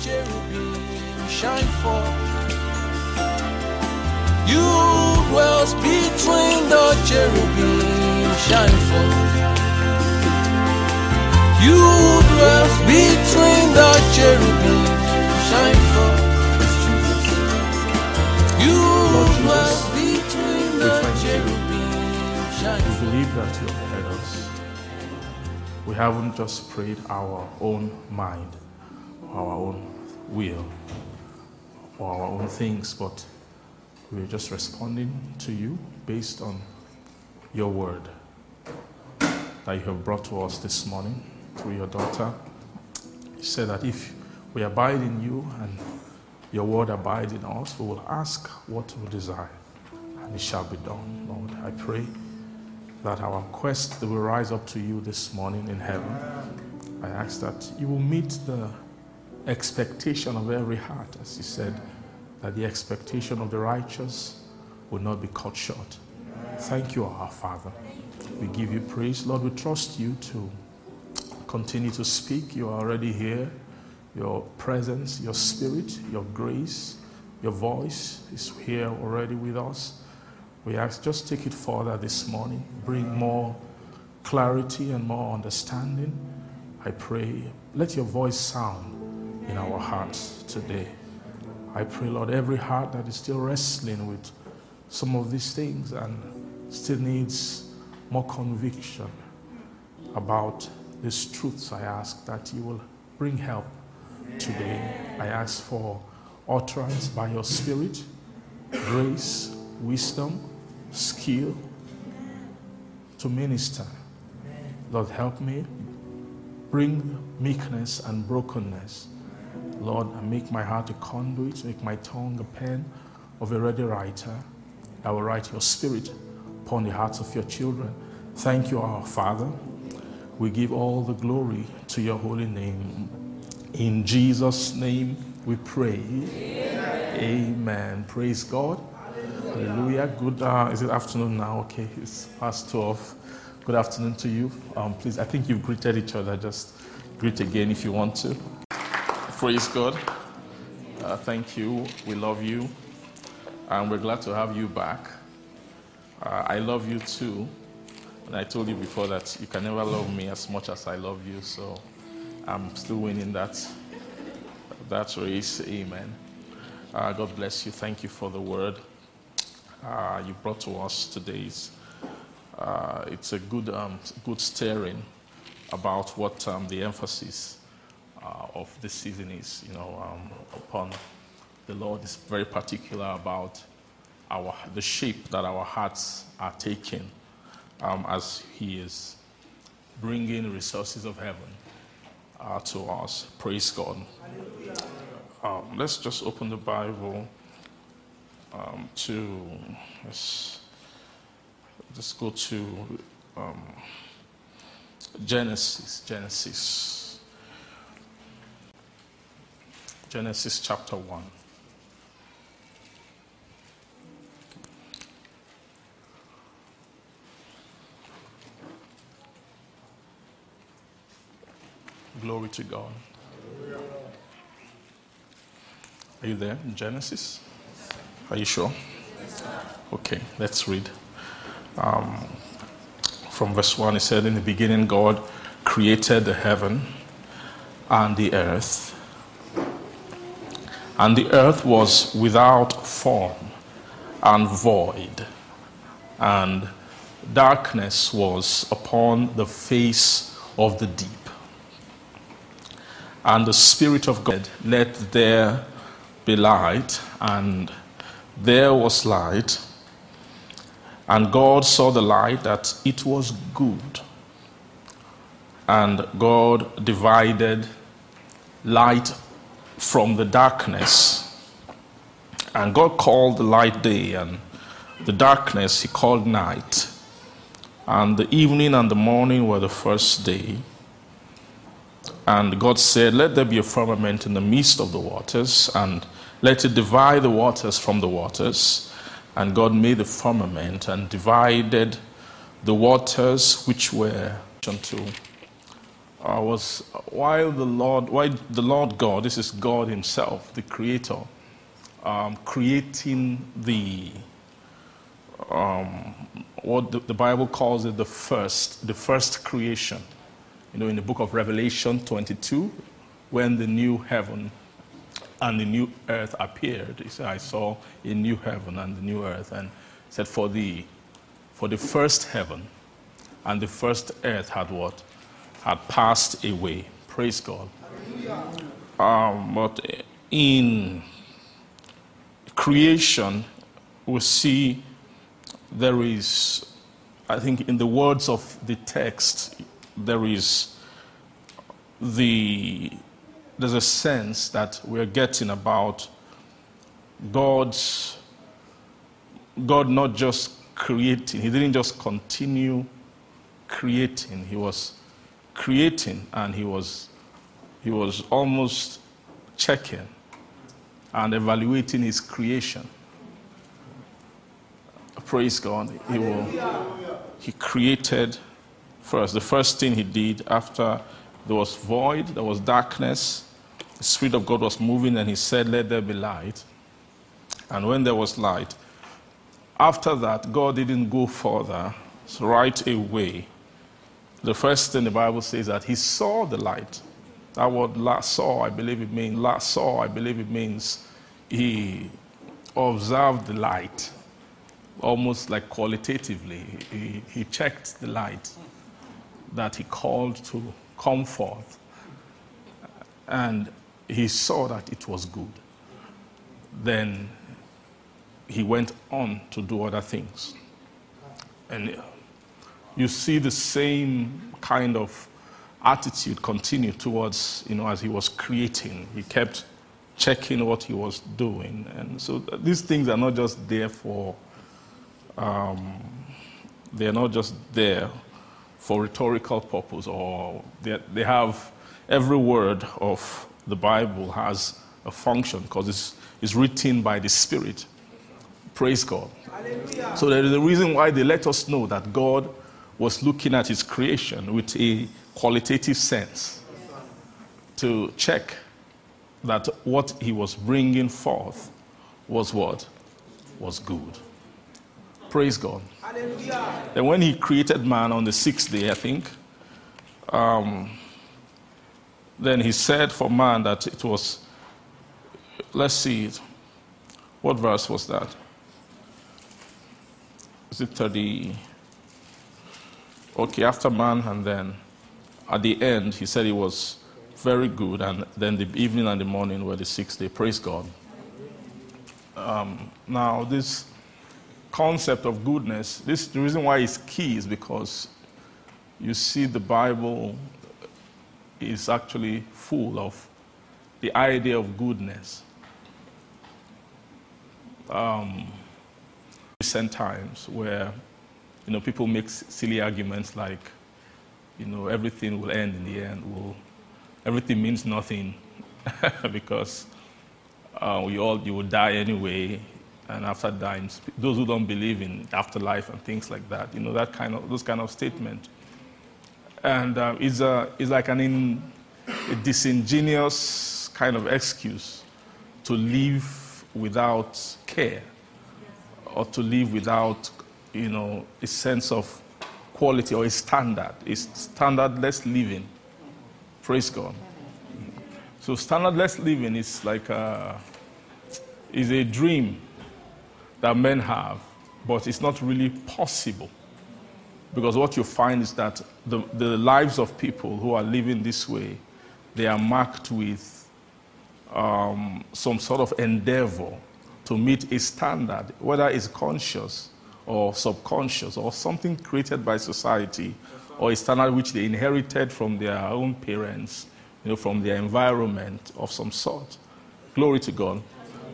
cherubim shine forth. You dwells between the cherubim shine forth. You dwells between the cherubim shine forth. You dwells between the cherubim shine We believe that you have heard us. We haven't just prayed our own mind, our own will, or our own things, but we're just responding to you based on your word that you have brought to us this morning through your daughter. You said that if we abide in you and your word abide in us, we will ask what we desire, and it shall be done. Lord, I pray that our quest will rise up to you this morning in heaven. I ask that you will meet the expectation of every heart, as you said, that the expectation of the righteous will not be cut short. Thank you, our Father. We give you praise. Lord, we trust you to continue to speak. You are already here. Your presence, your spirit, your grace, your voice is here already with us. We ask just take it further this morning. Bring more clarity and more understanding. I pray, let your voice sound in our hearts today. I pray, Lord, every heart that is still wrestling with some of these things and still needs more conviction about these truths, I ask that you will bring help today. I ask for utterance by your Spirit, grace, wisdom, skill to minister. Lord, help me. Bring meekness and brokenness. Lord, and make my heart a conduit, make my tongue a pen of a ready writer. I will write your spirit upon the hearts of your children. Thank you, our Father. We give all the glory to your holy name. In Jesus' name we pray. Amen. Praise God. Hallelujah. Good, uh, is it afternoon now? Okay, it's past 12. Good afternoon to you. Um, please, I think you've greeted each other. Just greet again if you want to. Praise God. Uh, thank you. We love you. And we're glad to have you back. Uh, I love you too. And I told you before that you can never love me as much as I love you. So I'm still winning that, that race. Amen. Uh, God bless you. Thank you for the word uh, you brought to us today. It's, uh, a good, um, good steering about what um, the emphasis uh, of this season is. You know, um, upon the Lord is very particular about our the shape that our hearts are taking um, as He is bringing resources of heaven uh, to us. Praise God. Um, let's just open the Bible um, to let's just go to um, Genesis. Genesis. Genesis chapter 1. Glory to God. Are you there in Genesis? Are you sure? Okay, let's read. Um, from verse 1, it said, In the beginning, God created the heaven and the earth. And the earth was without form and void, and darkness was upon the face of the deep. And the Spirit of God, let there be light, and there was light. And God saw the light that it was good. And God divided light from the darkness. And God called the light day, and the darkness he called night. And the evening and the morning were the first day. And God said, Let there be a firmament in the midst of the waters, and let it divide the waters from the waters. And God made the firmament and divided the waters which were to uh, was while the Lord, while the Lord God, this is God Himself, the Creator, um, creating the um, what the, the Bible calls it the first, the first creation. You know, in the book of Revelation 22, when the new heaven and the new earth appeared, he said, I saw a new heaven and the new earth, and said, for the for the first heaven and the first earth had what had passed away. Praise God. Um, but in creation, we see there is, I think, in the words of the text, there is the there's a sense that we're getting about God's God not just creating, He didn't just continue creating, He was creating and He was He was almost checking and evaluating His creation. Praise God. He, will, he created first. The first thing he did after there was void, there was darkness, the Spirit of God was moving, and he said, Let there be light. And when there was light, after that, God didn't go further. So right away, the first thing the Bible says that he saw the light. That word last saw, I believe it means last saw, I believe it means he observed the light almost like qualitatively. He, he checked the light that he called to come forth, and he saw that it was good. Then he went on to do other things. And you see the same kind of attitude continue towards, you know, as he was creating. He kept checking what he was doing. And so these things are not just there for um, they are not just there for rhetorical purpose, or they, they have every word of the Bible has a function because it's, it's written by the Spirit. Praise God. Hallelujah. So there is a reason why they let us know that God was looking at his creation with a qualitative sense to check that what he was bringing forth was what? Was good. Praise God. Hallelujah. Then when he created man on the sixth day, I think, um, then he said for man that it was, let's see, it. what verse was that? Is it 30? Okay, after man, and then at the end, he said it was very good, and then the evening and the morning were the sixth day. Praise God. Um, now, this concept of goodness, this, the reason why it's key is because you see the Bible is actually full of the idea of goodness. Um, recent times where you know people make silly arguments like you know everything will end in the end will everything means nothing because uh, we all you will die anyway and after dying, those who don't believe in afterlife and things like that, you know, that kind of, those kind of statement. And uh, it's, a, it's like an in, a disingenuous kind of excuse to live without care or to live without, you know, a sense of quality or a standard, a standardless living. Praise God. So standardless living is like a, is a dream that men have, but it's not really possible. Because what you find is that the, the lives of people who are living this way, they are marked with um, some sort of endeavor to meet a standard, whether it's conscious or subconscious or something created by society or a standard which they inherited from their own parents, you know, from their environment of some sort. Glory to God.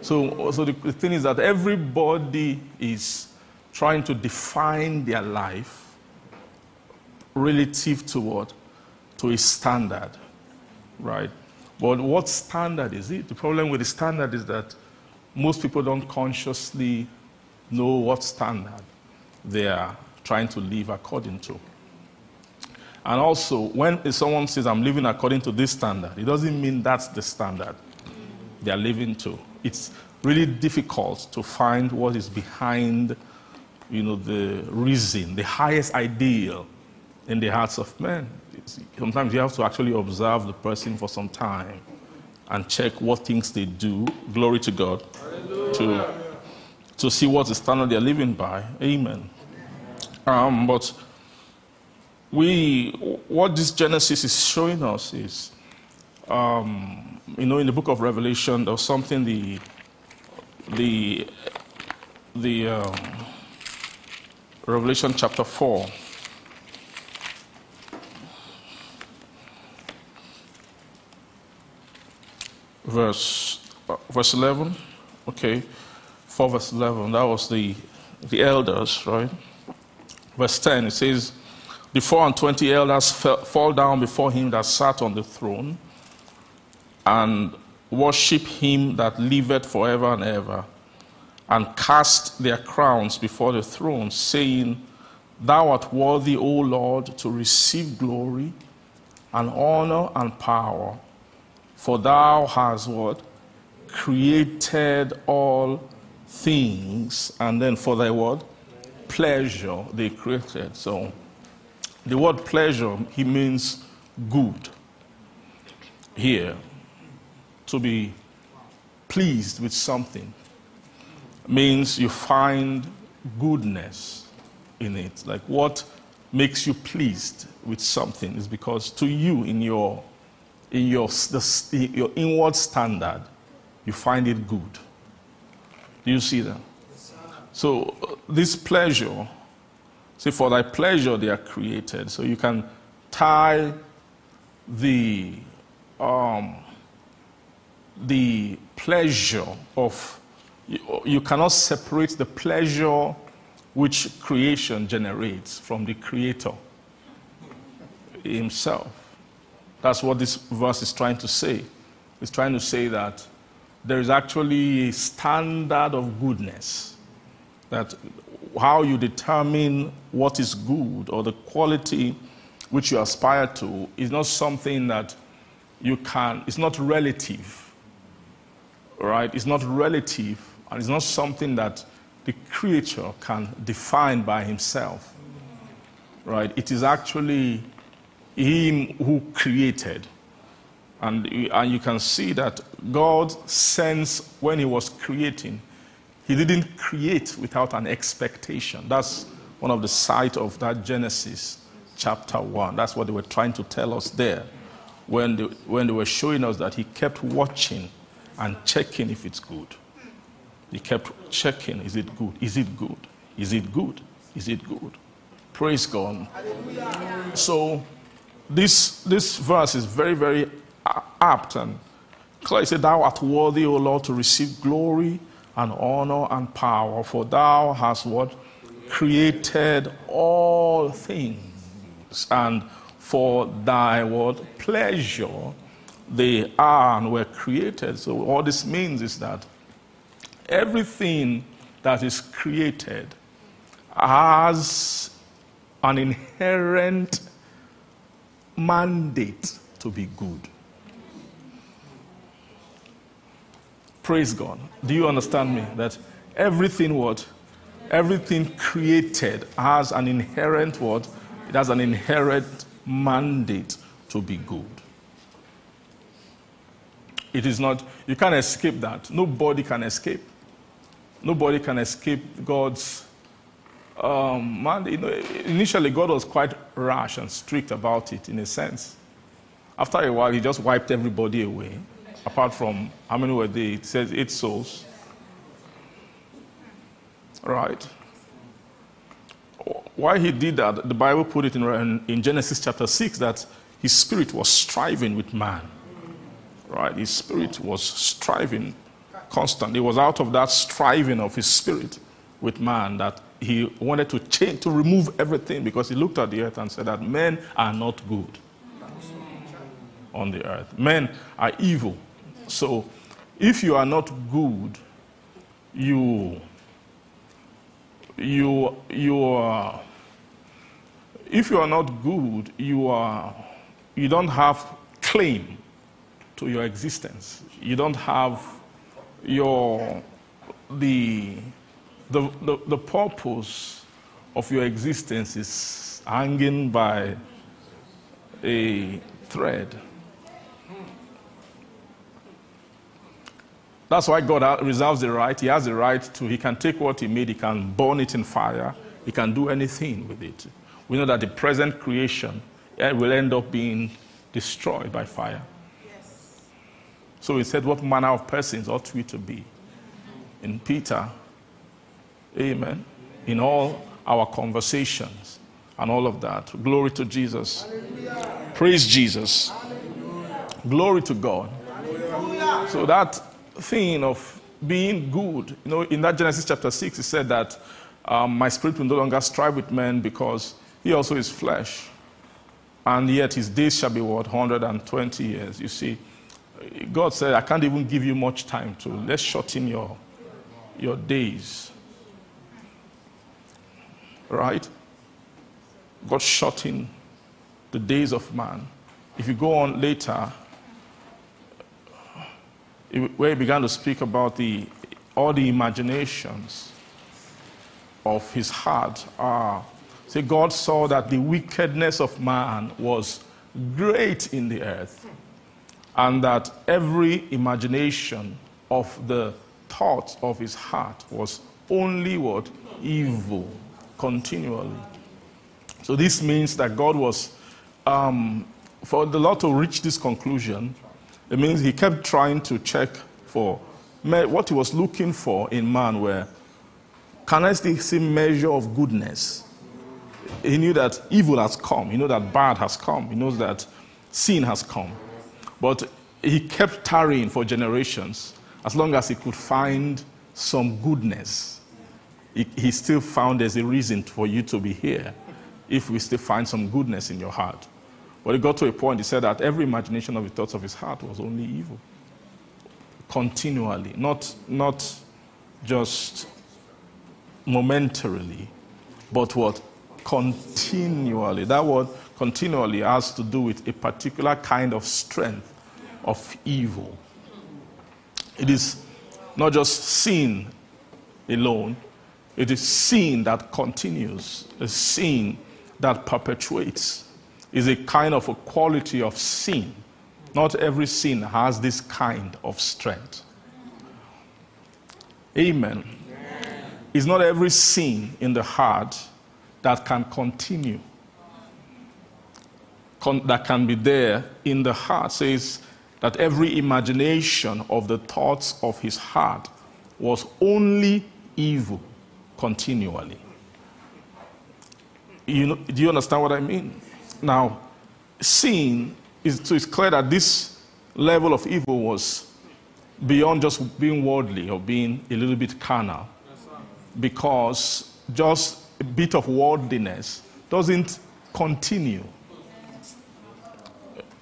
So, so the, the thing is that everybody is trying to define their life relative to what? To a standard, right? But what standard is it? The problem with the standard is that most people don't consciously know what standard they are trying to live according to. And also, when someone says, I'm living according to this standard, it doesn't mean that's the standard they are living to. It's really difficult to find what is behind you know, the reason, the highest ideal in the hearts of men. It's, sometimes you have to actually observe the person for some time and check what things they do. Glory to God. To, to see what the standard they're living by. Amen. Um, but we, what this Genesis is showing us is, um, you know, in the book of Revelation, there's something the, the, the, um, Revelation chapter 4. Verse, uh, verse 11. Okay. 4 verse 11. That was the, the elders, right? Verse 10. It says, The four and twenty elders fell, fall down before him that sat on the throne and worship him that liveth forever and ever and cast their crowns before the throne, saying, Thou art worthy, O Lord, to receive glory and honor and power, for thou hast what? Created all things, and then for thy word, pleasure they created. So the word pleasure, he means good here, to be pleased with something means you find goodness in it. Like what makes you pleased with something is because to you, in your, in your, the, your inward standard, you find it good. Do you see that? So, uh, this pleasure, see, for thy pleasure they are created. So, you can tie the, um, the pleasure of you, you cannot separate the pleasure which creation generates from the creator himself. That's what this verse is trying to say. It's trying to say that there is actually a standard of goodness. That how you determine what is good or the quality which you aspire to is not something that you can, it's not relative. Right? It's not relative and it's not something that the creature can define by himself. Right? It is actually him who created. And, and you can see that God sends when he was creating, he didn't create without an expectation. That's one of the sight of that Genesis chapter 1. That's what they were trying to tell us there when they, when they were showing us that he kept watching and checking if it's good. He kept checking is it good? Is it good? Is it good? Is it good? Praise God. Hallelujah. So, this, this verse is very, very apt and said, Thou art worthy, O Lord, to receive glory and honor and power, for thou hast what? Created all things, and for thy what? Pleasure they are and were created. So, all this means is that everything that is created has an inherent mandate to be good. Praise God. Do you understand me? That everything what? Everything created has an inherent what? It has an inherent mandate to be good. It is not, you can't escape that. Nobody can escape. Nobody can escape God's um, man. You know, initially, God was quite rash and strict about it in a sense. After a while, He just wiped everybody away, apart from how many were they? It says eight souls. Right. Why He did that, the Bible put it in, in Genesis chapter 6 that His spirit was striving with man. Right? His spirit was striving constantly. It was out of that striving of his spirit with man that he wanted to change, to remove everything because he looked at the earth and said that men are not good on the earth. Men are evil. So if you are not good, you you you are if you are not good, you are you don't have claim to your existence. You don't have your the the, the, the purpose of your existence is hanging by a thread. That's why God reserves the right. He has the right to, he can take what he made, he can burn it in fire, he can do anything with it. We know that the present creation eh, will end up being destroyed by fire. Yes. So he said, What manner of persons ought we to be? In Peter, amen, in all our conversations and all of that. Glory to Jesus. Hallelujah. Praise Jesus. Hallelujah. Glory to God. Hallelujah. So that thing of being good. You know, in that Genesis chapter 6, he said that um, my spirit will no longer strive with men because he also is flesh. And yet his days shall be what? 120 years. You see, God said, I can't even give you much time to. Let's shorten your, your days. Right? God shortened the days of man. If you go on later, where he began to speak about the, all the imaginations of his heart are. See, God saw that the wickedness of man was great in the earth, and that every imagination of the thoughts of his heart was only what? Evil, continually. So, this means that God was, um, for the Lord to reach this conclusion, it means he kept trying to check for what he was looking for in man were can I still see measure of goodness? He knew that evil has come. He knew that bad has come. He knows that sin has come. But he kept tarrying for generations as long as he could find some goodness. He, he still found there's a reason for you to be here if we still find some goodness in your heart. But it got to a point, he said that every imagination of the thoughts of his heart was only evil. Continually, not, not just momentarily, but what? Continually. That word continually has to do with a particular kind of strength of evil. It is not just sin alone, it is sin that continues, a sin that perpetuates is a kind of a quality of sin. Not every sin has this kind of strength. Amen. It's not every sin in the heart that can continue, con- that can be there in the heart. Says that every imagination of the thoughts of his heart was only evil continually. You know, do you understand what I mean? Now, sin is so it's clear that this level of evil was beyond just being worldly or being a little bit carnal. because just a bit of worldliness doesn't continue.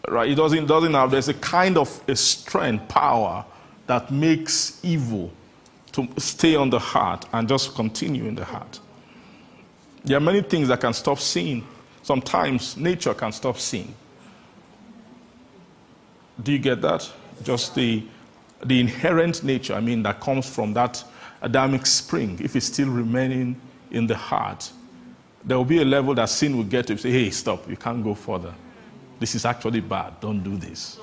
Right? It doesn't, doesn't have, there's a kind of a strength, power that makes evil to stay on the heart and just continue in the heart. There are many things that can stop sin Sometimes nature can stop sin. Do you get that? Just the, the inherent nature, I mean, that comes from that Adamic spring, if it's still remaining in the heart, there will be a level that sin will get to say, hey, stop, you can't go further. This is actually bad, don't do this.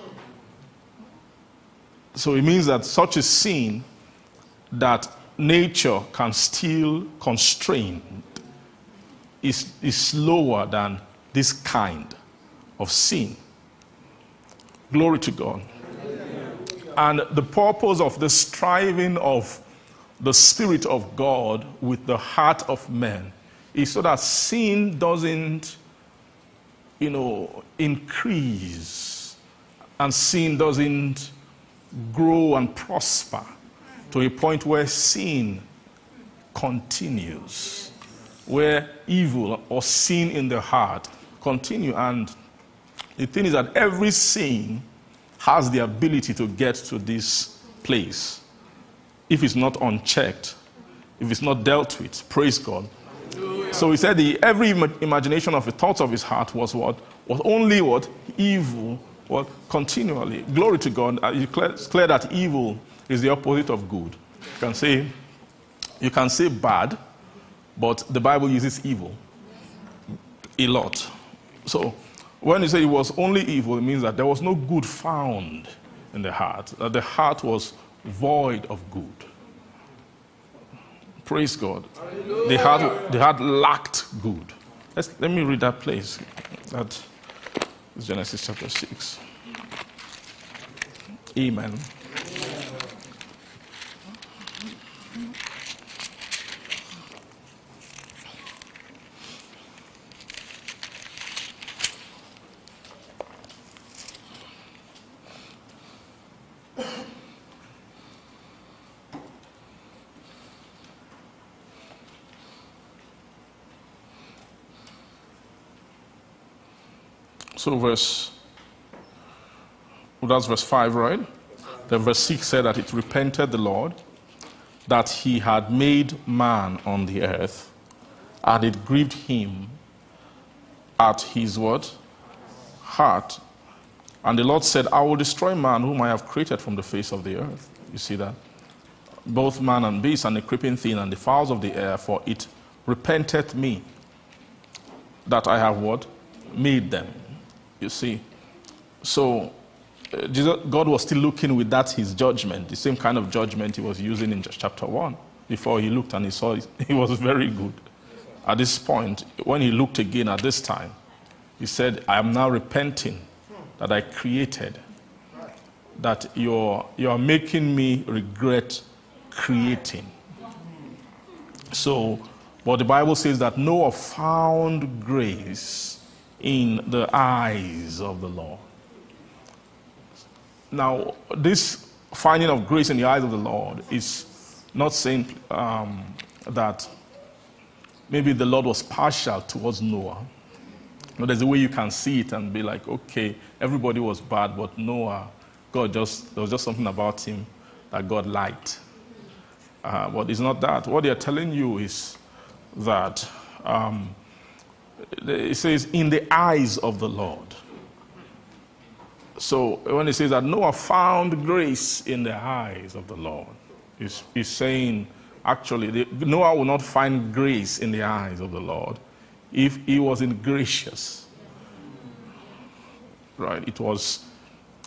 So it means that such a sin that nature can still constrain is, is lower than this kind of sin. Glory to God. And the purpose of the striving of the Spirit of God with the heart of man is so that sin doesn't, you know, increase and sin doesn't grow and prosper to a point where sin continues where evil or sin in the heart continue. And the thing is that every sin has the ability to get to this place if it's not unchecked, if it's not dealt with. Praise God. So he said the, every imagination of the thoughts of his heart was what? Was only what? Evil. What? Continually. Glory to God. Uh, It's clear, that evil is the opposite of good. You can say, you can say bad, but the Bible uses evil a lot. So when you say it was only evil, it means that there was no good found in the heart. That the heart was void of good. Praise God. The heart, the heart lacked good. Let's, let me read that place. That is Genesis chapter 6. Amen. So verse, well, that's verse 5, right? Then verse 6 said that it repented the Lord that he had made man on the earth, and it grieved him at his what? Heart. And the Lord said, I will destroy man whom I have created from the face of the earth. You see that? Both man and beast, and the creeping thing, and the fowls of the air, for it repenteth me that I have what? Made them. You see? So, uh, Jesus, God was still looking with that his judgment, the same kind of judgment he was using in chapter 1. Before he looked and he saw it was very good. At this point, when he looked again at this time, he said, I am now repenting that I created, that you're, you're making me regret creating. So, but the Bible says that Noah found grace in the eyes of the Lord. Now, this finding of grace in the eyes of the Lord is not saying um, that maybe the Lord was partial towards Noah. No, there's a way you can see it and be like, okay, everybody was bad, but Noah, God just, there was just something about him that God liked. Uh, but it's not that. What they're telling you is that um, it says, in the eyes of the Lord. So when it says that Noah found grace in the eyes of the Lord, it's, it's saying actually the, Noah will not find grace in the eyes of the Lord if he wasn't gracious. Right? It was,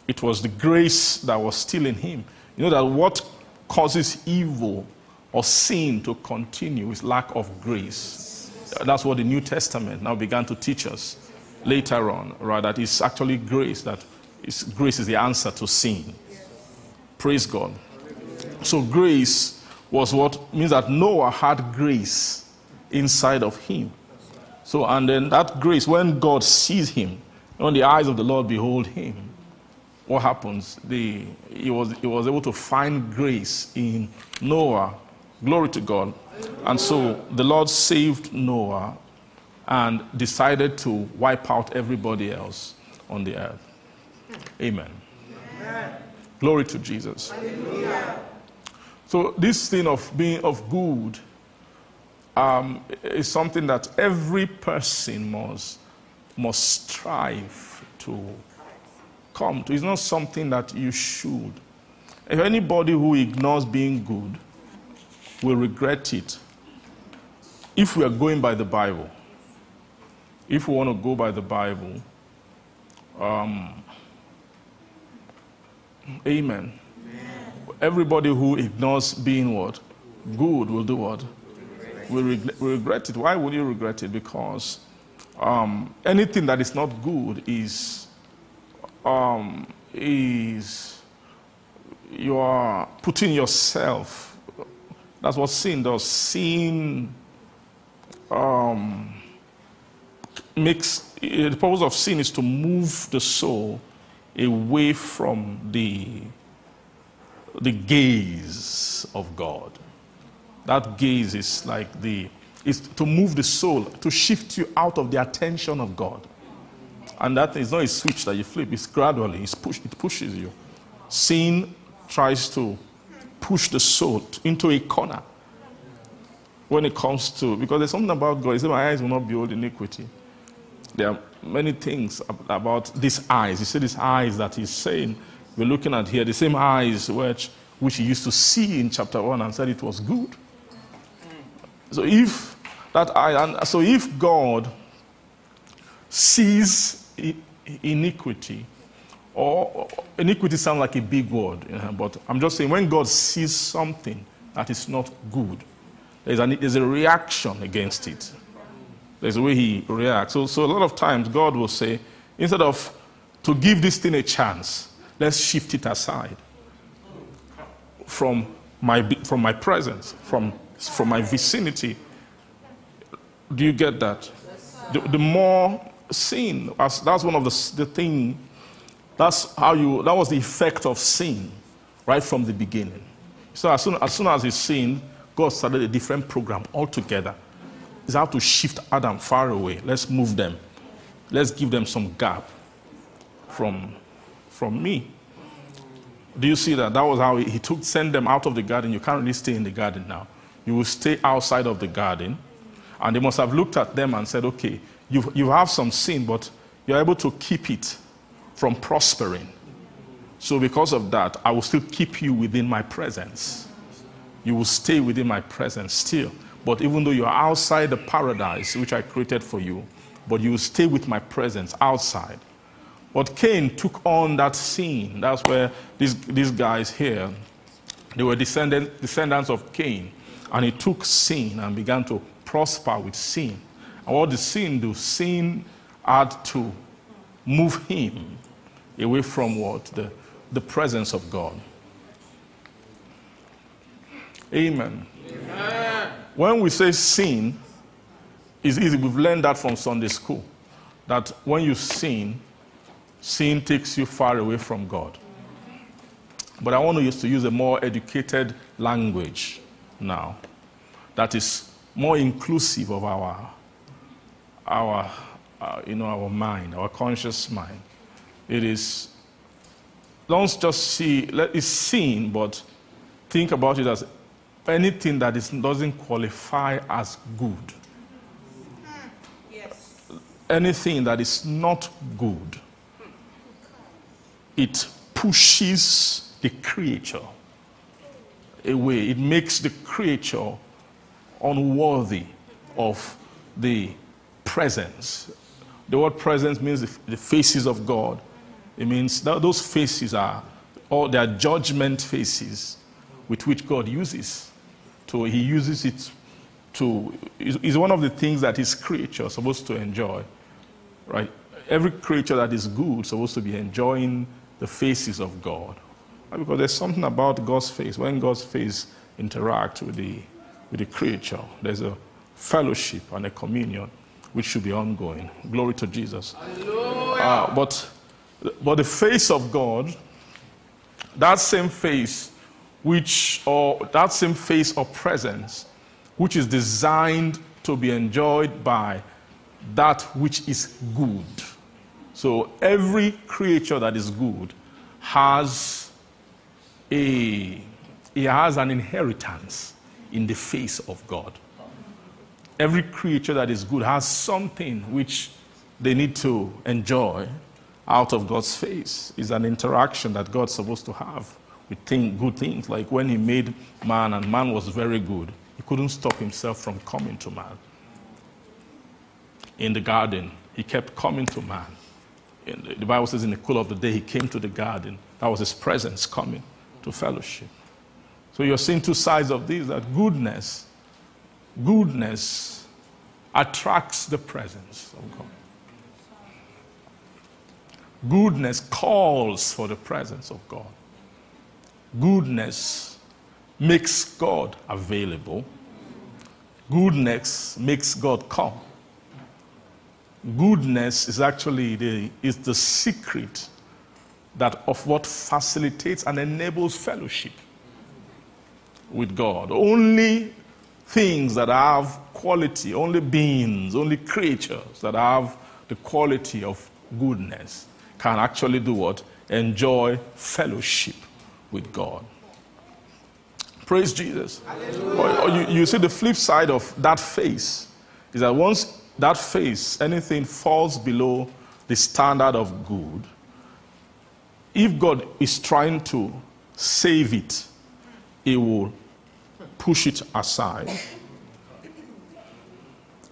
it was the grace that was still in him. You know that what causes evil or sin to continue is lack of grace. That's what the New Testament now began to teach us later on, right? That it's actually grace that grace is the answer to sin. Praise God. So grace was what means that Noah had grace inside of him. So and then that grace, when God sees him, when the eyes of the Lord behold him, what happens? The, he, was, he was able to find grace in Noah. Glory to God. And so the Lord saved Noah and decided to wipe out everybody else on the earth. Amen. Glory to Jesus. So this thing of being of good um, is something that every person must must strive to come to. It's not something that you should. If anybody who ignores being good will regret it. If we are going by the Bible, if we want to go by the Bible, um, amen. Everybody who ignores being what? Good will do what? Will regret, will regret it. Why would you regret it? Because um, anything that is not good is um, is you are putting yourself. That's what sin does. Sin um, makes the purpose of sin is to move the soul away from the the gaze of God. That gaze is like the is to move the soul, to shift you out of the attention of God. And that is not a switch that you flip, it's gradually, it's push, it pushes you. Sin tries to push the soul into a corner. when it comes to, because there's something about God. He said, My eyes will not behold iniquity. There are many things about these eyes. He said, These eyes that he's saying, we're looking at here, the same eyes which, which he used to see in chapter 1 and said it was good. So if that eye, and so if God sees iniquity, or iniquity sounds like a big word, but I'm just saying when God sees something that is not good, there's, an, there's a reaction against it. There's a way he reacts. So, so a lot of times God will say, instead of to give this thing a chance, let's shift it aside from my, from my presence, from, from my vicinity. Do you get that? The, the more sin, that's one of the, the thing, that's how you, that was the effect of sin right from the beginning. So as soon as, soon as he sinned, God started a different program altogether. It's how to shift Adam far away. Let's move them. Let's give them some gap from, from me. Do you see that? That was how he, he took, send them out of the garden. You can't really stay in the garden now. You will stay outside of the garden. And they must have looked at them and said, okay, you, you have some sin, but you're able to keep it from prospering. So, because of that, I will still keep you within my presence. You will stay within my presence still. But even though you're outside the paradise which I created for you, but you will stay with my presence outside. But Cain took on that sin. That's where these, these guys here, they were descendant, descendants of Cain. And he took sin and began to prosper with sin. And what did sin do? Sin had to move him away from what? The, the presence of God. Amen. Amen. When we say sin, it's easy. We've learned that from Sunday school. That when you sin, sin takes you far away from God. But I want to use to use a more educated language now that is more inclusive of our, our uh, you know, our mind, our conscious mind. It is, don't just see, let it sin, but think about it as anything that is, doesn't qualify as good. Anything that is not good, it pushes the creature away. It makes the creature unworthy of the presence. The word presence means the faces of God. It means that those faces are all their judgment faces with which God uses. So he uses it to, is one of the things that his creature is supposed to enjoy, right? Every creature that is good is supposed to be enjoying the faces of God. Because there's something about God's face. When God's face interacts with the, with the creature, there's a fellowship and a communion which should be ongoing. Glory to Jesus. Uh, but, but the face of God, that same face which, or that same face or presence, which is designed to be enjoyed by that which is good. So every creature that is good has a it has an inheritance in the face of God. Every creature that is good has something which they need to enjoy out of God's face. It's an interaction that God's supposed to have we think good things. Like when he made man and man was very good, he couldn't stop himself from coming to man. In the garden, he kept coming to man. The, the Bible says in the cool of the day, he came to the garden. That was his presence coming to fellowship. So you're seeing two sides of this that goodness, goodness attracts the presence of God. Goodness calls for the presence of God. Goodness makes God available. Goodness makes God come. Goodness is actually the, is the secret that of what facilitates and enables fellowship with God. Only things that have quality, only beings, only creatures that have the quality of goodness can actually do what? Enjoy fellowship with God. Praise Jesus. You, you see the flip side of that face is that once that face, anything falls below the standard of good, if God is trying to save it, He will push it aside.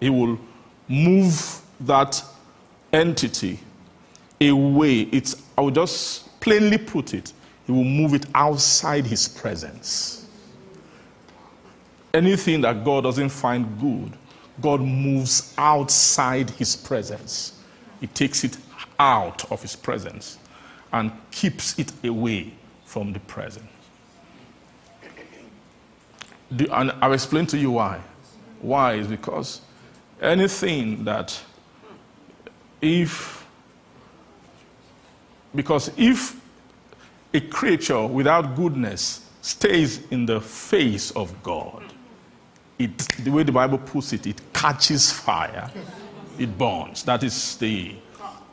He will move that entity away. It's, I will just plainly put it, He will move it outside His presence. Anything that God doesn't find good, God moves outside His presence. He takes it out of His presence and keeps it away from the presence. And I'll explain to you why. Why is because anything that if because if a creature without goodness stays in the face of God, it, the way the Bible puts it, it catches fire, it burns. That is the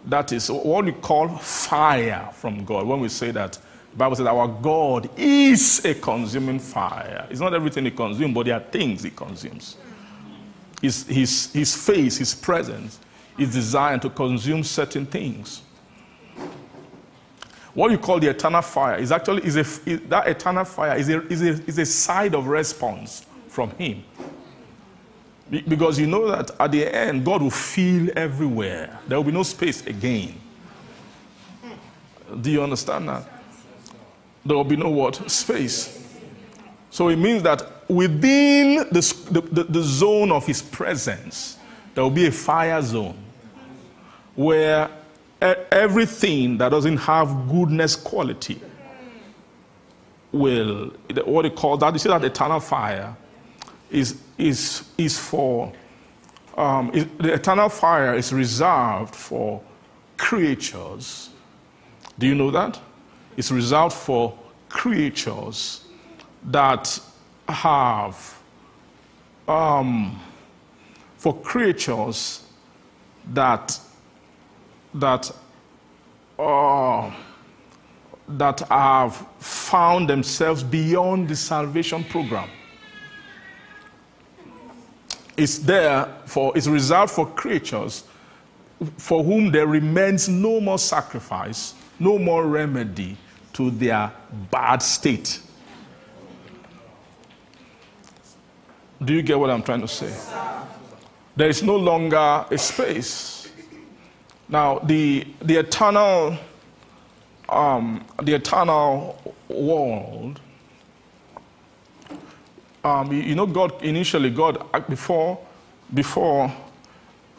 that is what we call fire from God. When we say that, the Bible says our God is a consuming fire. It's not everything He consumes, but there are things He consumes. His, his, his face, His presence is designed to consume certain things. What you call the eternal fire is actually is a, is, that eternal fire is a, is, a, is a side of response from Him. Be- Because you know that at the end, God will fill everywhere. There will be no space again. Do you understand that? There will be no what? Space. So it means that within the, the, the, zone of His presence, there will be a fire zone where everything that doesn't have goodness quality will, what they call that, you see that eternal fire is, is, is for, um, is- the eternal fire is reserved for creatures. Do you know that? It's reserved for creatures that have, um, for creatures that, that, uh, that have found themselves beyond the salvation program It's there for it's reserved for creatures for whom there remains no more sacrifice, no more remedy to their bad state. Do you get what I'm trying to say? There is no longer a space. Now, the, the eternal, um, the eternal world um, you, you know, God initially, God uh, before before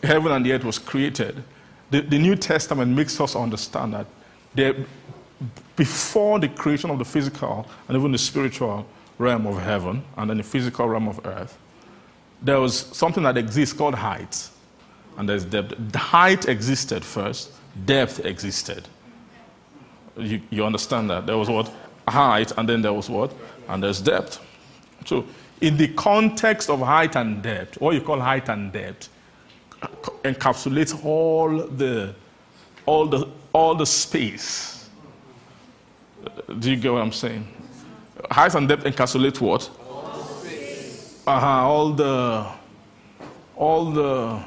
heaven and the earth was created, the, the New Testament makes us understand that there, before the creation of the physical and even the spiritual realm of heaven and then the physical realm of earth, there was something that exists called height, and there's depth. The height existed first, depth existed. You, you understand that? There was what? Height, and then there was what? And there's depth. So, in the context of height and depth, what you call height and depth encapsulates all the, all the, all the space. Do you get what I'm saying? Height and depth encapsulate what? Uh-huh, all the, all the,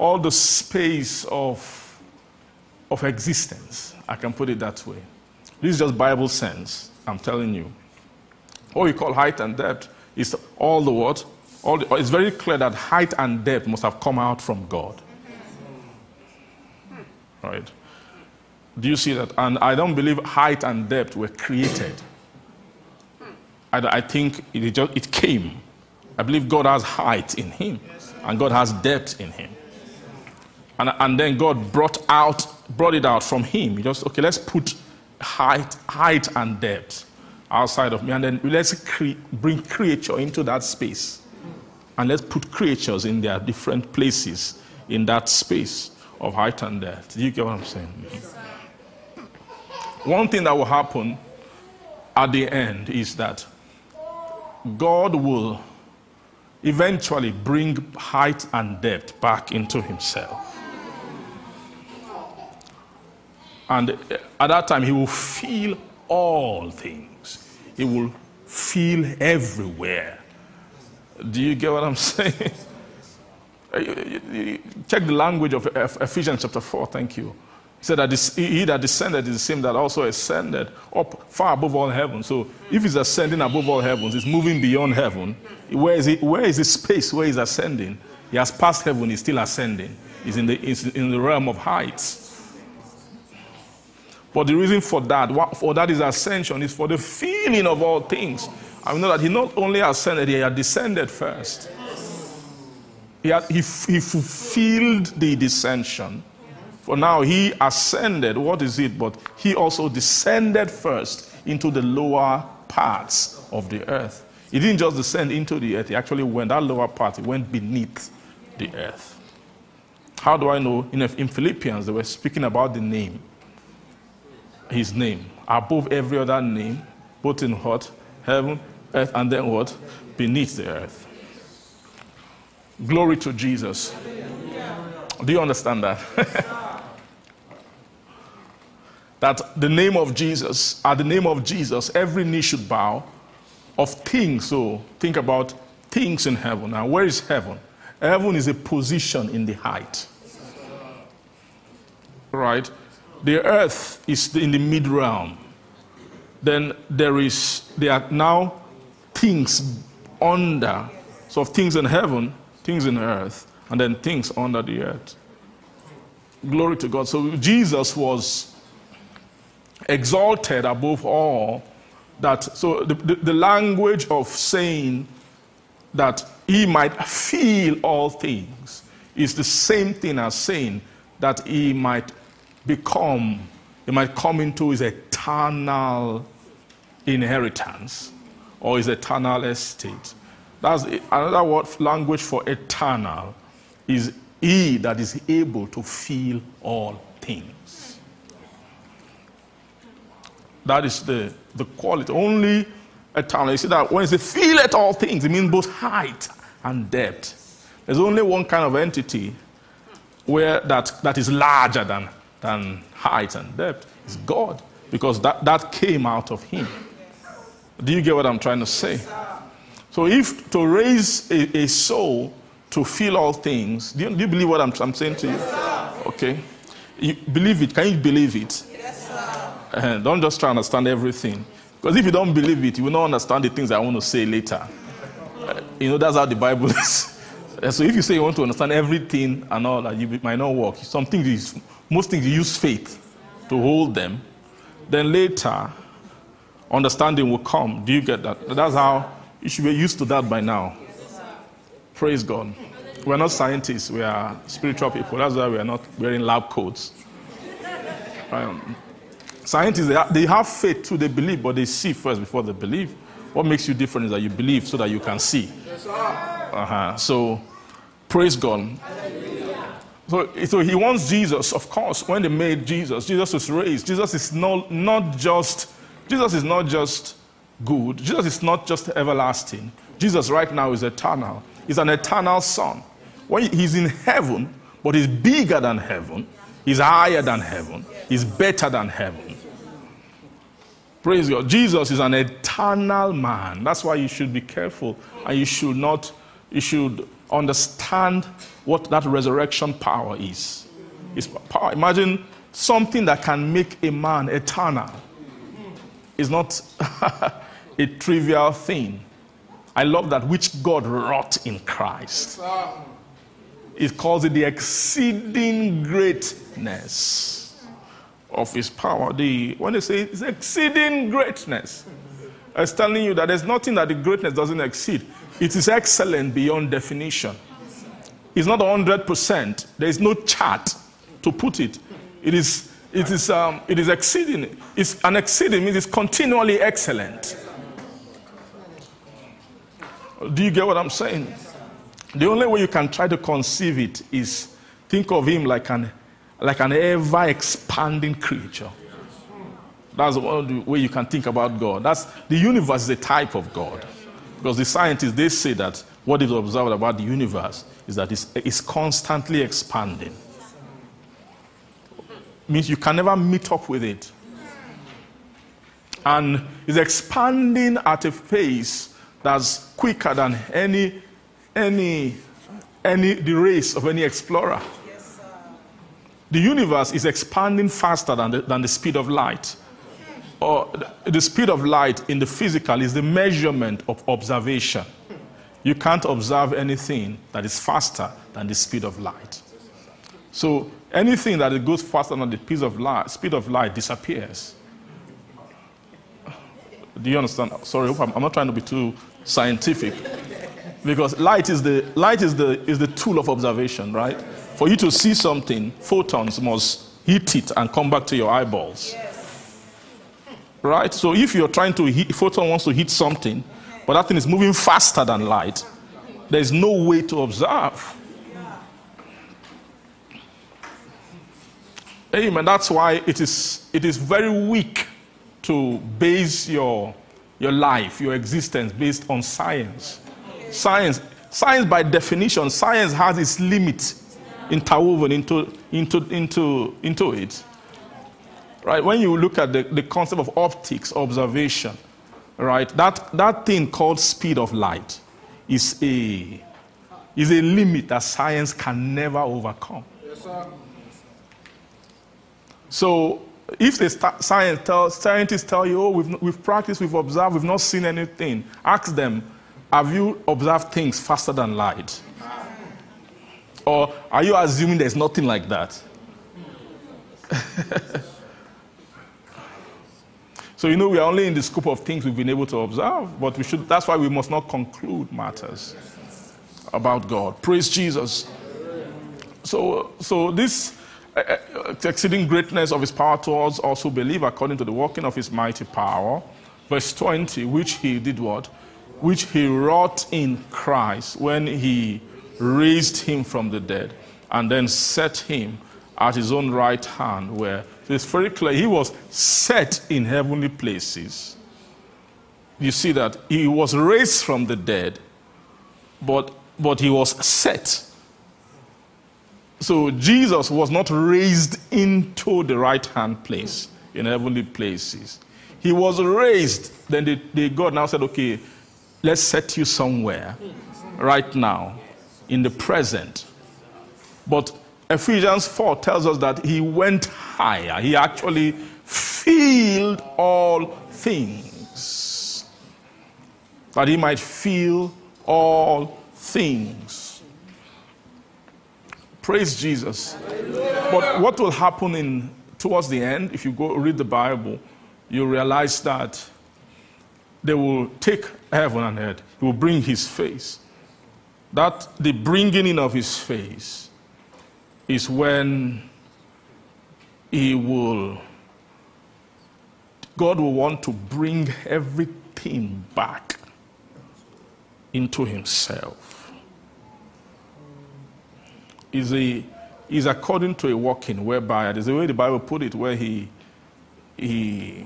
all the space of, of existence. I can put it that way. This is just Bible sense. I'm telling you. What we call height and depth is all the what? All the, it's very clear that height and depth must have come out from God. Right? Do you see that? And I don't believe height and depth were created. I, I think it, just, it came. I believe God has height in Him, and God has depth in Him. And, and then God brought out, brought it out from Him. He just okay, let's put height, height and depth outside of me, and then let's cre- bring creature into that space, and let's put creatures in their different places in that space of height and depth. Do you get what I'm saying? One thing that will happen at the end is that God will eventually bring height and depth back into Himself. And at that time, He will feel all things. He will feel everywhere. Do you get what I'm saying? Check the language of Ephesians chapter 4. Thank you. He said that he that descended is the same that also ascended up far above all heaven. So if he's ascending above all heavens, he's moving beyond heaven. Where is, he, where is his space where he's ascending? He has passed heaven, he's still ascending. He's in the, he's in the realm of heights. But the reason for that, for that is ascension, is for the feeling of all things. I know that he not only ascended, he had descended first. He, had, he, he fulfilled the descension. For now, he ascended. What is it? But he also descended first into the lower parts of the earth. He didn't just descend into the earth, he actually went, that lower part, he went beneath the earth. How do I know? In Philippians, they were speaking about the name, his name, above every other name, both in what? Heaven, earth, and then what? Beneath the earth. Glory to Jesus. Do you understand that? that the name of Jesus, at the name of Jesus, every knee should bow of things. So think about things in heaven. Now, where is heaven? Heaven is a position in the height. Right? The earth is in the mid realm. Then there is there are now things under. So things in heaven, things in earth, and then things under the earth. Glory to God. So Jesus was exalted above all that so the, the, the language of saying that he might feel all things is the same thing as saying that he might become he might come into his eternal inheritance or his eternal estate that's another word language for eternal is he that is able to feel all things that is the, the quality. Only eternal. You see that when it says feel at all things, it means both height and depth. There's only one kind of entity where that, that is larger than, than height and depth. It's God. Because that, that came out of him. Do you get what I'm trying to say? So if to raise a, a soul to feel all things, do you, do you believe what I'm, I'm saying to you? Okay. You believe it. Can you believe it? Uh, don't just try to understand everything. Because if you don't believe it, you will not understand the things I want to say later. Uh, you know, that's how the Bible is. So if you say you want to understand everything and all that, you might not work. Some things, is, most things you use faith to hold them. Then later, understanding will come. Do you get that? That's how you should be used to that by now. Praise God. We're not scientists, we are spiritual people. That's why we are not wearing lab coats. Um, Scientists, they have, they have faith too, they believe, but they see first before they believe. What makes you different is that you believe so that you can see. Uh-huh. So, praise God. So, so he wants Jesus, of course, when they made Jesus, Jesus was raised. Jesus is not, not just, Jesus is not just good. Jesus is not just everlasting. Jesus right now is eternal. He's an eternal son. When he's in heaven, but he's bigger than heaven, he's higher than heaven, he's better than heaven. Praise God. Jesus is an eternal man. That's why you should be careful and you should not, you should understand what that resurrection power is. It's power. Imagine something that can make a man eternal. It's not a trivial thing. I love that which God wrought in Christ. It calls it the exceeding greatness of his power. The, when they say it's exceeding greatness, it's telling you that there's nothing that the greatness doesn't exceed. It is excellent beyond definition. It's not 100%. There is no chart to put it. It is, it is, um, it is exceeding. It's an exceeding means it's continually excellent. Do you get what I'm saying? The only way you can try to conceive it is think of him like an, like an ever expanding creature. That's one way you can think about God. That's, the universe is a type of God. Because the scientists, they say that what is observed about the universe is that it's, it's constantly expanding. Means you can never meet up with it. and it's expanding at a pace that's quicker than any, any, any the race of any explorer. the universe is expanding faster than the, than the speed of light. Or the speed of light in the physical is the measurement of observation. You can't observe anything that is faster than the speed of light. So anything that goes faster than the speed of light, speed of light disappears. Do you understand? Sorry, I'm, not trying to be too scientific. Because light is the, light is the, is the tool of observation, right? For you to see something, photons must hit it and come back to your eyeballs. Right? So if you're trying to hit, photon wants to hit something, but that thing is moving faster than light, there's no way to observe. Amen. That's why it is, it is very weak to base your, your life, your existence based on science. Science, science by definition, science has its limit interwoven into, into, into, into it. Right? When you look at the, the concept of optics, observation, right, that, that thing called speed of light is a, is a limit that science can never overcome. Yes, so if the science tells, scientists tell you, oh, we've, we've practiced, we've observed, we've not seen anything, ask them, have you observed things faster than light? Or are you assuming there's nothing like that? so you know we are only in the scope of things we've been able to observe, but we should that's why we must not conclude matters about God. Praise Jesus. So so this uh, exceeding greatness of his power towards also believe according to the working of his mighty power. Verse 20, which he did what? Which he wrought in Christ when he raised him from the dead and then set him at his own right hand, where it's very clear he was set in heavenly places. You see that he was raised from the dead, but, but he was set so Jesus was not raised into the right hand place in heavenly places. He was raised. Then the, the God now said, okay, let's set you somewhere right now in the present. But Ephesians 4 tells us that he went higher. He actually filled all things. That he might fill all things. Praise Jesus. But what will happen in towards the end, if you go read the Bible, you realize that they will take heaven and earth. He will bring his face. That the bringing in of his face is when he will, God will want to bring everything back into himself is, a, is according to a walking whereby, there's a way the Bible put it, where he, he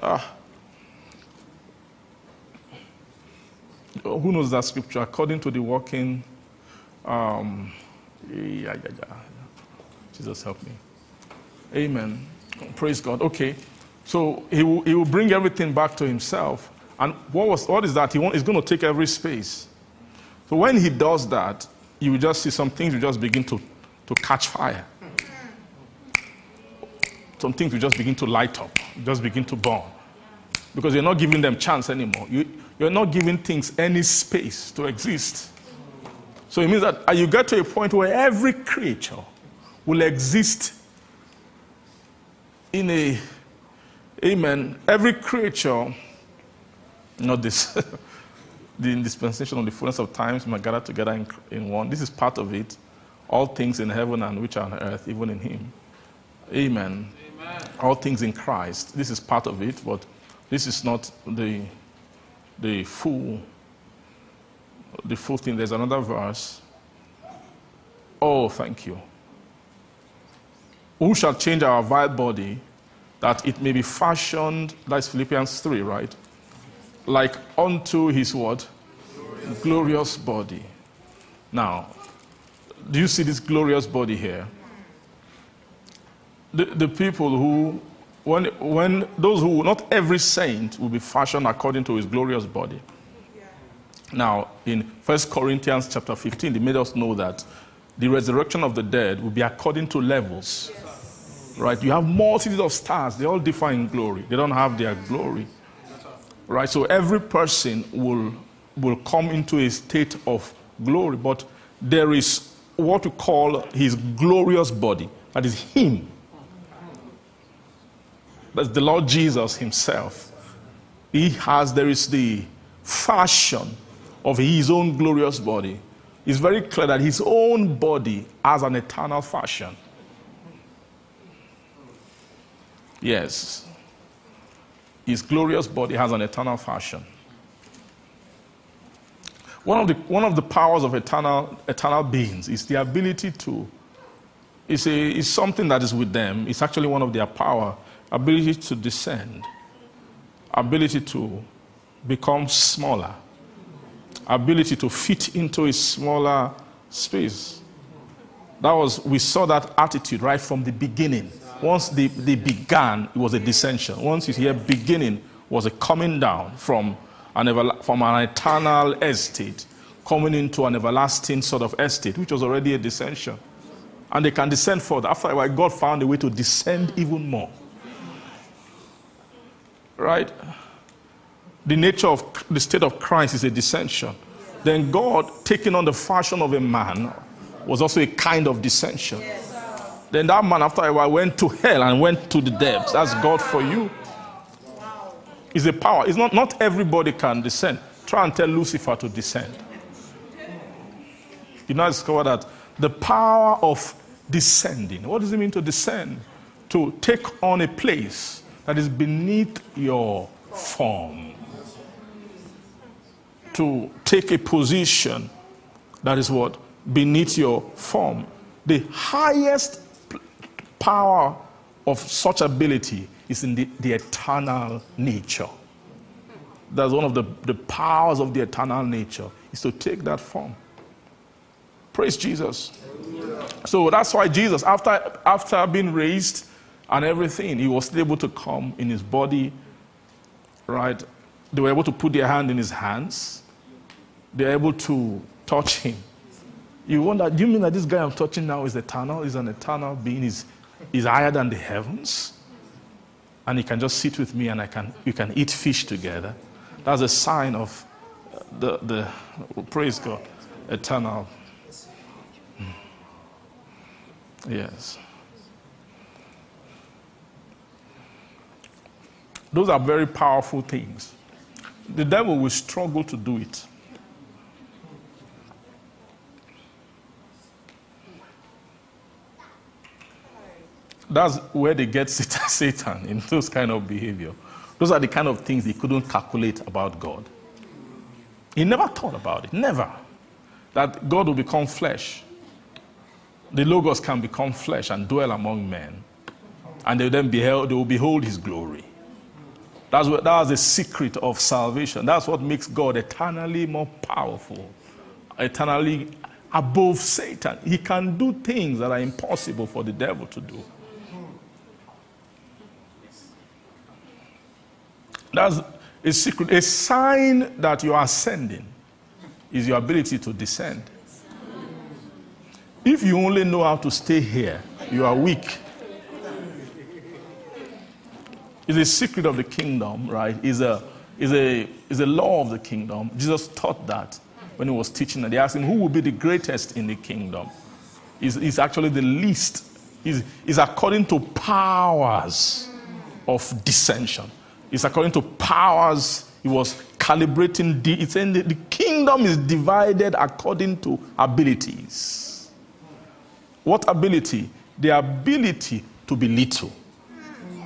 ah, who knows that scripture? According to the walking um, yeah, yeah, yeah. Jesus help me. Amen. Praise God. Okay. So he will, he will bring everything back to himself. And what, was, what is that? He want, he's going to take every space. So when he does that, you will just see some things will just begin to, to catch fire. Some things will just begin to light up, just begin to burn. Because you're not giving them chance anymore. You, you're not giving things any space to exist. So it means that you get to a point where every creature will exist in a, amen, every creature, not this. the dispensation of the fullness of times might gather together in, in one. This is part of it. All things in heaven and which are on earth, even in Him. Amen. Amen. All things in Christ. This is part of it, but this is not the, the full the full thing. There's another verse. Oh, thank you. Who shall change our vile body that it may be fashioned, that's Philippians 3, right? like unto his what? Glorious. glorious body. Now, do you see this glorious body here? The, the people who when, when those who, not every saint will be fashioned according to his glorious body. Now, in 1 Corinthians chapter 15, they made us know that the resurrection of the dead will be according to levels. Right? You have multitudes of stars, they all differ in glory. They don't have their glory. Right? So every person will, will come into a state of glory, but there is what we call his glorious body. That is him. That's the Lord Jesus himself. He has, there is the fashion of his own glorious body. It's very clear that his own body has an eternal fashion. Yes. His glorious body has an eternal fashion. One of the, one of the powers of eternal, eternal beings is the ability to, it's, a, it's something that is with them. It's actually one of their power, ability to descend, ability to become smaller, ability to fit into a smaller space. That was, we saw that attitude right from the beginning. Once they, they began, it was a descension. Once you hear beginning, was a coming down from an, ever, from an eternal estate coming into an everlasting sort of estate, which was already a descension. And they can descend further. After a while, God found a way to descend even more. Right? The nature of the state of Christ is a descension. Then God, taking on the fashion of a man, was also a kind of descension. Then that man, after a while, went to hell and went to the depths. That's God for you is a power. It's not, not everybody can descend. Try and tell Lucifer to descend. You now discover that the power of descending. What does it mean to descend? To take on a place that is beneath your form. To take a position that is what? Beneath your form. The highest power of such ability is in the, the eternal nature. That's one of the, the powers of the eternal nature, is to take that form. Praise Jesus. So that's why Jesus, after, after being raised and everything, he was able to come in his body, right? They were able to put their hand in his hands. They were able to touch him. You wonder, do you mean that this guy I'm touching now is eternal? Is an eternal being? Is, is higher than the heavens? and he can just sit with me and I can, you can eat fish together. That's a sign of uh, the, the oh, praise God, eternal. Hmm. Yes. Those are very powerful things. The devil will struggle to do it. That's where they get Satan in those kind of behavior. Those are the kind of things he couldn't calculate about God. He never thought about it, never. That God will become flesh. The Logos can become flesh and dwell among men. And they will then beheld, they will behold his glory. That's what, that was the secret of salvation. That's what makes God eternally more powerful, eternally above Satan. He can do things that are impossible for the devil to do. That's a secret. A sign that you are ascending is your ability to descend. If you only know how to stay here, you are weak. It's a secret of the kingdom, right? It's a, it's a, it's a law of the kingdom. Jesus taught that when he was teaching. And they asked him, Who will be the greatest in the kingdom? He's, he's actually the least. He's according to powers of dissension. It's according to powers. He was calibrating. The, it's the kingdom is divided according to abilities. What ability? The ability to be little.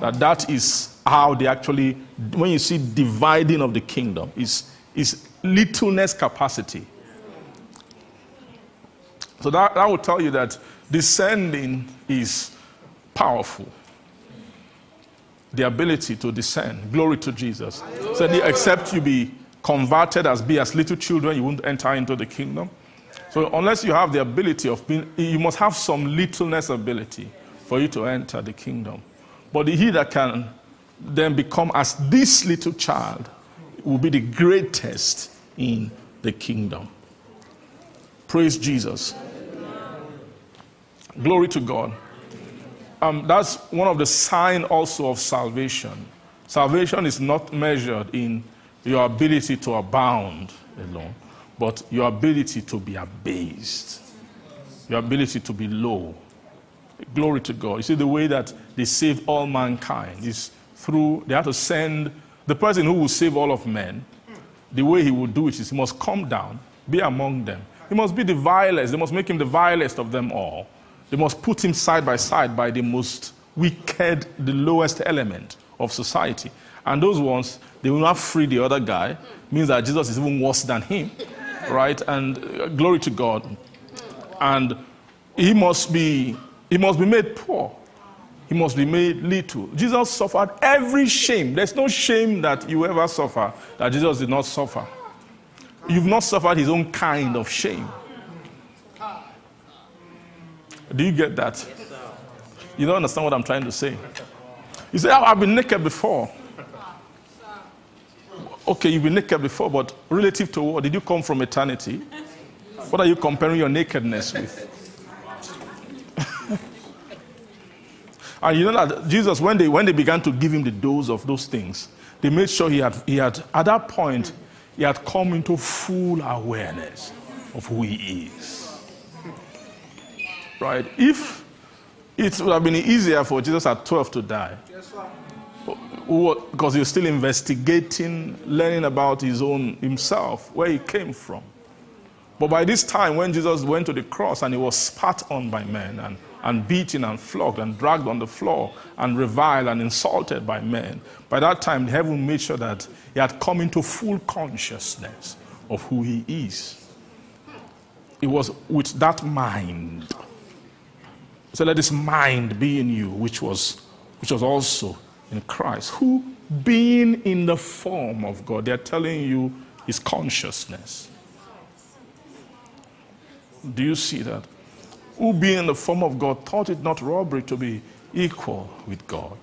That that is how they actually, when you see dividing of the kingdom, is is littleness capacity. So that, that will tell you that descending is powerful the ability to descend. Glory to Jesus. Said, so except you be converted as be as little children, you won't enter into the kingdom. So unless you have the ability of being, you must have some littleness ability for you to enter the kingdom. But he that can then become as this little child will be the greatest in the kingdom. Praise Jesus. Glory to God. Um, that's one of the sign also of salvation. Salvation is not measured in your ability to abound alone, but your ability to be abased, your ability to be low. Glory to God. You see, the way that they save all mankind is through, they have to send the person who will save all of men. The way he will do it is he must come down, be among them. He must be the vilest. They must make him the vilest of them all. They must put him side by side by the most wicked, the lowest element of society. And those ones, they will not free the other guy, means that Jesus is even worse than him, right? And uh, glory to God. And he must be, he must be made poor. He must be made little. Jesus suffered every shame. There's no shame that you ever suffer that Jesus did not suffer. You've not suffered his own kind of shame. Do you get that? You don't understand what I'm trying to say. You say, oh, I've been naked before. Okay, you've been naked before, but relative to what? Did you come from eternity? What are you comparing your nakedness with? and you know that Jesus, when they, when they began to give him the dose of those things, they made sure he had, he had, at that point, he had come into full awareness of who he is. Right? If it would have been easier for Jesus at 12 to die, because he was still investigating, learning about his own himself, where he came from. But by this time, when Jesus went to the cross and he was spat on by men and, and beaten and flogged and dragged on the floor and reviled and insulted by men, by that time, heaven made sure that he had come into full consciousness of who he is. It was with that mind. So let this mind be in you, which was, which was also in Christ, who being in the form of God, they're telling you his consciousness. Do you see that? Who being in the form of God thought it not robbery to be equal with God,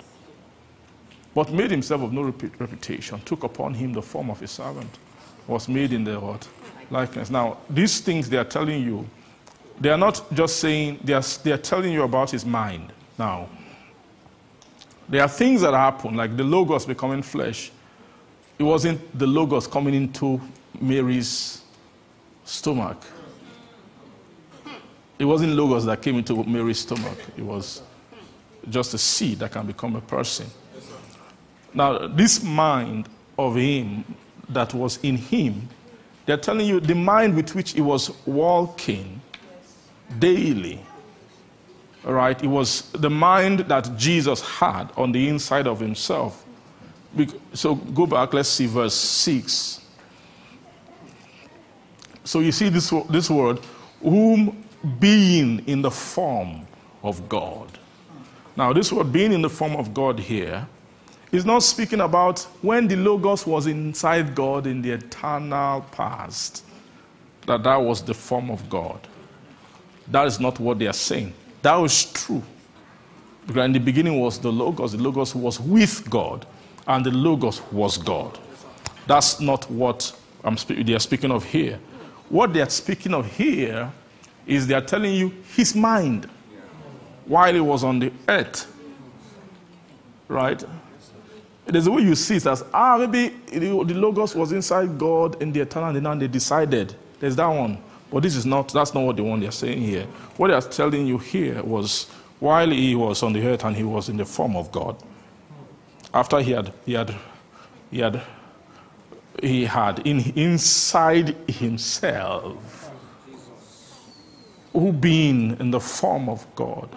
but made himself of no reputation, took upon him the form of a servant, was made in the what? Likeness. Now, these things they are telling you, they are not just saying, they are, they are telling you about his mind. Now, there are things that happen, like the Logos becoming flesh. It wasn't the Logos coming into Mary's stomach. It wasn't Logos that came into Mary's stomach. It was just a seed that can become a person. Now, this mind of him that was in him, they're telling you the mind with which he was walking daily. All right, it was the mind that Jesus had on the inside of himself. So go back, let's see verse 6. So you see this, this word, whom being in the form of God. Now, this word being in the form of God here is not speaking about when the Logos was inside God in the eternal past, that that was the form of God. That is not what they are saying. That was true. Because in the beginning was the Logos, the Logos was with God, and the Logos was God. That's not what I'm spe- they are speaking of here. What they are speaking of here is they are telling you his mind while he was on the earth. Right? There's a way you see it as, ah, maybe the Logos was inside God in the eternal, and then they decided. There's that one. But this is not, that's not what the one they're saying here. What they're telling you here was while he was on the earth and he was in the form of God, after he had, he had, he had, he had in, inside himself, who being in the form of God,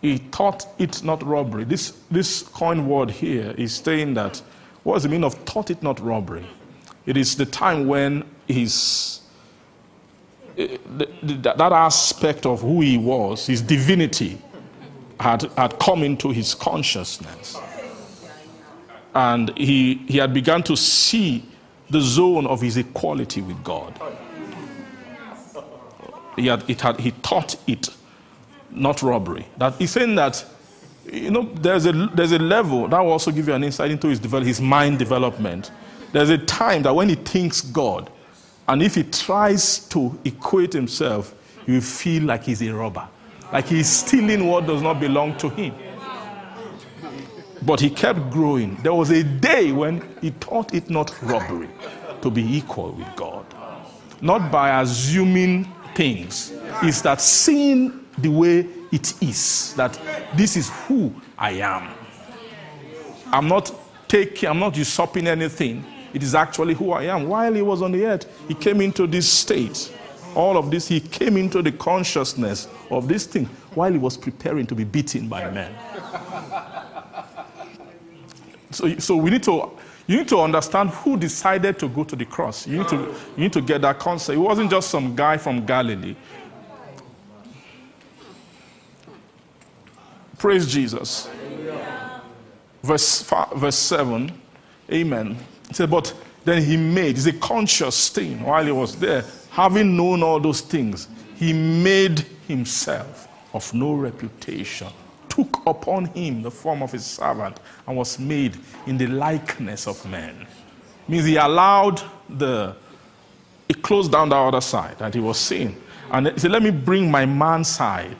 he thought it not robbery. This, this coin word here is saying that, what does it mean of thought it not robbery? It is the time when eh, Eh, eh, that aspect of who he was, his divinity, had, had come into his consciousness. And he, he had begun to see the zone of his equality with God. He, had, it had, he thought it not robbery. That he's saying that You know, there's a, there's a level that will also give you an insight into his, develop, his mind development. There's a time that when he thinks God, and if he tries to equate himself, you feel like he's a robber, like he's stealing what does not belong to him. But he kept growing. There was a day when he thought it not robbery to be equal with God. Not by assuming things, it's that seeing the way it is, that this is who I am. I'm not taking, I'm not usurping anything. It is actually who I am. While he was on the earth, he came into this state. All of this, he came into the consciousness of this thing while he was preparing to be beaten by men. So, so we need to, you need to understand who decided to go to the cross. You need to, you need to get that concept. It wasn't just some guy from Galilee. Praise Jesus. Verse, verse 7. Amen. Said, But then he made, it's a conscious thing while he was there, having known all those things, he made himself of no reputation took upon him the form of his servant and was made in the likeness of men. Means he allowed the, he closed down the other side that he was seeing. And he said, Let me bring my man side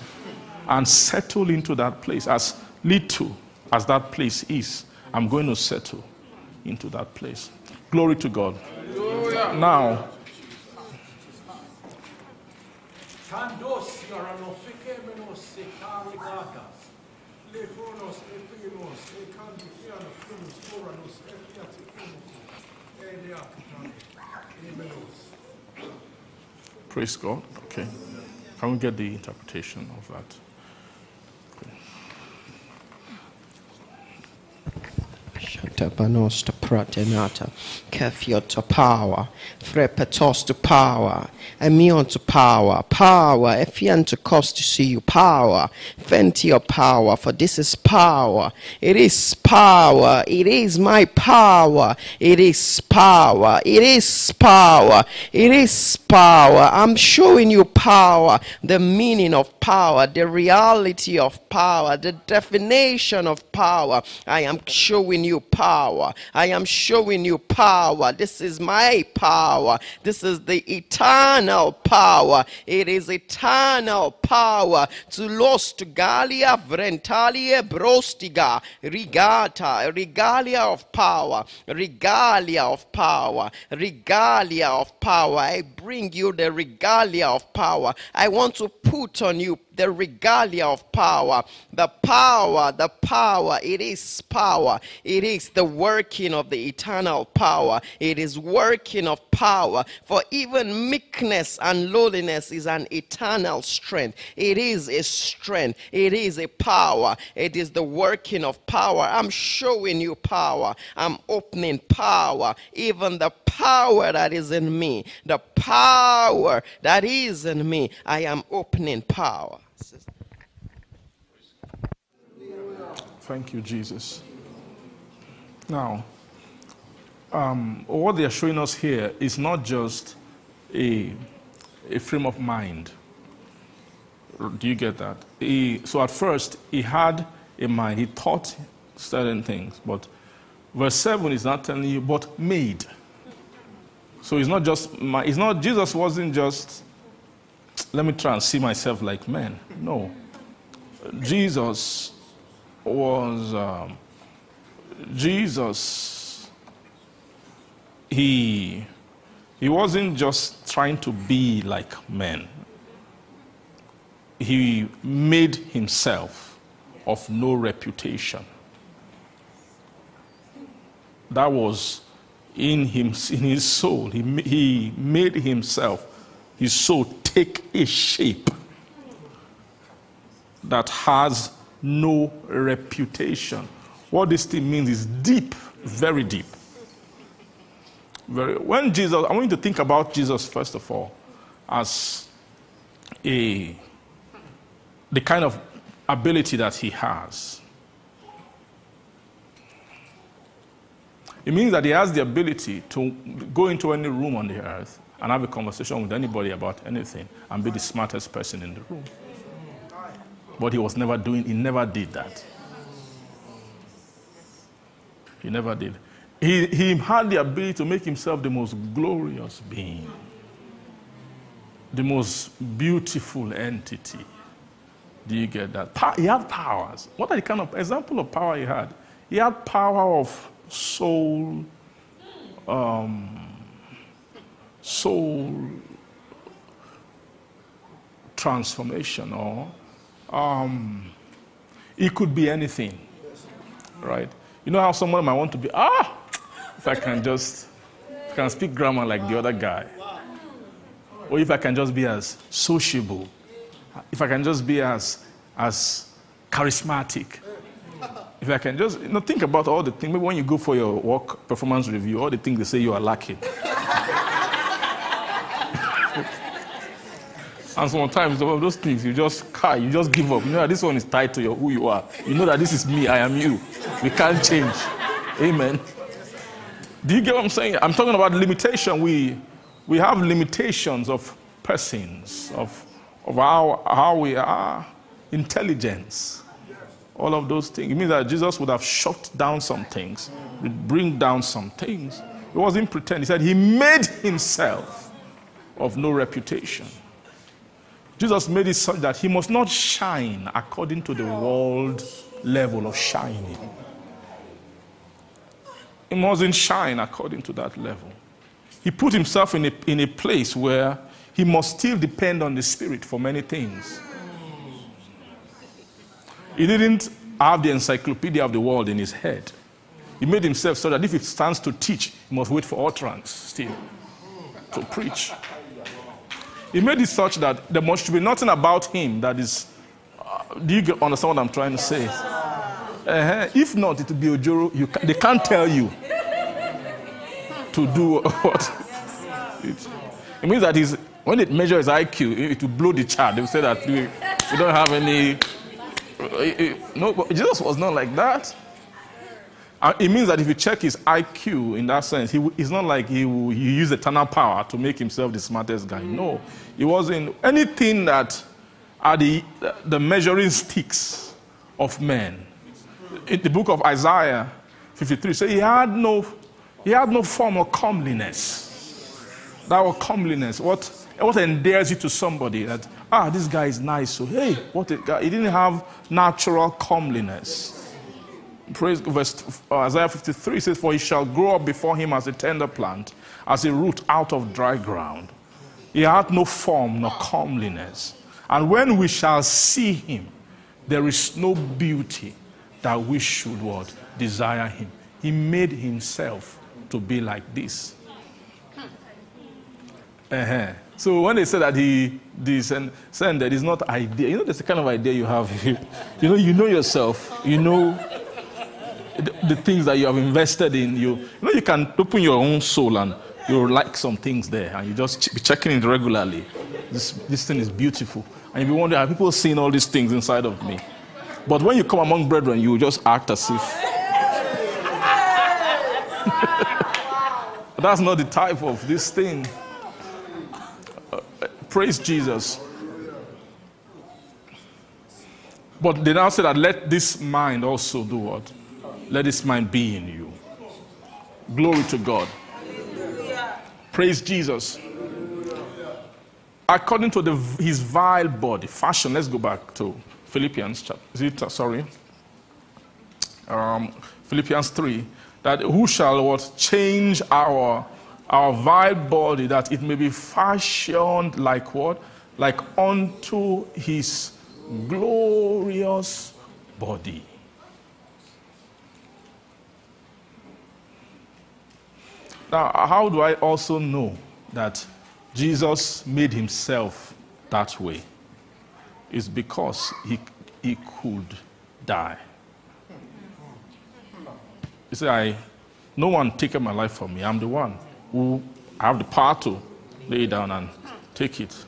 and settle into that place. As little as that place is, I'm going to settle into that place. Glory to God. Now, Praise God. Okay. Can we get the interpretation of that? Tabanos to pratenata, Kefio to power, Frepetos to power, Emion to power, power, Efian to cost to see you, power, Fentio power, for this is power, it is power, it is my power, it is power, it is power, it is power. I'm showing you power, the meaning of power, the reality of power, the definition of power. I am showing you power. I am showing you power. This is my power. This is the eternal power. It is eternal power to lost Galia Vrentalia Brostiga Regata. Regalia of power. Regalia of power. Regalia of power. I bring you the regalia of power. I want to put on you the regalia of power. The power, the power, it is power. It is the working of the eternal power. It is working of power. For even meekness and lowliness is an eternal strength. It is a strength. It is a power. It is the working of power. I'm showing you power. I'm opening power. Even the power that is in me. The power that is in me. I am opening power. Thank you, Jesus. Now, um, what they are showing us here is not just a, a frame of mind. Do you get that? He, so at first, he had a mind, he thought certain things, but verse 7 is not telling you, but made. So it's not just, my, it's not, Jesus wasn't just, let me try and see myself like man. No. Jesus was um, Jesus. He he wasn't just trying to be like men. He made himself of no reputation. That was in him, in his soul. He, he made himself, his soul, take a shape that has no reputation. What this thing means is deep, very deep. Very, when Jesus, I want you to think about Jesus first of all as a the kind of ability that he has. It means that he has the ability to go into any room on the earth and have a conversation with anybody about anything and be the smartest person in the room. But he was never doing, he never did that. He never did. He, he had the ability to make himself the most glorious being, the most beautiful entity. Do you get that? He had powers. What are the kind of example of power he had? He had power of soul, um, soul transformation, or um, it could be anything, right? You know how someone might want to be ah, if I can just can speak grammar like the other guy, or if I can just be as sociable if I can just be as, as charismatic, if I can just you know, think about all the things, maybe when you go for your work performance review, all the things they say you are lacking. and sometimes some of those things you just cry, you just give up. You know that this one is tied to your, who you are. You know that this is me, I am you. We can't change. Amen. Do you get what I'm saying? I'm talking about limitation. We, we have limitations of persons, of of how, how we are, intelligence, all of those things. It means that Jesus would have shut down some things, bring down some things. He wasn't pretend. He said he made himself of no reputation. Jesus made it such that he must not shine according to the world level of shining. He mustn't shine according to that level. He put himself in a, in a place where he must still depend on the Spirit for many things. He didn't have the encyclopedia of the world in his head. He made himself so that if he stands to teach, he must wait for utterance still to preach. He made it such that there must be nothing about him that is. Uh, do you understand what I'm trying to say? Uh-huh. If not, it will be Ojoro. You can, they can't tell you to do what. It, it means that when it measures IQ, it will blow the chart. They will say that we, we don't have any. Eh, eh, no, but Jesus was not like that. It means that if you check his IQ in that sense, he, it's not like he, he used eternal power to make himself the smartest guy. No, he wasn't anything that are the, the measuring sticks of men. In the book of Isaiah 53, say he had no, he had no form of comeliness. That was comeliness. What what endears you to somebody that, ah, this guy is nice. So, hey, what a guy. He didn't have natural comeliness. Praise verse uh, Isaiah 53 says, For he shall grow up before him as a tender plant, as a root out of dry ground. He had no form nor comeliness. And when we shall see him, there is no beauty that we should what? Desire him. He made himself to be like this. Uh-huh. So when they say that he descended, it's not idea. You know, there's the kind of idea you have. you know, you know yourself. You know the, the, things that you have invested in. You, you know, you can open your own soul and you like some things there, and you just be checking it regularly. This, this thing is beautiful, and you be wondering, are people seeing all these things inside of me? But when you come among brethren, you just act as if. That's not the type of this thing. Praise Jesus. But they now say that let this mind also do what? Let this mind be in you. Glory to God. Praise Jesus. According to the, his vile body, fashion, let's go back to Philippians, chapter. is it, uh, sorry, um, Philippians 3, that who shall what? Change our our vile body that it may be fashioned like what? Like unto his glorious body. Now, how do I also know that Jesus made himself that way? It's because he, he could die. You see, I, no one taken my life from me. I'm the one who have the power to lay down and take it.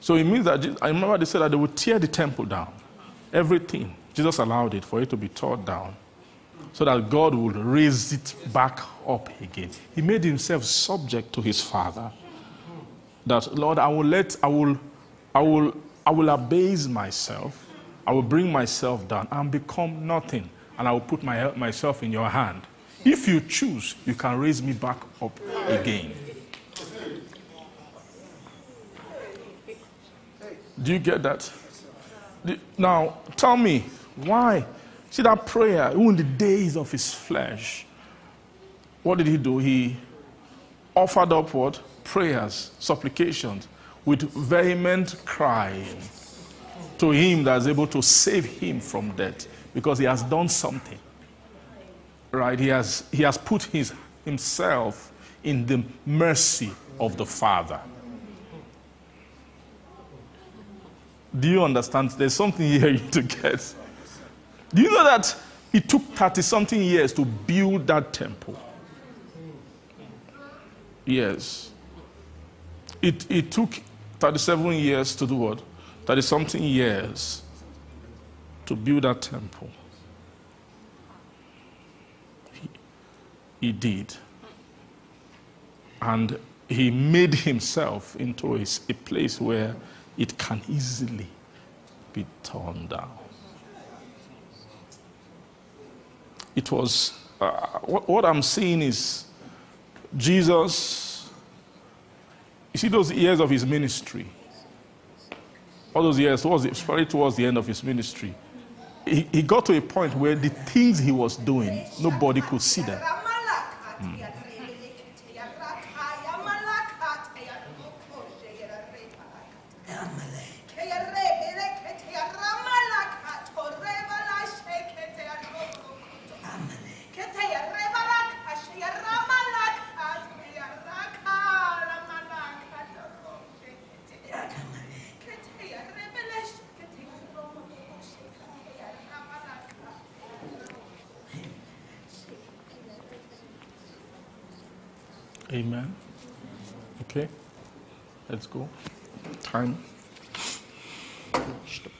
So it means that I remember they said that they would tear the temple down. Everything. Jesus allowed it for it to be torn down so that God would raise it back up again. He made himself subject to his Father. That Lord, I will let I will I will I will abase myself. I will bring myself down and become nothing, and I will put my, myself in your hand. If you choose, you can raise me back up again. Do you get that? Now, tell me, why? See that prayer, in the days of his flesh, what did he do? He offered up what? Prayers, supplications, with vehement crying to him that is able to save him from death because he has done something. Right? He has, he has put his, himself in the mercy of the Father. Do you understand? There's something here you to get. Do you know that it took 30 something years to build that temple? Yes. It, it took 37 years to do what? 30 something years to build that temple. He did. And he made himself into a, a place where it can easily be torn down. It was, uh, what, what I'm seeing is Jesus, you see those years of his ministry, all those years, towards the, especially towards the end of his ministry, he, he got to a point where the things he was doing, nobody could see them. Amen. Okay, let's go. Time.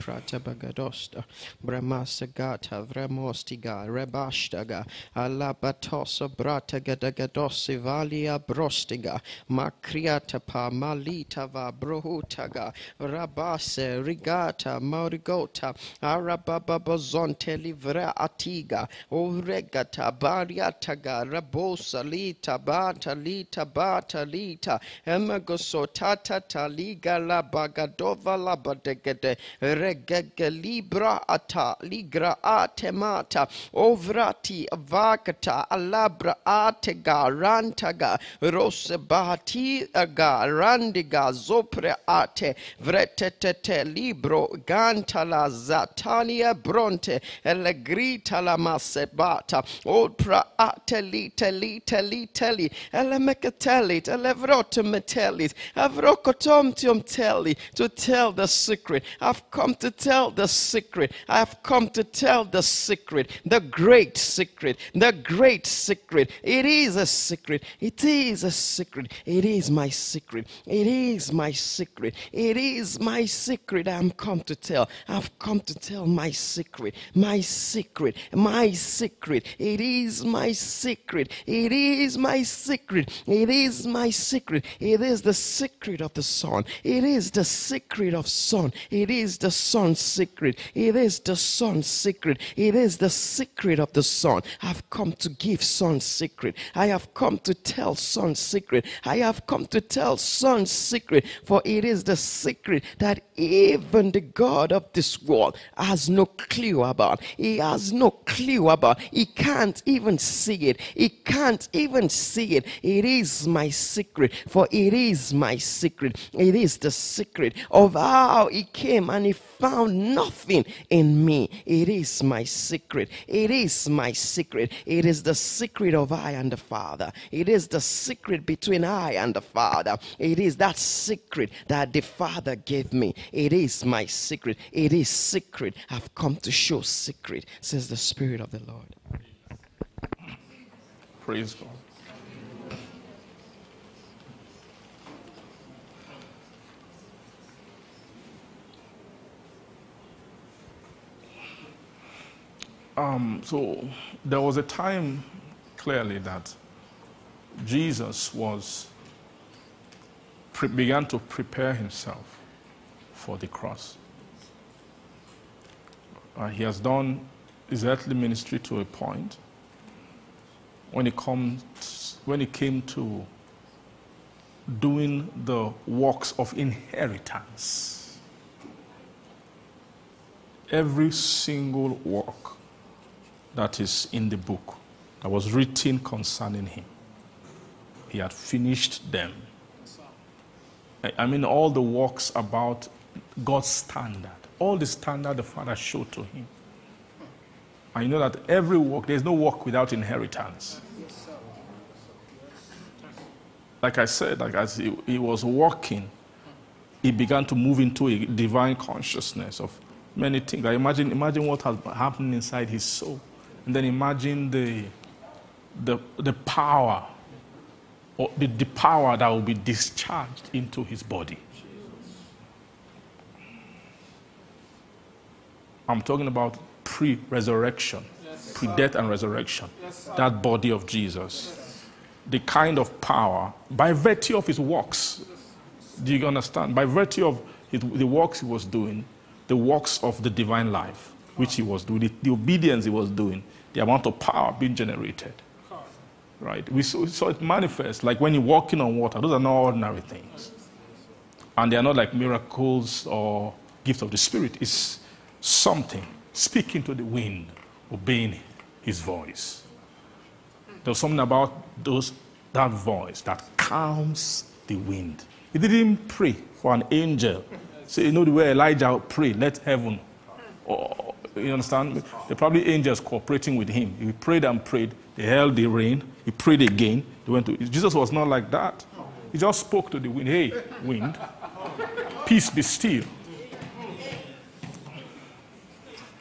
Prata bagadosta, bramasagata, vremostiga, rebashtaga, alabatosa brata gadagadosi valia brostiga, makriata pa malita va brohutaga, rabase rigata maurigota, arabababozonte livra atiga, oregata bariataga, rabosa lita bata lita bata lita, emagosotata taliga la bagadova la badegede, regege libra ata ligra atemata ovrati vakata alabra atega rantaga rosebati aga randiga zopre ate vretetete libro gantala zatania bronte elegrita la masebata opra ate lite lite liteli elemekatelit elevrotemetelit avrokotomtium teli to tell the secret. I've come to tell the secret. I've come to tell the secret, the great secret, the great secret. It is a secret. It is a secret. It is my secret. It is my secret. It is my secret I'm come to tell. I've come to tell my secret. My secret. My secret. It is my secret. It is my secret. It is my secret. It is the secret of the Son. It is the secret of Son. It is the Son's secret. It is the Son's secret. It is the secret of the Son. I've come to give Son's secret. I have come to tell Son's secret. I have come to tell Son's secret, for it is the secret that even the God of this world has no clue about. He has no clue about. He can't even see it. He can't even see it. It is my secret, for it is my secret. It is the secret of how He came and He found nothing in me. It is my secret. It is my secret. It is the secret of I and the Father. It is the secret between I and the Father. It is that secret that the Father gave me. It is my secret. It is secret. I've come to show secret, says the Spirit of the Lord. Praise God. Um, so there was a time clearly that Jesus was began to prepare himself for the cross. Uh, he has done his earthly ministry to a point. When it comes, when it came to doing the works of inheritance, every single work that is in the book that was written concerning him, he had finished them. I- mean, all the works about God's standard, all the standard the Father showed to him. And you know that every work, there's no work without inheritance. Like I said, like as he, he was walking, he began to move into a divine consciousness of many things. I imagine, imagine what has happened inside his soul. And then imagine the, the, the power, or the, the power that will be discharged into his body. I'm talking about pre resurrection, pre death and resurrection. That body of Jesus. The kind of power, by virtue of his works. Do you understand? By virtue of his, the works he was doing, the works of the divine life, which he was doing, the, the obedience he was doing, the amount of power being generated. Right? We saw, saw it manifest, like when you're walking on water. Those are not ordinary things. And they are not like miracles or gift of the Spirit. It's something speaking to the wind, obeying his voice. There's something about those, that voice that calms the wind. He didn't pray for an angel. Say, you know the way Elijah prayed, let heaven. Or, you understand? They're probably angels cooperating with him. He prayed and prayed. They held the rain. He prayed again. They went to. Jesus was not like that. He just spoke to the wind. Hey, wind, peace be still.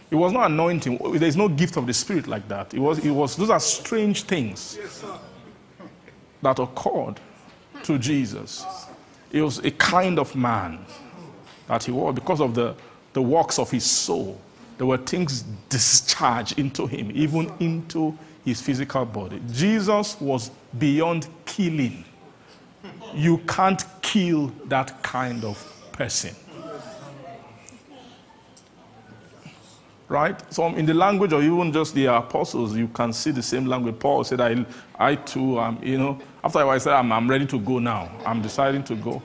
It was not anointing. There's no gift of the Spirit like that. It was, it was, those are strange things that occurred to Jesus. He was a kind of man that he was because of the, the works of his soul. There were things discharged into him, even into his physical body. Jesus was beyond killing. You can't kill that kind of person. right? So in the language of even just the apostles, you can see the same language. Paul said, I, I too, um, you know, after I said, I'm, I'm ready to go now. I'm deciding to go.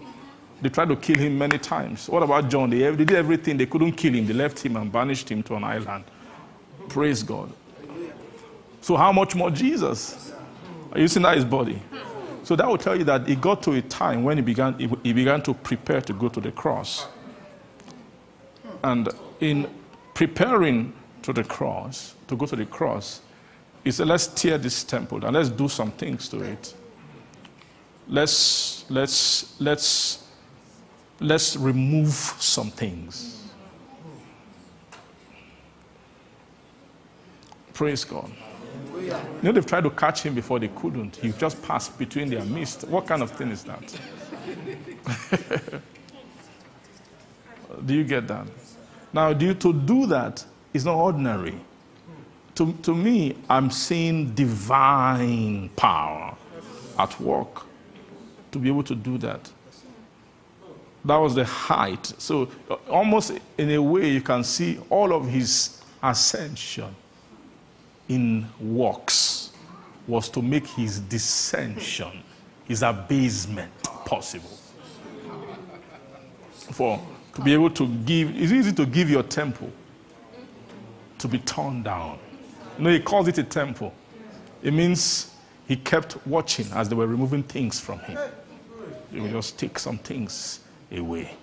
They tried to kill him many times. What about John? They, they did everything. They couldn't kill him. They left him and banished him to an island. Praise God. So how much more Jesus? Are you seeing that his body? So that will tell you that he got to a time when he began, he, began to prepare to go to the cross. And in preparing to the cross, to go to the cross, he said, let's tear this temple and let's do some things to it. Let's, let's, let's, let's remove some things. Praise God. You know, they've tried to catch him before they couldn't. He just passed between their midst. What kind of thing is that? do you get that? Now, do you, to do that is not ordinary. To, to me, I'm seeing divine power at work to be able to do that. That was the height. So, uh, almost in a way, you can see all of his ascension in works was to make his descension, his abasement possible. For to be able to give, it's easy to give your temple to be torn down. You know, he calls it a temple. It means he kept watching as they were removing things from him. He would just take some things away.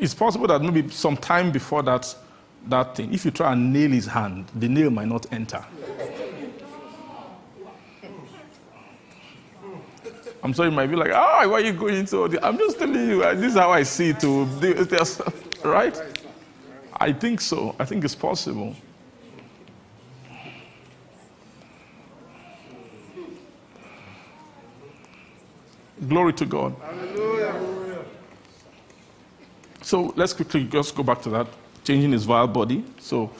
It's possible that maybe some time before that, that thing, if you try and nail his hand, the nail might not enter. I'm sorry, you might be like, ah, why are you going this? I'm just telling you, this is how I see it. To, right? I think so. I think it's possible. Glory to God. So let's quickly just go back to that. Changing his vile body. So,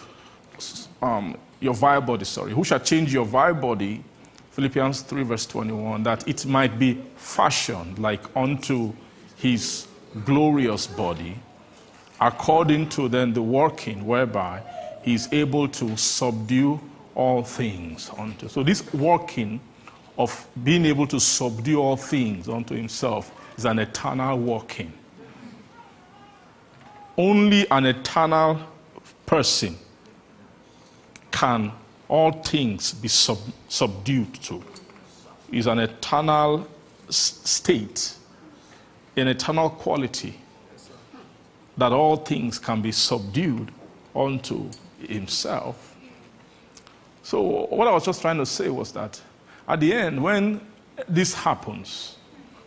um, your vile body, sorry. Who shall change your vile body? Philippians 3, verse 21, that it might be fashioned like unto his glorious body, according to then the working whereby he is able to subdue all things unto. So this working of being able to subdue all things unto himself is an eternal working. Only an eternal person can all things be sub- subdued to. Is an eternal s- state, an eternal quality that all things can be subdued unto himself. So, what I was just trying to say was that at the end, when this happens,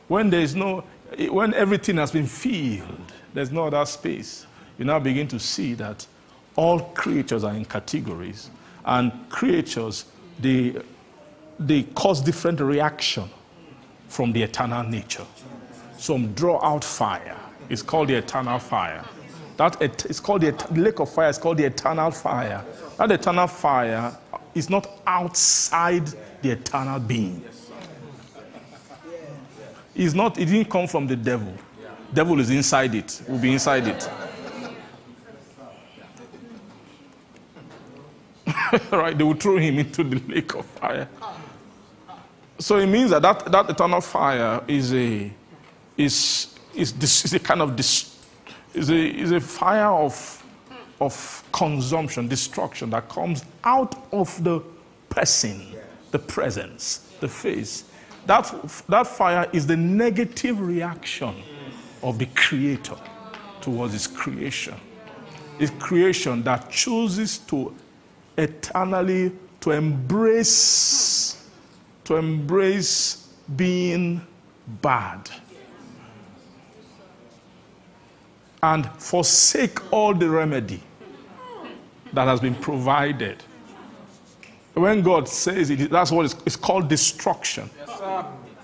when there is no, when everything has been filled, there's no other space, you now begin to see that all creatures are in categories, and creatures, they, they cause different reaction from the eternal nature. Some draw out fire. It's called the eternal fire. That et- it's called the, et- the lake of fire. It's called the eternal fire. That eternal fire is not outside the eternal being. It's not. It didn't come from the devil. Devil is inside it. Will be inside it. right? They will throw him into the lake of fire. So it means that that, that eternal fire is a is is, this, is a kind of dis, is a is a fire of of consumption, destruction that comes out of the person, the presence, the face. That, that fire is the negative reaction of the creator towards his creation. His creation that chooses to eternally to embrace to embrace being bad and forsake all the remedy that has been provided. When God says it, that's what it's, it's called destruction.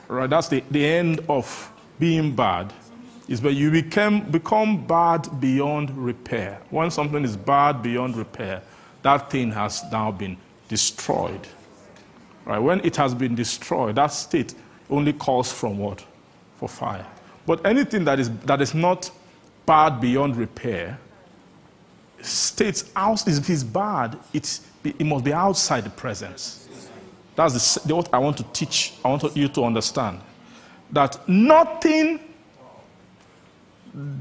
Right, that's the, the end of being bad. Is when you become, become bad beyond repair. When something is bad beyond repair, that thing has now been destroyed. Right? When it has been destroyed, that state only calls from what? For fire. But anything that is, that is not bad beyond repair states out, if it's bad, it's, it must be outside the presence. That's the, what I want to teach, I want you to understand. That nothing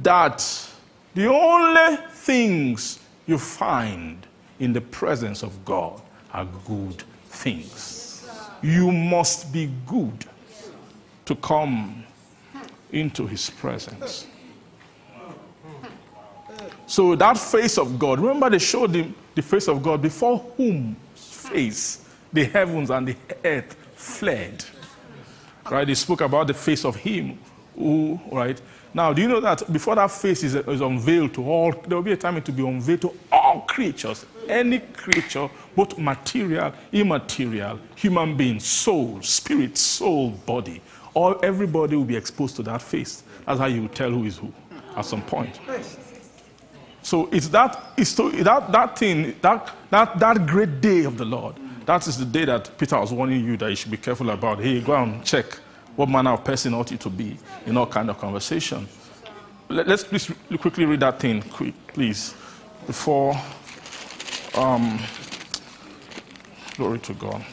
that the only things you find in the presence of God are good things. You must be good to come into his presence. So that face of God, remember they showed him the face of God before whom face the heavens and the earth fled. Right? They spoke about the face of him who, right? Now, do you know that before that face is, is unveiled to all, there will be a time it will be unveiled to all creatures, any creature, both material, immaterial, human being, soul, spirit, soul, body. All everybody will be exposed to that face. That's how you will tell who is who at some point. So it's that it's to, that that thing that that that great day of the Lord. That is the day that Peter was warning you that you should be careful about. Hey, go and check what manner of person ought you to be in all kind of conversation. Let, us please quickly read that thing, quick, please, before. Um, glory to God.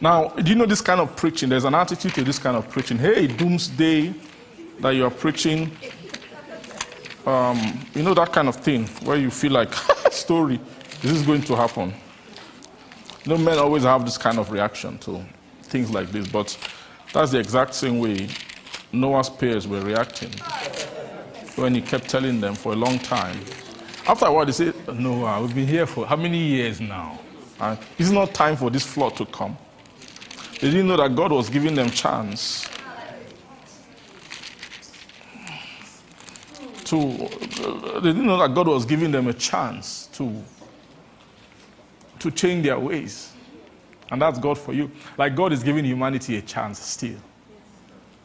Now, do you know this kind of preaching? There's an attitude to this kind of preaching. Hey, doomsday that you are preaching. Um, you know that kind of thing where you feel like, story, this is going to happen. You know, men always have this kind of reaction to things like this, but that's the exact same way Noah's peers were reacting when he kept telling them for a long time. After a while, they said, Noah, we've been here for how many years now? It's not time for this flood to come. They didn't know that God was giving them chance to, uh, they didn't know that God was giving them a chance to, to change their ways. And that's God for you. Like God is giving humanity a chance still.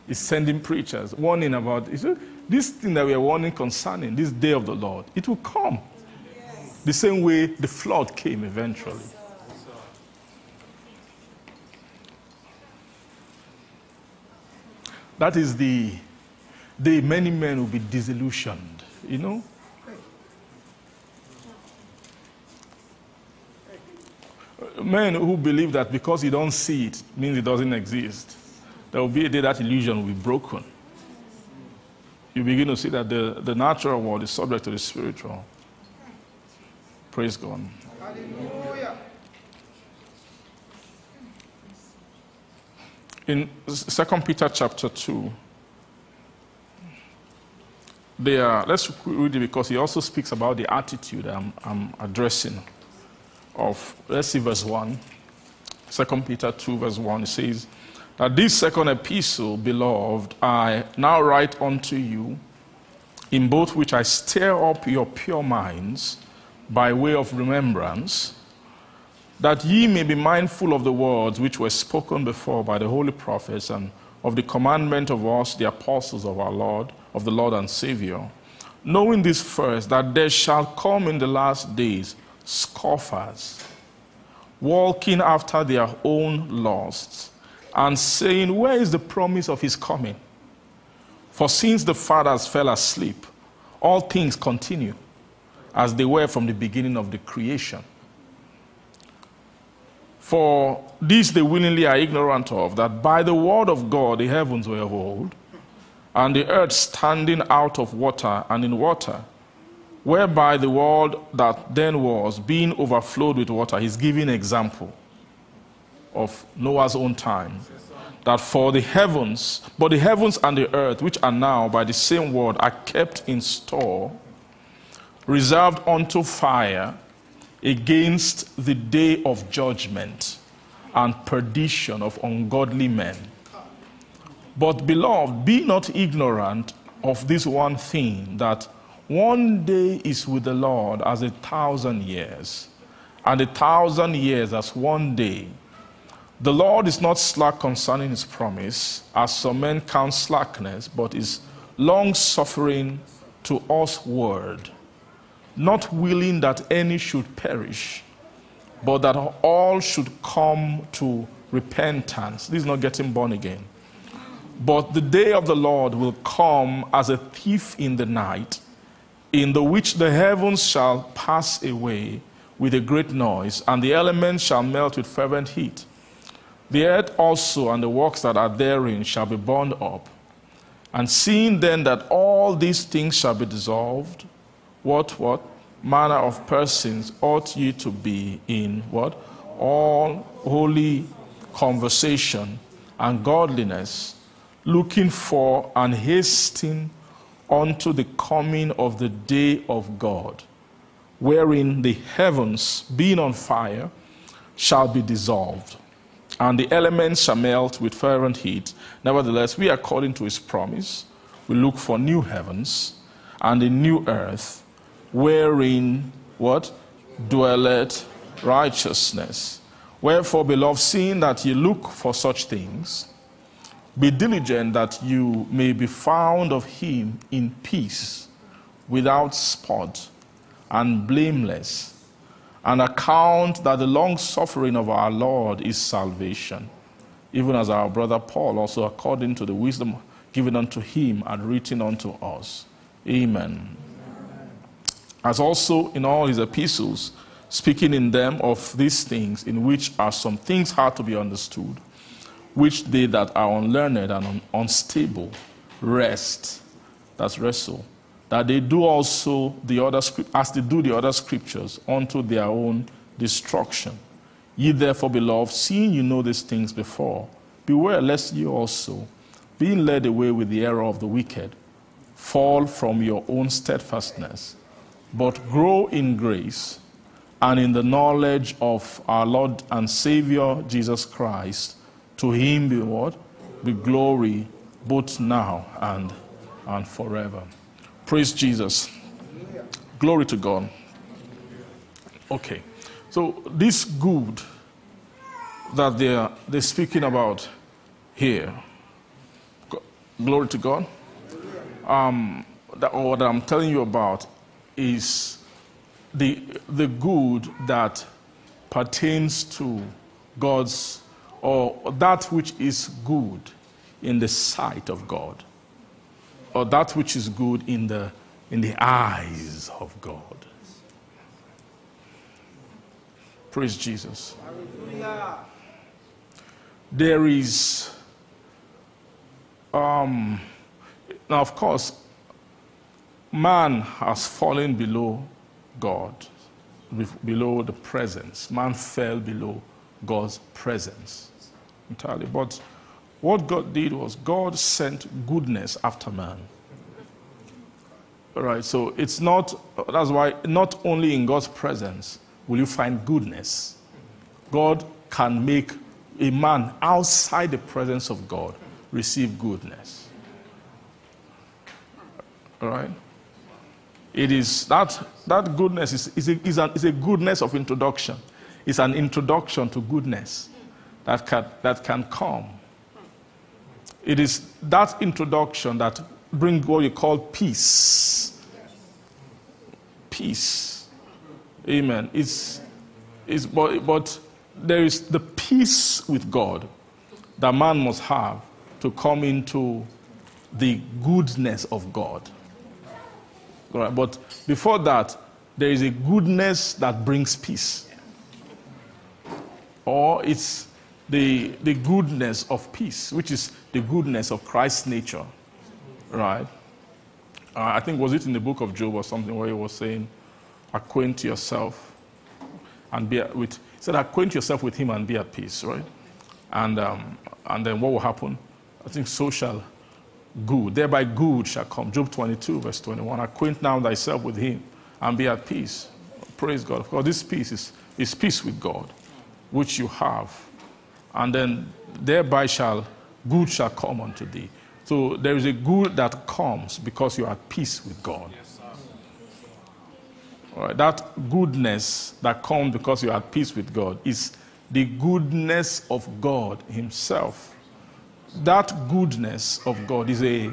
He's sending preachers, warning about this thing that we are warning concerning, this day of the Lord. It will come. The same way the flood came eventually. That is the day many men will be disillusioned, you know? Men who believe that because you don't see it means it doesn't exist. There will be a day that illusion will be broken. You begin to see that the, the natural world is subject to the spiritual. Praise God. In 2 Peter chapter 2, let's read it because he also speaks about the attitude I'm, I'm addressing. Of let's see verse 1. 2 Peter 2, verse 1, it says, That this second epistle, beloved, I now write unto you, in both which I stir up your pure minds by way of remembrance that ye may be mindful of the words which were spoken before by the holy prophets and of the commandment of us, the apostles of our Lord, of the Lord and Savior, knowing this first, that there shall come in the last days scoffers, walking after their own lusts, and saying, Where is the promise of his coming? For since the fathers fell asleep, all things continue as they were from the beginning of the creation. For this they willingly are ignorant of, that by the word of God the heavens were of old, and the earth standing out of water and in water, whereby the world that then was, being overflowed with water, he's giving example of Noah's own time. That for the heavens, but the heavens and the earth, which are now by the same word, are kept in store, reserved unto fire against the day of judgment and perdition of ungodly men. But, beloved, be not ignorant of this one thing that one day is with the Lord as a thousand years, and a thousand years as one day. The Lord is not slack concerning his promise, as some men count slackness, but is long suffering to us word not willing that any should perish, but that all should come to repentance. This is not getting born again. But the day of the Lord will come as a thief in the night, in the which the heavens shall pass away with a great noise, and the elements shall melt with fervent heat. The earth also and the works that are therein shall be burned up. And seeing then that all these things shall be dissolved, what, what? Manner of persons ought ye to be in what? All holy conversation and godliness, looking for and hasting unto the coming of the day of God, wherein the heavens, being on fire, shall be dissolved, and the elements shall melt with fervent heat. Nevertheless, we, according to his promise, we look for new heavens and a new earth wherein what dwelleth righteousness. Wherefore, beloved, seeing that ye look for such things, be diligent that you may be found of him in peace, without spot, and blameless, and account that the long suffering of our Lord is salvation, even as our brother Paul also, according to the wisdom given unto him, and written unto us. Amen as also in all his epistles, speaking in them of these things, in which are some things hard to be understood, which they that are unlearned and un- unstable rest, that's wrestle, that they do also the other as they do the other scriptures unto their own destruction. Ye therefore, beloved, seeing you know these things before, beware lest you also, being led away with the error of the wicked, fall from your own steadfastness but grow in grace and in the knowledge of our Lord and Savior Jesus Christ. To him be what? Be glory both now and, and forever. Praise Jesus. Glory to God. Okay. So this good that they're, they're speaking about here, glory to God, um, that, or that I'm telling you about is the, the good that pertains to God's, or that which is good in the sight of God, or that which is good in the, in the eyes of God. Praise Jesus. There is, um, now of course, man has fallen below God, below the presence. Man fell below God's presence entirely. But what God did was God sent goodness after man. All right, so it's not, that's why not only in God's presence will you find goodness, God can make a man outside the presence of God receive goodness. All right? It is that, that goodness is, is, a, is, a, is a goodness of introduction. It's an introduction to goodness that can, that can come. It is that introduction that brings what you call peace. Peace. Amen. It's, it's, but, but there is the peace with God that man must have to come into the goodness of God. Right, But before that, there is a goodness that brings peace. Or it's the, the goodness of peace, which is the goodness of Christ's nature. Right? Uh, I think, was it in the book of Job or something where he was saying, acquaint yourself and be with, he said, acquaint yourself with him and be at peace, right? And, um, and then what will happen? I think so shall good, thereby good shall come. Job 22, verse 21. Acquaint now thyself with him and be at peace. Praise God. Of course, this peace is, is peace with God, which you have. And then thereby shall good shall come unto thee. So there is a good that comes because you are at peace with God. Right, that goodness that comes because you are at peace with God is the goodness of God Himself. That goodness of God is a,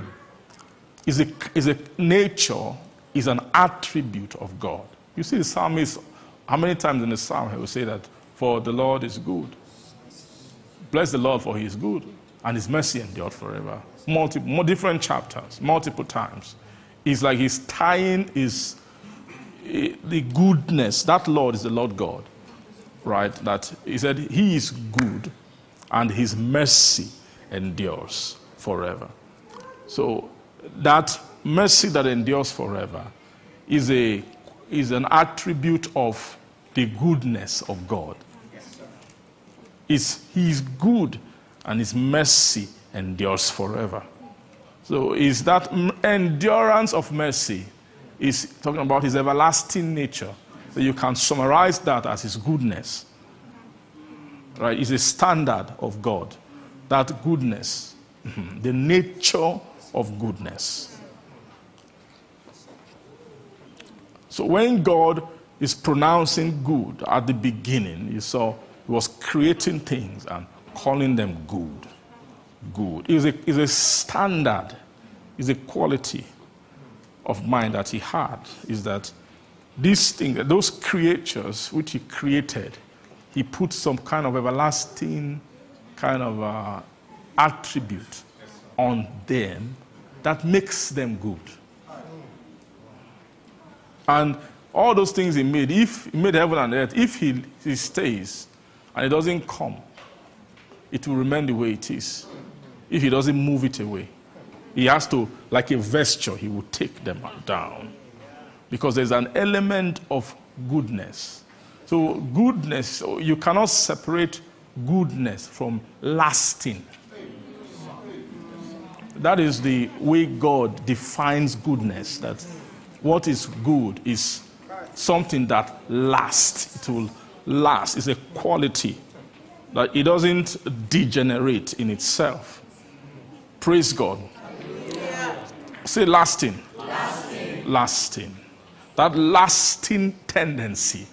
is a, is a nature, is an attribute of God. You see, the psalmist, how many times in the psalm he will say that, For the Lord is good. Bless the Lord, for his good, and His mercy endured forever. Multiple, different chapters, multiple times. It's like He's tying His eh, the goodness. That Lord is the Lord God, right? That He said He is good, and His mercy endures forever. So that mercy that endures forever is a is an attribute of the goodness of God is he is good and his mercy endures forever. So is that endurance of mercy is talking about his everlasting nature. So you can summarize that as his goodness. Right? It's a standard of God. That goodness, mhm, the nature of goodness. So when God is pronouncing good at the beginning, you saw he was creating things and calling them good. Good. It's a, it's a standard, it's a quality of mind that he had, is that these things, those creatures which he created, he put some kind of everlasting kind of uh, attribute on them that makes them good. And all those things he made, if he made heaven and earth, if he, he stays and it doesn't come, it will remain the way it is. If he doesn't move it away, he has to, like a vesture, he will take them down. Because there's an element of goodness. So, goodness, you cannot separate goodness from lasting. That is the way God defines goodness. That what is good is something that lasts. It will last. It's a quality that it doesn't degenerate in itself. Praise God. Say lasting. Lasting. Lasting. That lasting tendency.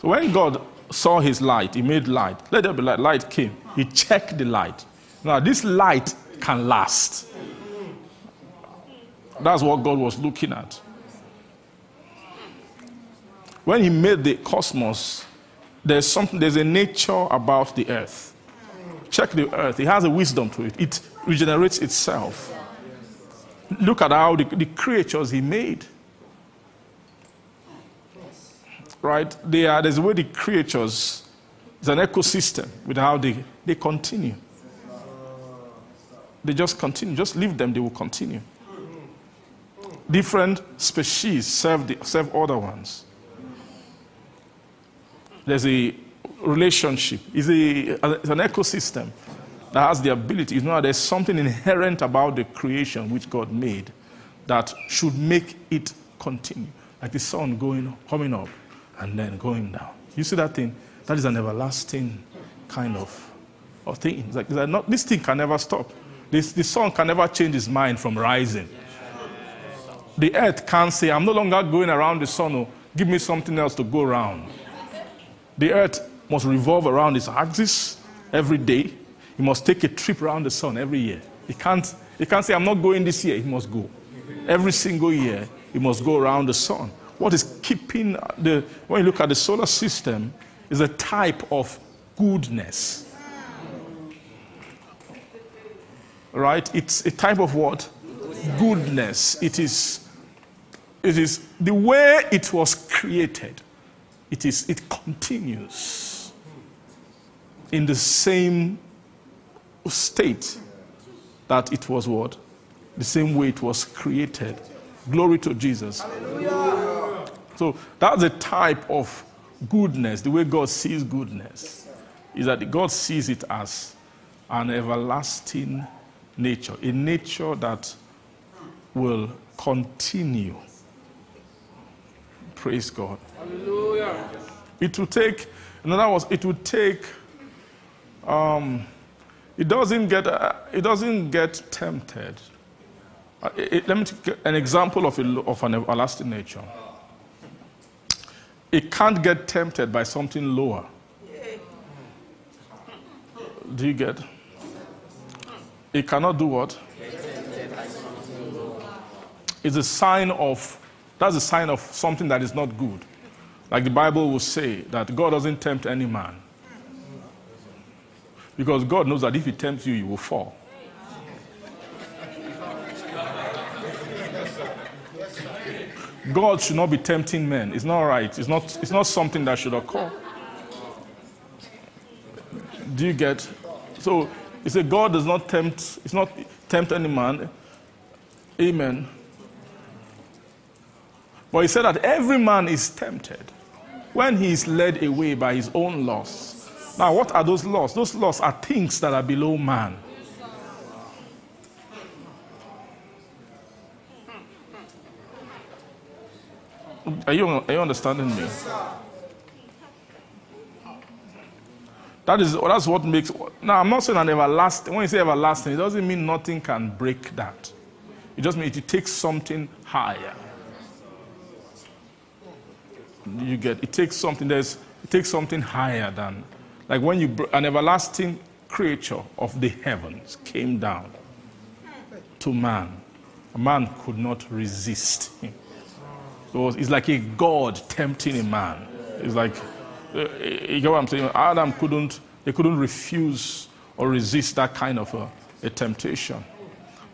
So when God saw his light, he made light. Let there be light. Light came. He checked the light. Now, this light can last. That's what God was looking at. When he made the cosmos, there's something, there's a nature about the earth. check the earth, it has a wisdom to it. It regenerates itself. Look at how the, the creatures he made. Right? They are, there's a way the creatures, it's an ecosystem with how they, they continue. They just continue. Just leave them, they will continue. Different species serve, the, serve other ones. There's a relationship. It's, a, it's an ecosystem that has the ability. You know, there's something inherent about the creation which God made that should make it continue. Like the sun going, coming up and then going down. You see that thing? That is an everlasting kind of, of thing. It's like, not, this thing can never stop. This, the sun can never change its mind from rising. The earth can't say, I'm no longer going around the sun, oh, give me something else to go around. The earth must revolve around its axis every day. It must take a trip around the sun every year. It can't, it can't say, I'm not going this year. It must go. Every single year, it must go around the sun. What is keeping the, when you look at the solar system, is a type of goodness. Right? It's a type of what? Goodness. It is, it is the way it was created it, is, it continues in the same state that it was what? The same way it was created. Glory to Jesus. Hallelujah. So that's a type of goodness, the way God sees goodness, is that God sees it as an everlasting nature, a nature that will continue. Praise God. Hallelujah. It will take, in other words, it will take, um, it doesn't get, uh, it doesn't get tempted. Uh, it, let me take an example of, a, of an everlasting nature. It can't get tempted by something lower. Do you get? It cannot do what? It's a sign of, that's a sign of something that is not good. Like the Bible will say that God doesn't tempt any man. Because God knows that if He tempts you, you will fall. God should not be tempting men. It's not right. It's not, it's not something that should occur. Do you get? So he said God does not tempt, it's not tempt any man. Amen. But he said that every man is tempted when he is led away by his own lusts. Now, what are those lusts? Those lusts are things that are below man. Are you, are you understanding me? That is that's what makes. Now I'm not saying an everlasting. When you say everlasting, it doesn't mean nothing can break that. It just means it takes something higher you get it takes something there's it takes something higher than like when you an everlasting creature of the heavens came down to man a man could not resist him. So it's like a god tempting a man. It's like uh, you get what i'm saying? Adam couldn't he couldn't refuse or resist that kind of a, a temptation.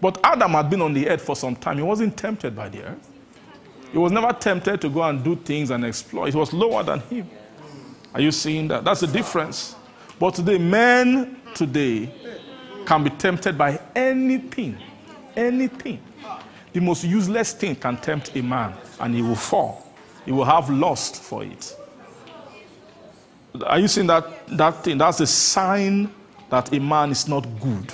But adam had been on the earth for some time. He wasn't tempted by the earth he was never tempted to go and do things and explore. He was lower than him. Are you seeing that? That's the difference. But today, men today can be tempted by anything. Anything. The most useless thing can tempt a man and he will fall. He will have lust for it. Are you seeing that, that thing? That's a sign that a man is not good.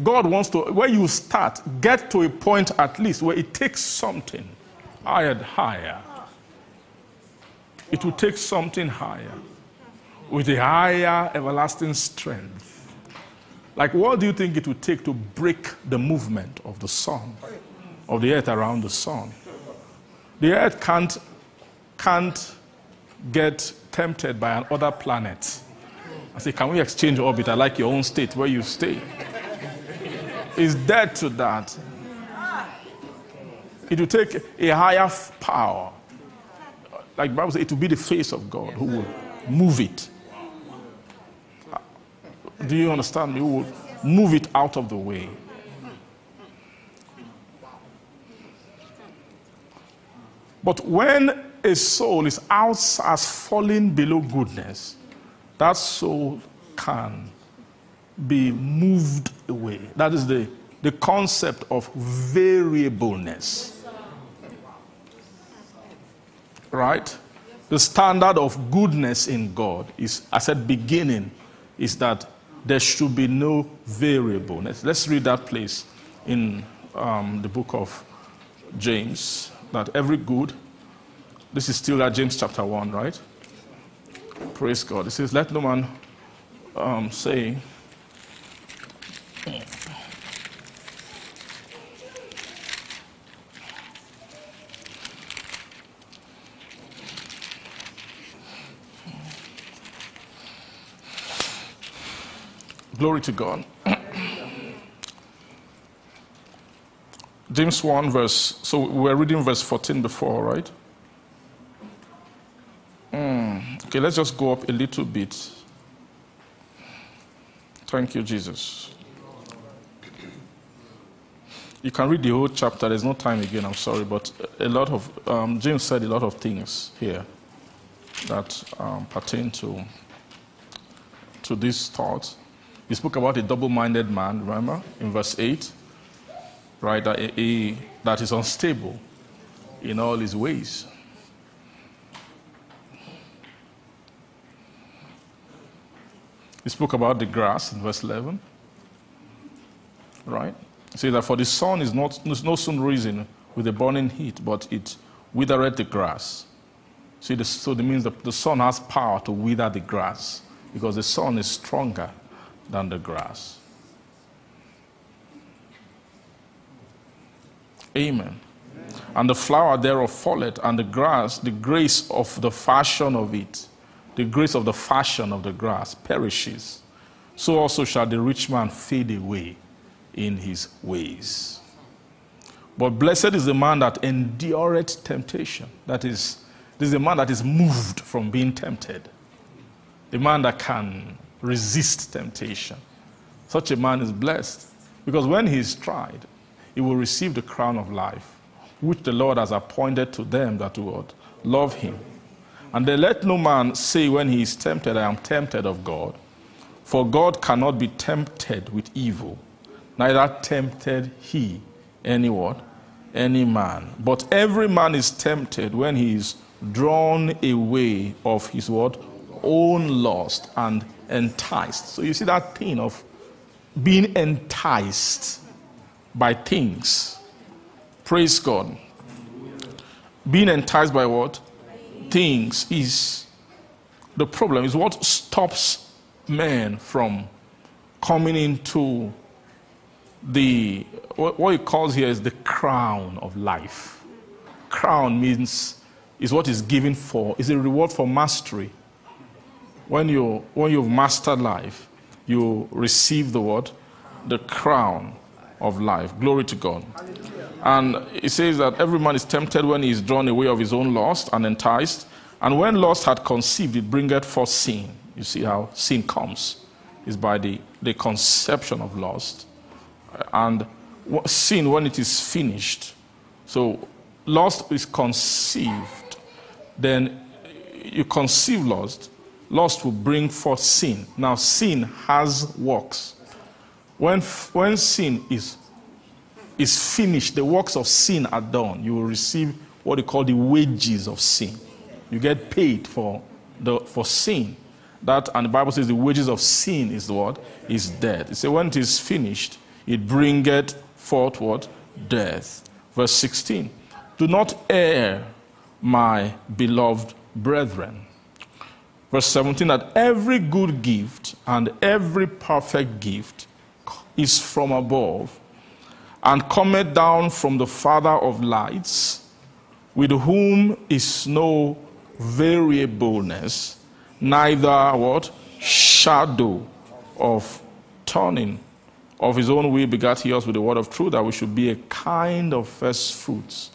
God wants to, where you start, get to a point at least where it takes something higher, higher. It will take something higher with a higher everlasting strength. Like, what do you think it would take to break the movement of the sun, of the earth around the sun? The earth can't, can't get tempted by another planet. I say, can we exchange orbit? I like your own state where you stay is dead to that. It will take a higher power. like Bible says, it will be the face of God who will move it. Do you understand me? Who will move it out of the way. But when a soul is out as falling below goodness, that soul can be moved away. That is the, the concept of variableness. Right? The standard of goodness in God is, I said, beginning, is that there should be no variableness. Let's read that place in um, the book of James that every good, this is still at James chapter 1, right? Praise God. It says, Let no man um, say, Glory to God. James 1, verse, so we were reading verse 14 before, right? Mm, okay, let's just go up a little bit. Thank you, Jesus. You can read the whole chapter. There's no time again, I'm sorry, but a lot of, um, James said a lot of things here that um, pertain to, to this thought. He spoke about a double minded man, remember, in verse 8? right? That, a, that is unstable in all his ways. He spoke about the grass in verse 11, right? Says that for the sun is not is no soon risen with a burning heat, but it withereth the grass. See, so that means that the sun has power to wither the grass because the sun is stronger than the grass. Amen. And the flower thereof falleth, and the grass, the grace of the fashion of it, the grace of the fashion of the grass perishes. So also shall the rich man fade away in his ways. But blessed is the man that endureth temptation. That is, this is the man that is moved from being tempted. The man that can resist temptation. Such a man is blessed. Because when he is tried, he will receive the crown of life, which the Lord has appointed to them that would love him. And they let no man say when he is tempted, I am tempted of God. For God cannot be tempted with evil, neither tempted he any what? Any man. But every man is tempted when he is drawn away of his what? Own lust and enticed. So you see that thing of being enticed by things. Praise God. Being enticed by what? Things is the problem, is what stops men from coming into the, what he calls here is the crown of life. Crown means, is what is given for, is a reward for mastery. When, you, when you've mastered life, you receive the what? The crown of life. Glory to God. And it says that every man is tempted when he is drawn away of his own lust and enticed. And when lust had conceived, it bringeth forth sin. You see how sin comes is by the, the conception of lust. And sin, when it is finished, so lust is conceived, then you conceive lust, lust will bring forth sin. Now, sin has works. When, when sin is, is finished, the works of sin are done, you will receive what they call the wages of sin. You get paid for, the, for sin. That, and the Bible says the wages of sin is the what? Is death. It says when it is finished, it bringeth forth what? Death. Verse 16. Do not err, my beloved brethren. Verse 17 that every good gift and every perfect gift is from above and cometh down from the Father of lights, with whom is no variableness, neither what? Shadow of turning. Of his own will begat he us with the word of truth, that we should be a kind of first fruits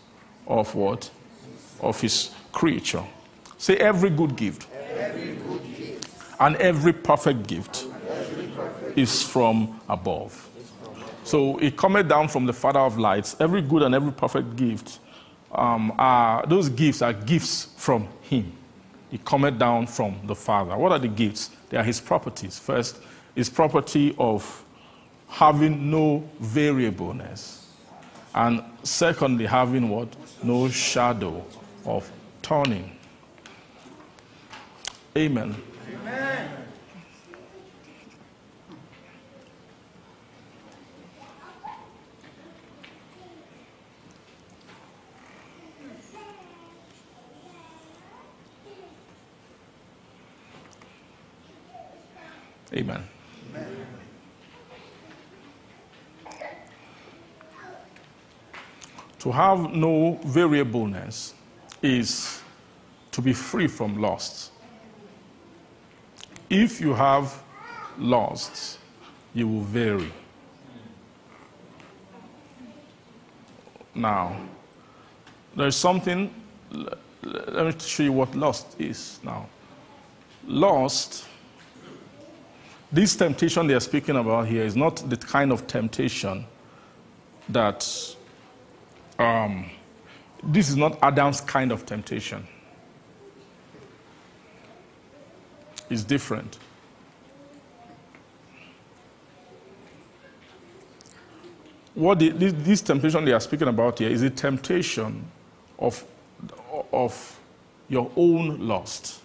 of what? Of his creature. Say every good gift. And every perfect gift is from above. So it cometh down from the Father of lights. Every good and every perfect gift um, are those gifts are gifts from Him. It cometh down from the Father. What are the gifts? They are His properties. First, His property of having no variableness, and secondly, having what? No shadow of turning. Amen. Amen. To have no variableness is to be free from lust. If you have lust, you will vary. Now, there's something, let me show you what lust is now. Lust, this temptation they are speaking about here is not the kind of temptation that, um, this is not Adam's kind of temptation. It's different. What the, this, this temptation they are speaking about here is a temptation of, of your own lust.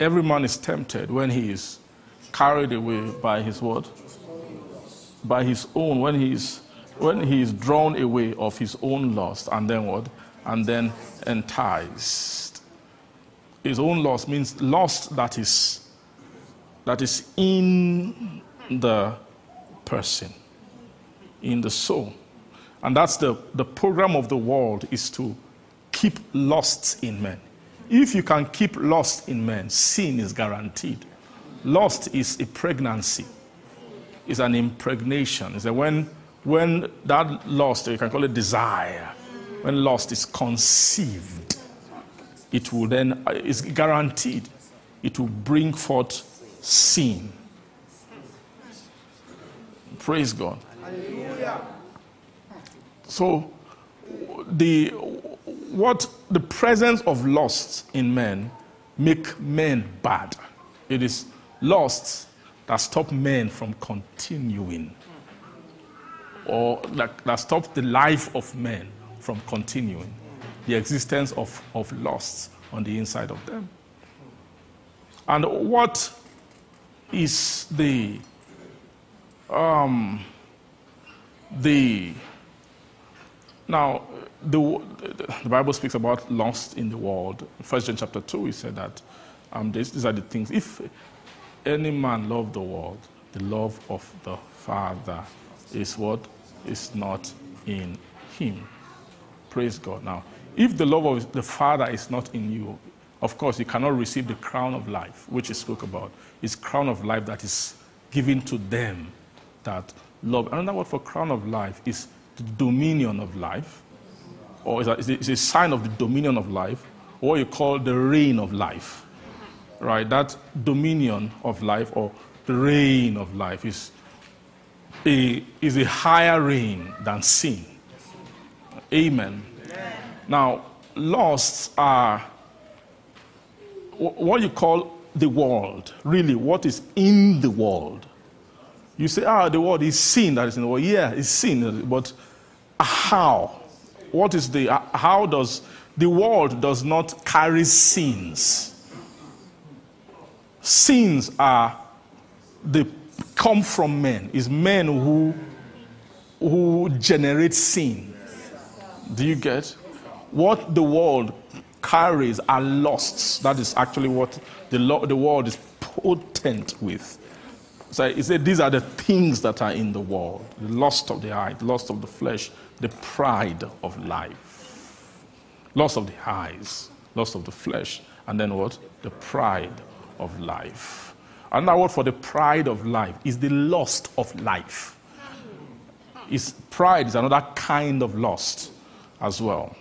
Every man is tempted when he is carried away by his word, by his own, when he is when he is drawn away of his own lust, and then what? And then enticed. His own lust means lust that is that is in the person, in the soul. And that's the, the program of the world is to keep lusts in men. If you can keep lust in men, sin is guaranteed. Lust is a pregnancy, it's an impregnation. It's that when, when that lust, you can call it desire, when lust is conceived, it will then, uh, it's guaranteed, it will bring forth sin. Praise God. So, the what the presence of lust in men make men bad. It is lust that stop men from continuing, or that, that stop the life of men from continuing. The existence of, of lust on the inside of them. And what is the um, the now the, the Bible speaks about lust in the world. First John chapter two, he said that um, this, these are the things. If any man love the world, the love of the Father is what is not in him. Praise God. Now, if the love of the Father is not in you, of course, you cannot receive the crown of life, which he spoke about. It's crown of life that is given to them that love. Another word for crown of life is the dominion of life, or it's a, a sign of the dominion of life, or you call the reign of life. Right? That dominion of life or the reign of life is a, is a higher reign than sin. Amen. Now, lusts are wh- what you call the world, really, what is in the world. You say, ah, the world is sin that is in the world. Yeah, it's sin, but how? What is the, how does, the world does not carry sins. Sins are, they come from men. It's men who, who generate sin. Do you get? What the world carries are lusts. That is actually what the, lo- the world is potent with. So he said these are the things that are in the world the lust of the eye, the lust of the flesh, the pride of life, lust of the eyes, lust of the flesh, and then what? The pride of life. Another word for the pride of life is the lust of life. Is pride is another kind of lust as well.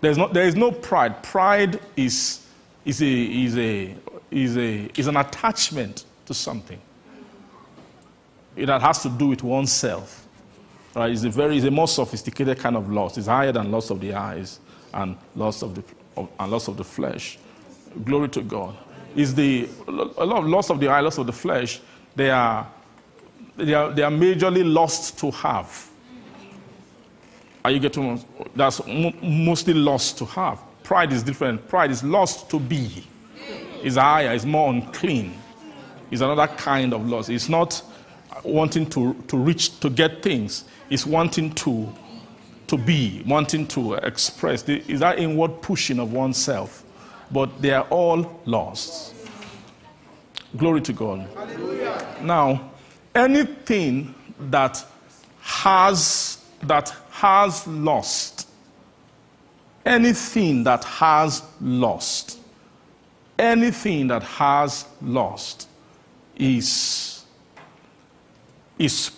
There's no, there is no pride. Pride is, is, a, is, a, is, a, is an attachment to something. It has to do with oneself. Right? It's, a very, it's a more sophisticated kind of lust. It's higher than lust of the eyes and lust of the, of, and lust of the flesh. Glory to God. Is the, a lot of lust of the eye, lust of the flesh, they are, they are, they are majorly lost to have. Are you getting That's mostly lost to have. Pride is different. Pride is lost to be. It's higher, it's more unclean. It's another kind of loss. It's not wanting to, to reach, to get things. It's wanting to, to be, wanting to express. Is that inward pushing of oneself? But they are all lost. Glory to God. Hallelujah. Now, anything that has that has lost, anything that has lost, anything that has lost is, is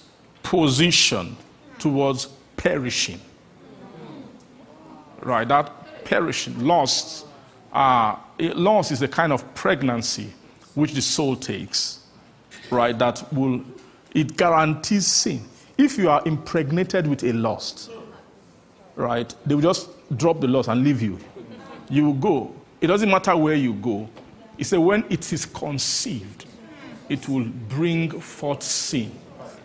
position towards perishing. Right? That perishing, lost, uh, loss is a kind of pregnancy which the soul takes. Right? That will, it guarantees sin. If you are impregnated with a lust, right, they will just drop the lust and leave you. You will go. It doesn't matter where you go. He said, when it is conceived, it will bring forth sin.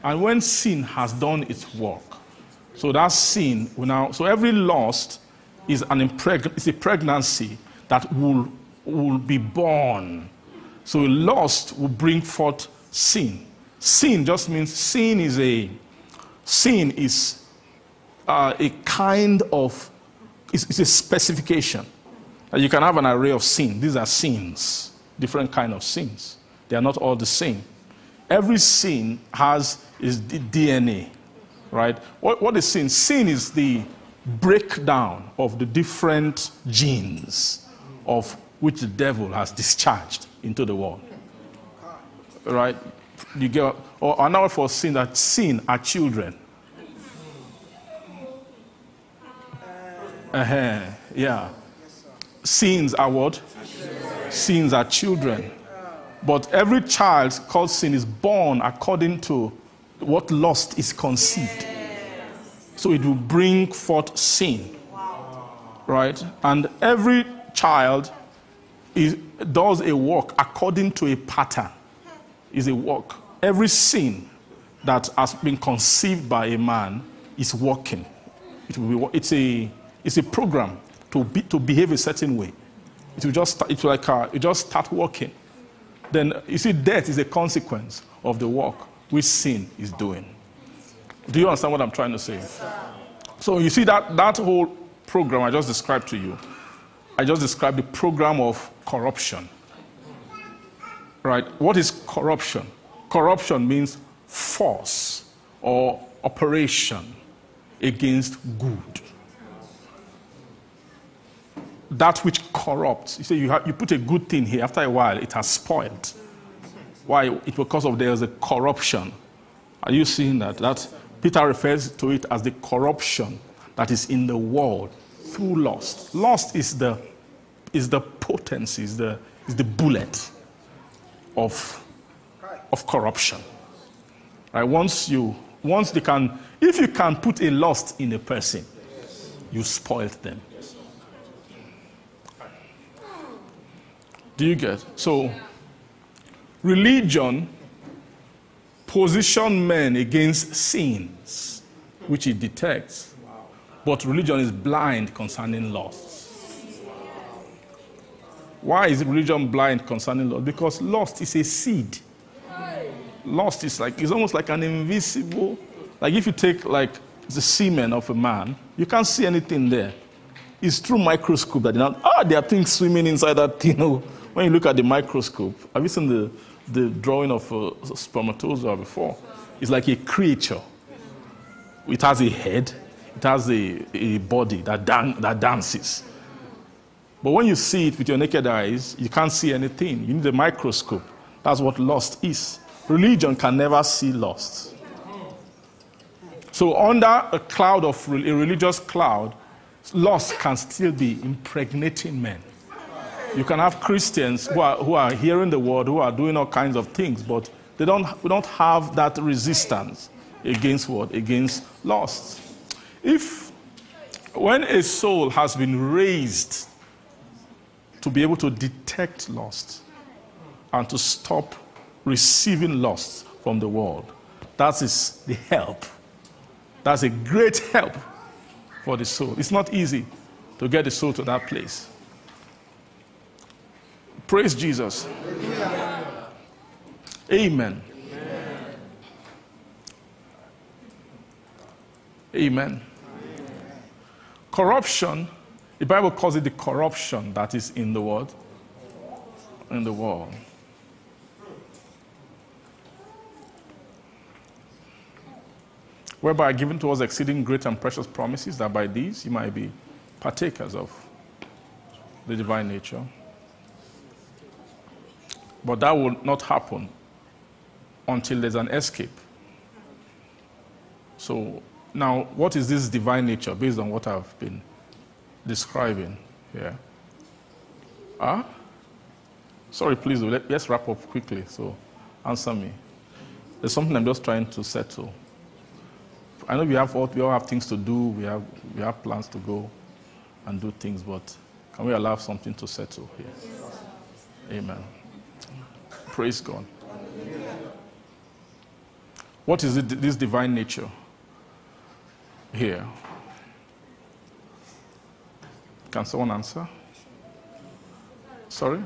And when sin has done its work, so that sin will now, so every lust is an impreg- is a pregnancy that will, will be born. So lust will bring forth sin. Sin just means sin is a sin is uh, a kind of, it's, it's a specification. Uh, you can have an array of sin. These are sins, different kind of sins. They are not all the same. Every sin has its DNA, right? What, what is sin? Sin is the breakdown of the different genes of which the devil has discharged into the world. Right? You get, or another for sin that sin are children. Uh-huh, yeah. Sins are what? Sins are children. But every child called sin is born according to what lust is conceived. So it will bring forth sin. Right? And every child is, does a work according to a pattern. Is a work. Every sin that has been conceived by a man is working. It will be, it's, a, it's a program to, be, to behave a certain way. It will just it's like uh, it just start working. Then you see, death is a consequence of the work which sin is doing. Do you understand what I'm trying to say? so you see that that whole program I just described to you. I just described the program of corruption. Right? What is corruption? Corruption means force or operation against good. That which corrupts. You say you, have, you put a good thing here, after a while, it has spoiled. Why? It's because of there's a corruption. Are you seeing that? That Peter refers to it as the corruption that is in the world through lust. Lust is the is the potency, is the, is the bullet of, of corruption. Right? Once you once they can if you can put a lust in a person, you spoiled them. Do you get? So religion position men against sins which it detects. But religion is blind concerning lust. Why is religion blind concerning lust? Because lust is a seed. Lust is like, it's almost like an invisible, like if you take like the semen of a man, you can't see anything there. It's through microscope that you know, ah, there are things swimming inside that thing. when you look at the microscope, have you seen the, the drawing of a spermatozoa before? It's like a creature. It has a head, it has a, a body that, dan- that dances. But when you see it with your naked eyes, you can't see anything. You need a microscope. That's what lust is. Religion can never see lust. So, under a cloud of a religious cloud, lust can still be impregnating men. You can have Christians who are, who are hearing the word, who are doing all kinds of things, but they don't, we don't have that resistance against what? Against lust. If, when a soul has been raised to be able to detect lust and to stop receiving lust from the world, that is the help. That's a great help for the soul. It's not easy to get the soul to that place. Praise Jesus. Amen. Amen. Corruption, the Bible calls it the corruption that is in the world. In the world. Whereby given to us exceeding great and precious promises, that by these you might be partakers of the divine nature. But that will not happen until there's an escape. So, now, what is this divine nature based on what I've been describing here? Ah? Sorry, please, let, let's wrap up quickly. So, answer me. There's something I'm just trying to settle. I know we have all, we all have things to do, we have, we have plans to go and do things, but can we allow something to settle here? Amen. Praise God. What is it, this divine nature here? Can someone answer? Sorry?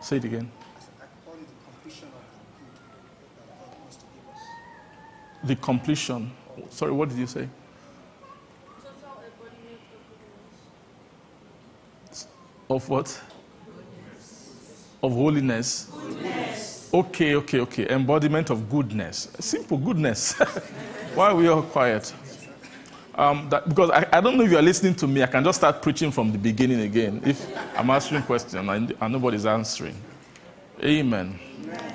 Say it again. The completion. Sorry, what did you say? Of what? Of holiness. Okay, okay, okay. Embodiment of goodness. Simple goodness. Why are we all quiet? Um, that, because I, I, don't know if you are listening to me. I can just start preaching from the beginning again. If I'm answering questions and, and nobody's answering. Amen. Amen.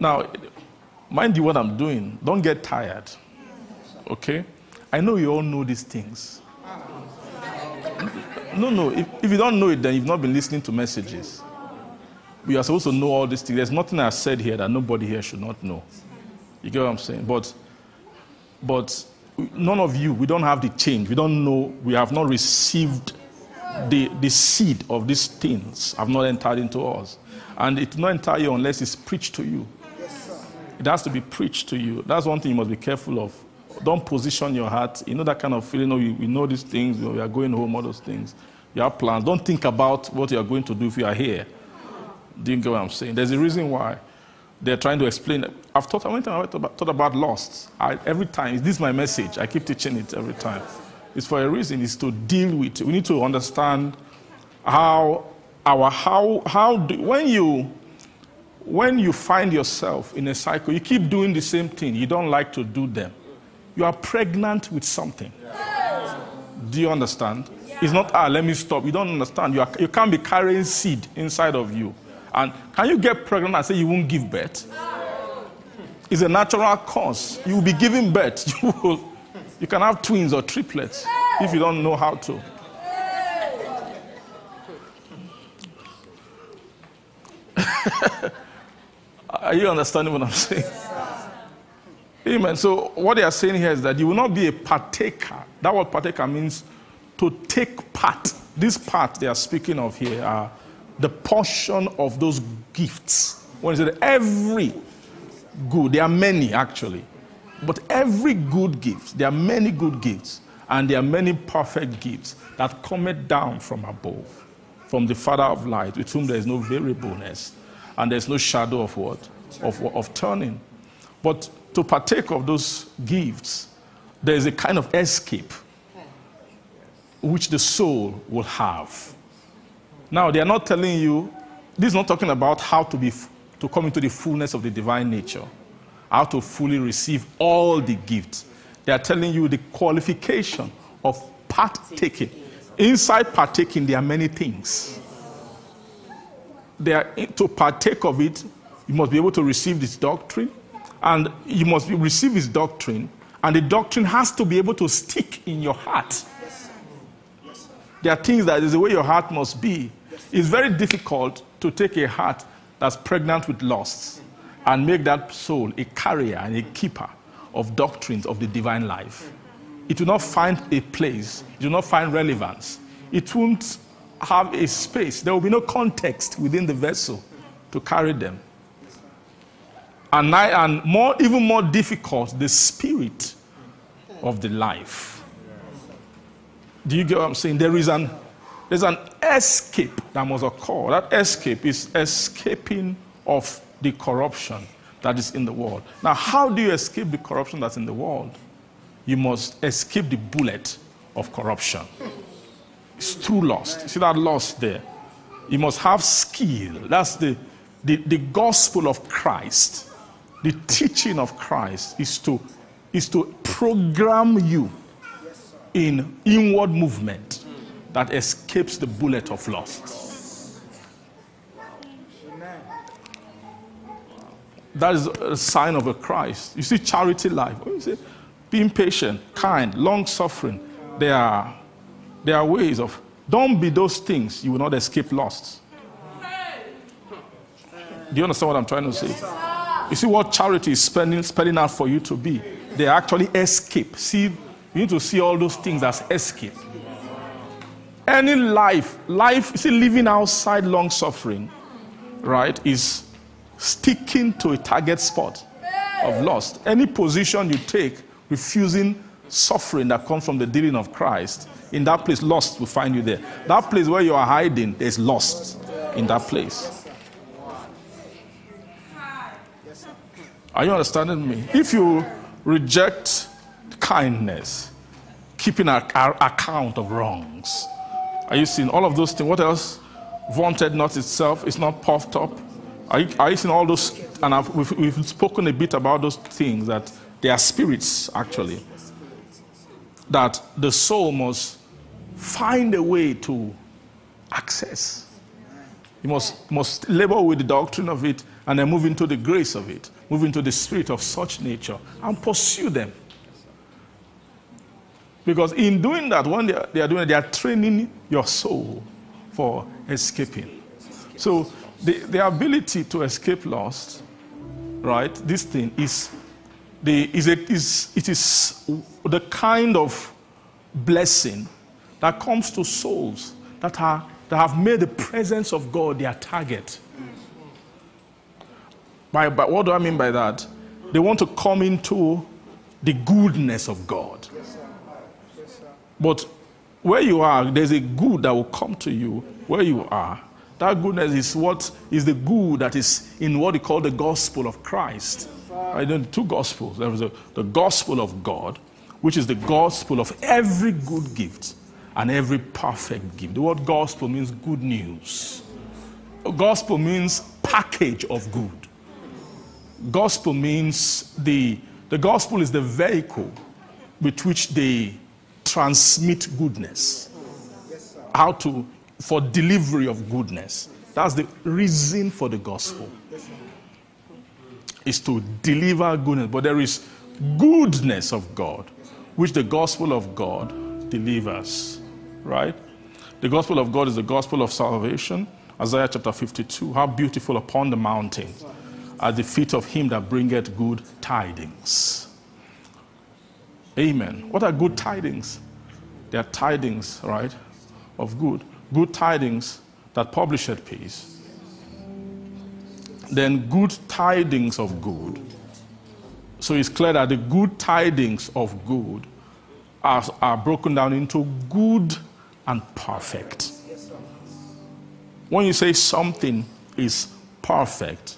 Now, mind you what I'm doing. Don't get tired. Okay? I know you all know these things. No, no. If, if you don't know it, then you've not been listening to messages we are supposed to know all these things. There's nothing I said here that nobody here should not know. You get what I'm saying? But, but none of you, we don't have the change. We don't know, we have not received the, the seed of these things, have not entered into us. And it will not enter you unless it's preached to you. It has to be preached to you. That's one thing you must be careful of. Don't position your heart. You know that kind of feeling, oh, you, we know these things, we are going home, all those things. You have plans. Don't think about what you are going to do if you are here. Do you get what I'm saying? There's a reason why they're trying to explain. I've taught, I went and I thought about lost. I, every time, this is my message. I keep teaching it every time. It's for a reason. It's to deal with. We need to understand how our how how do, when you when you find yourself in a cycle, you keep doing the same thing. You don't like to do them. You are pregnant with something. Do you understand? It's not ah. Let me stop. You don't understand. You, are, you can't be carrying seed inside of you and can you get pregnant and say you won't give birth? It's a natural cause. You will be giving birth. You, will, you can have twins or triplets if you don't know how to. are you understanding what I'm saying? Amen. So, what they are saying here is that you will not be a partaker. That word partaker means to take part. This part they are speaking of here are the portion of those gifts. When he said every good, there are many actually, but every good gift, there are many good gifts, and there are many perfect gifts that cometh down from above, from the Father of light, with whom there is no variableness, and there's no shadow of what? Of, of turning. But to partake of those gifts, there is a kind of escape which the soul will have now, they are not telling you, this is not talking about how to, be, to come into the fullness of the divine nature, how to fully receive all the gifts. They are telling you the qualification of partaking. Inside partaking, there are many things. They are, to partake of it, you must be able to receive this doctrine, and you must receive this doctrine And the doctrine has to be able to stick in your heart. There are things that is the way your heart must be. It's very difficult to take a heart that's pregnant with lusts and make that soul a carrier and a keeper of doctrines of the divine life. It will not find a place, it will not find relevance. It won't have a space. There will be no context within the vessel to carry them. And, I, and more, even more difficult, the spirit of the life. Do you get what I'm saying? There is an there's an escape that must occur. That escape is escaping of the corruption that is in the world. Now, how do you escape the corruption that's in the world? You must escape the bullet of corruption. It's through lust. See that lust there? You must have skill. That's the, the, the gospel of Christ. The teaching of Christ is to, is to program you in inward movement that escapes the bullet of lust. That is a sign of a Christ. You see, charity life. What you say? Being patient, kind, long suffering. There are, there are ways of, don't be those things, you will not escape lust. Do you understand what I'm trying to say? You see what charity is spending, spelling out for you to be? They actually escape. See, you need to see all those things as escape. Any life, life, see, living outside long suffering, right, is sticking to a target spot of lust. Any position you take refusing suffering that comes from the dealing of Christ, in that place, lust will find you there. That place where you are hiding, there's lust in that place. Are you understanding me? If you reject kindness, keeping an account of wrongs, are you seeing all of those things? What else? Vaunted not itself, it's not puffed up. Are you, are you seeing all those? And I've, we've, we've spoken a bit about those things that they are spirits, actually. That the soul must find a way to access. You must, must labor with the doctrine of it and then move into the grace of it, move into the spirit of such nature and pursue them. Because in doing that, when they are, they are doing it, they are training your soul for escaping. So the, the ability to escape lust, right, this thing is, the, is, a, is, it is the kind of blessing that comes to souls that, are, that have made the presence of God their target. By, by, what do I mean by that? They want to come into the goodness of God. But where you are, there's a good that will come to you where you are. That goodness is what is the good that is in what we call the gospel of Christ. I know two gospels. There is a, the gospel of God, which is the gospel of every good gift and every perfect gift. The word gospel means good news. Gospel means package of good. Gospel means the, the gospel is the vehicle with which they transmit goodness. How to, for delivery of goodness. That's the reason for the gospel. Is to deliver goodness. But there is goodness of God, which the gospel of God delivers. Right? The gospel of God is the gospel of salvation. Isaiah chapter 52. How beautiful upon the mountain at the feet of him that bringeth good tidings. Amen. What are good tidings? They are tidings, right, of good. Good tidings that published peace. Then good tidings of good. So it's clear that the good tidings of good are, are broken down into good and perfect. When you say something is perfect,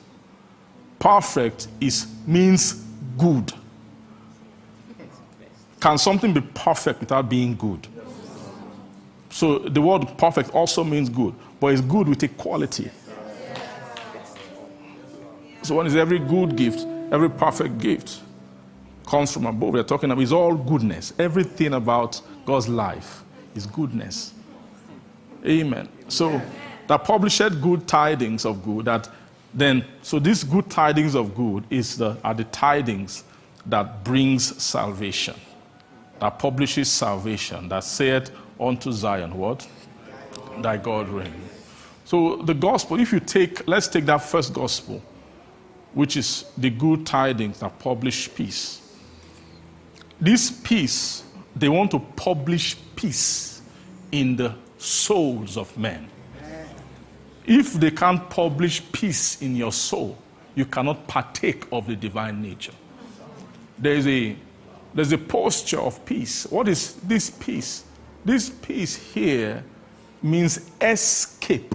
perfect is means good. Can something be perfect without being good? So the word perfect also means good, but it's good with a quality. So when is every good gift, every perfect gift comes from above. We're talking about it's all goodness. Everything about God's life is goodness. Amen. So that published good tidings of good that then so these good tidings of good is the are the tidings that brings salvation, that publishes salvation, that saith unto Zion, What? Thy God reign. So the gospel, if you take, let's take that first gospel, which is the good tidings that publish peace. This peace, they want to publish peace in the souls of men. If they can't publish peace in your soul, you cannot partake of the divine nature. There's a, there's a posture of peace. What is this peace? This peace here means escape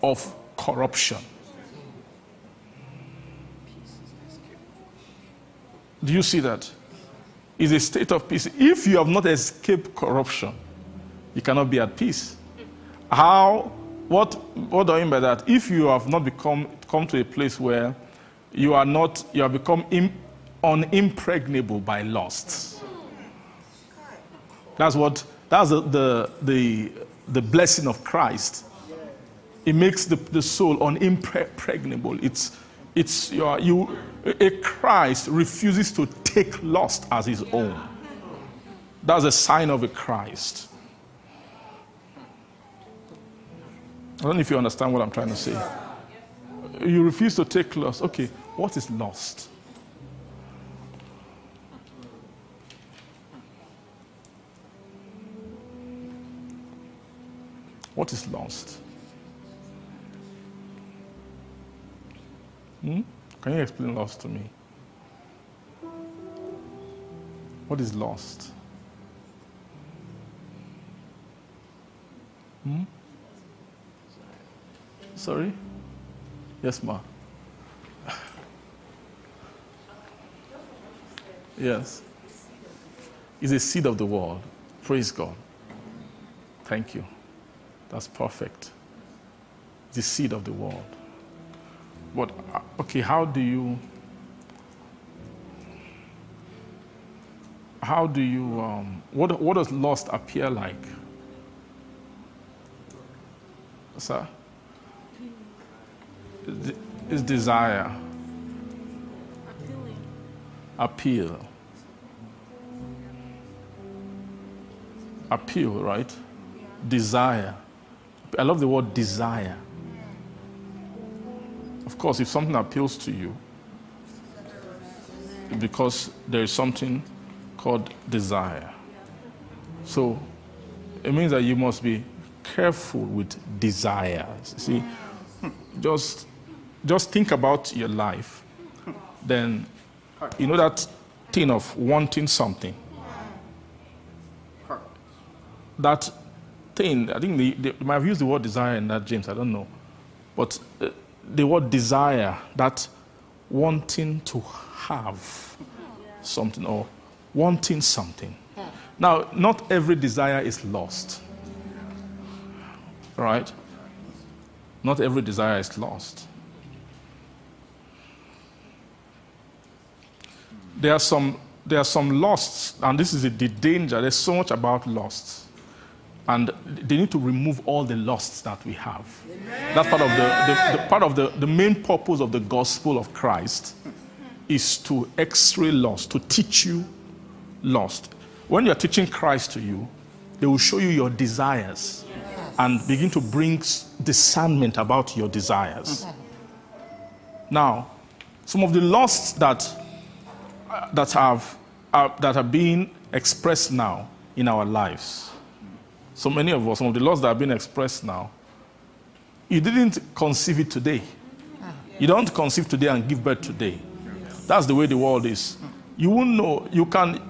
of corruption. Do you see that? It's a state of peace. If you have not escaped corruption, you cannot be at peace. How? What? What do I mean by that? If you have not become come to a place where you are not, you have become unimpregnable by lust. That's what. That's the the the, the blessing of Christ. It makes the, the soul unimpregnable. It's it's your, you, a Christ refuses to take lust as his own. That's a sign of a Christ. I don't know if you understand what I'm trying to say. You refuse to take lust. Okay, what is lust? What is lost? Hmm? Can you explain lost to me? What is lost? Hmm? Sorry? Yes, ma. yes. It's a seed of the world. Praise God. Thank you. That's perfect. The seed of the world. But, uh, okay, how do you. How do you. Um, what, what does lost appear like? Sir? Is desire. Appeal. Appeal, right? Desire. I love the word desire. Of course, if something appeals to you, because there is something called desire. So it means that you must be careful with desires. See, just just think about your life. Then you know that thing of wanting something. That thing, I think they, they might have used the word desire in that, James, I don't know. But uh, the word desire, that wanting to have something or wanting something. Now, not every desire is lost. Right? Not every desire is lost. There are some, there are some lusts, and this is the danger. There's so much about lusts and they need to remove all the lusts that we have. Amen. That's part of the, the, the, part of the, the main purpose of the gospel of Christ is to x-ray lust, to teach you lust. When you're teaching Christ to you, they will show you your desires and begin to bring discernment about your desires. Now, some of the lusts that, uh, that, have, uh, that are being expressed now in our lives so many of us, some of the laws that have been expressed now, you didn't conceive it today. Ah. You don't conceive today and give birth today. That's the way the world is. You won't know. You can.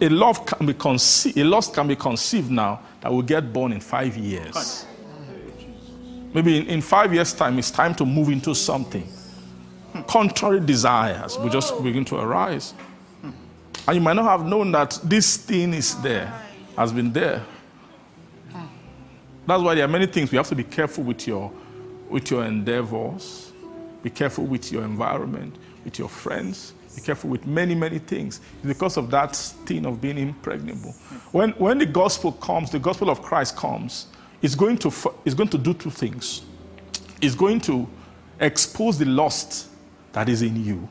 A love can be conceived. A lost can be conceived now that will get born in five years. Maybe in, in five years' time, it's time to move into something. Contrary desires will just begin to arise, and you might not have known that this thing is there, has been there that's why there are many things we have to be careful with your, with your endeavors, be careful with your environment, with your friends, be careful with many, many things. because of that thing of being impregnable. When, when the gospel comes, the gospel of Christ comes, it's going to, it's going to do two things. It's going to expose the lust that is in you,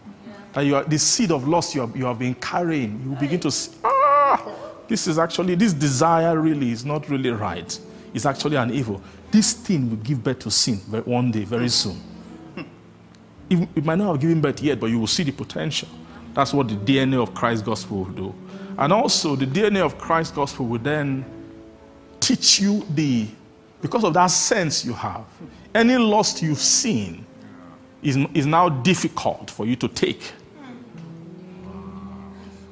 that you are the seed of loss you have, you have been carrying, you begin to see, ah, this is actually, this desire really is not really right. It's actually an evil. This thing will give birth to sin one day, very soon. It, it might not have given birth yet, but you will see the potential. That's what the DNA of Christ's gospel will do. And also, the DNA of Christ's gospel will then teach you the, because of that sense you have, any loss you've seen is, is now difficult for you to take.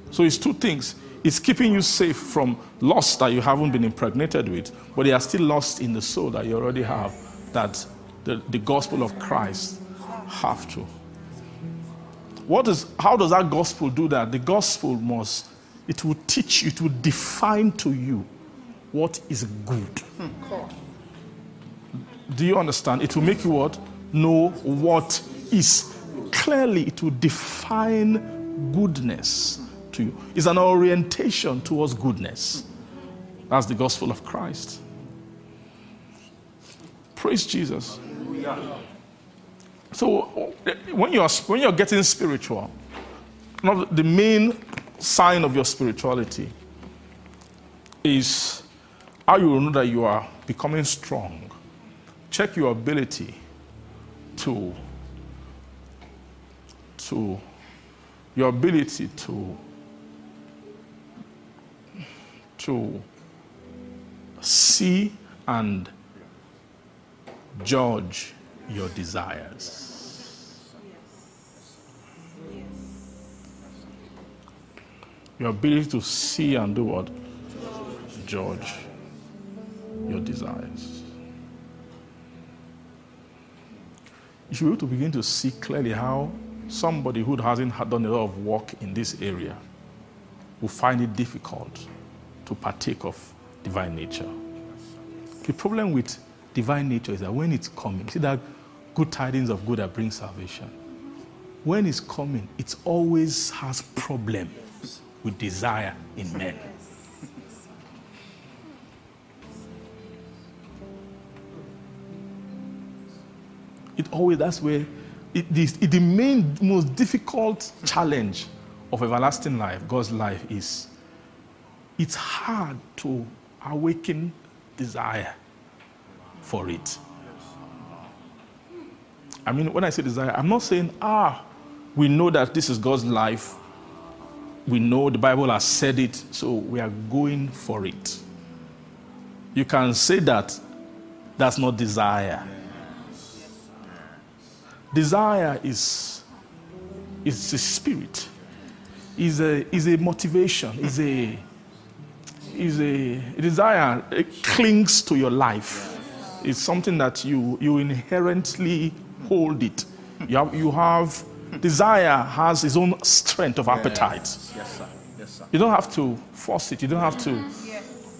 So it's two things. It's keeping you safe from loss that you haven't been impregnated with, but they are still lost in the soul that you already have, that the, the gospel of Christ have to. What is, how does that gospel do that? The gospel must, it will teach you, it will define to you what is good. Do you understand? It will make you what? Know what is. Clearly, it will define goodness to you. It's an orientation towards goodness. That's the gospel of Christ. Praise Jesus. So when you're when you're getting spiritual, the main sign of your spirituality is how you know that you are becoming strong. Check your ability to to your ability to to see and judge your desires. Your ability to see and do what? Judge your desires. You should be able to begin to see clearly how somebody who hasn't done a lot of work in this area will find it difficult to partake of divine nature. The problem with divine nature is that when it's coming, see that good tidings of good that bring salvation. When it's coming, it always has problems with desire in men. It always, that's where it, it, the main, most difficult challenge of everlasting life, God's life, is it's hard to awaken desire for it. I mean, when I say desire, I'm not saying, ah, we know that this is God's life. We know the Bible has said it, so we are going for it. You can say that that's not desire. Desire is, is a spirit, is a, is a motivation, is a, is a, a desire. It clings to your life. It's something that you, you inherently hold it. You have, you have desire has its own strength of appetite. Yes, sir. Yes, sir. You don't have to force it. You don't have to. You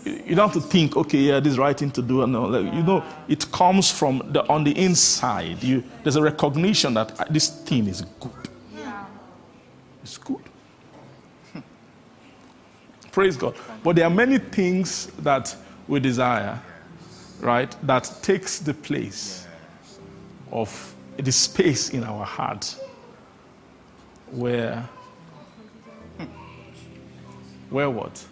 you don't have to think, okay, yeah, this is the right thing to do. And all that. you know, it comes from the on the inside. You, there's a recognition that uh, this thing is good. Yeah. It's good. Praise God. But there are many things that we desire, right? That takes the place of the space in our heart where where what?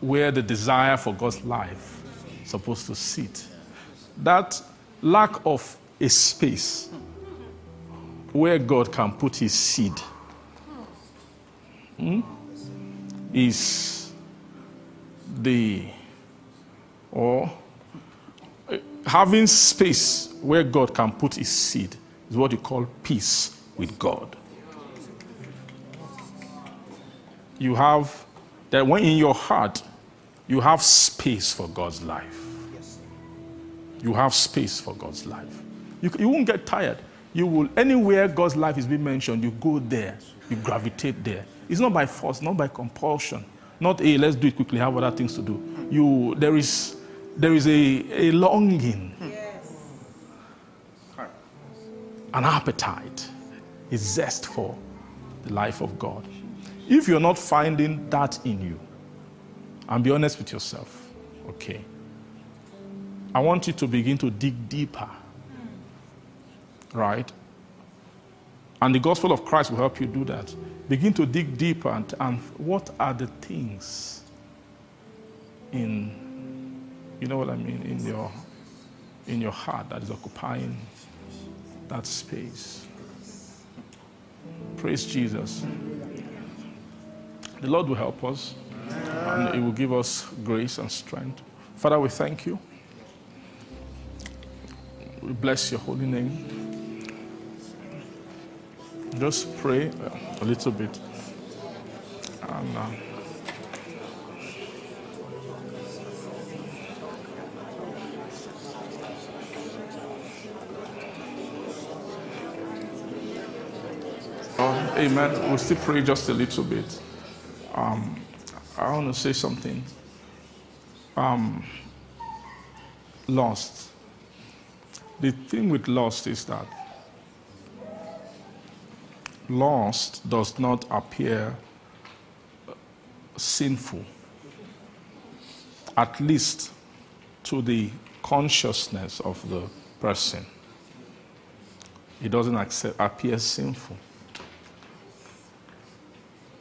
Where the desire for God's life is supposed to sit. That lack of a space where God can put his seed hmm, is the or having space where God can put his seed is what you call peace with God. You have that when in your heart you have space for God's life. You have space for God's life. You, you won't get tired. You will anywhere God's life is being mentioned, you go there, you gravitate there. It's not by force, not by compulsion. Not hey, let's do it quickly, have other things to do. You there is there is a, a longing, an appetite, a zest for the life of God. If you're not finding that in you, and be honest with yourself, okay, I want you to begin to dig deeper, hmm. right? And the gospel of Christ will help you do that. Begin to dig deeper and, and what are the things in, you know what I mean, in your, in your heart that is occupying that space. Praise Jesus. The Lord will help us and He will give us grace and strength. Father, we thank you. We bless your holy name. Just pray a little bit. And, uh, oh, amen. We'll still pray just a little bit. Um, I want to say something. Um, lost. The thing with lost is that lost does not appear sinful, at least to the consciousness of the person. It doesn't accept, appear sinful.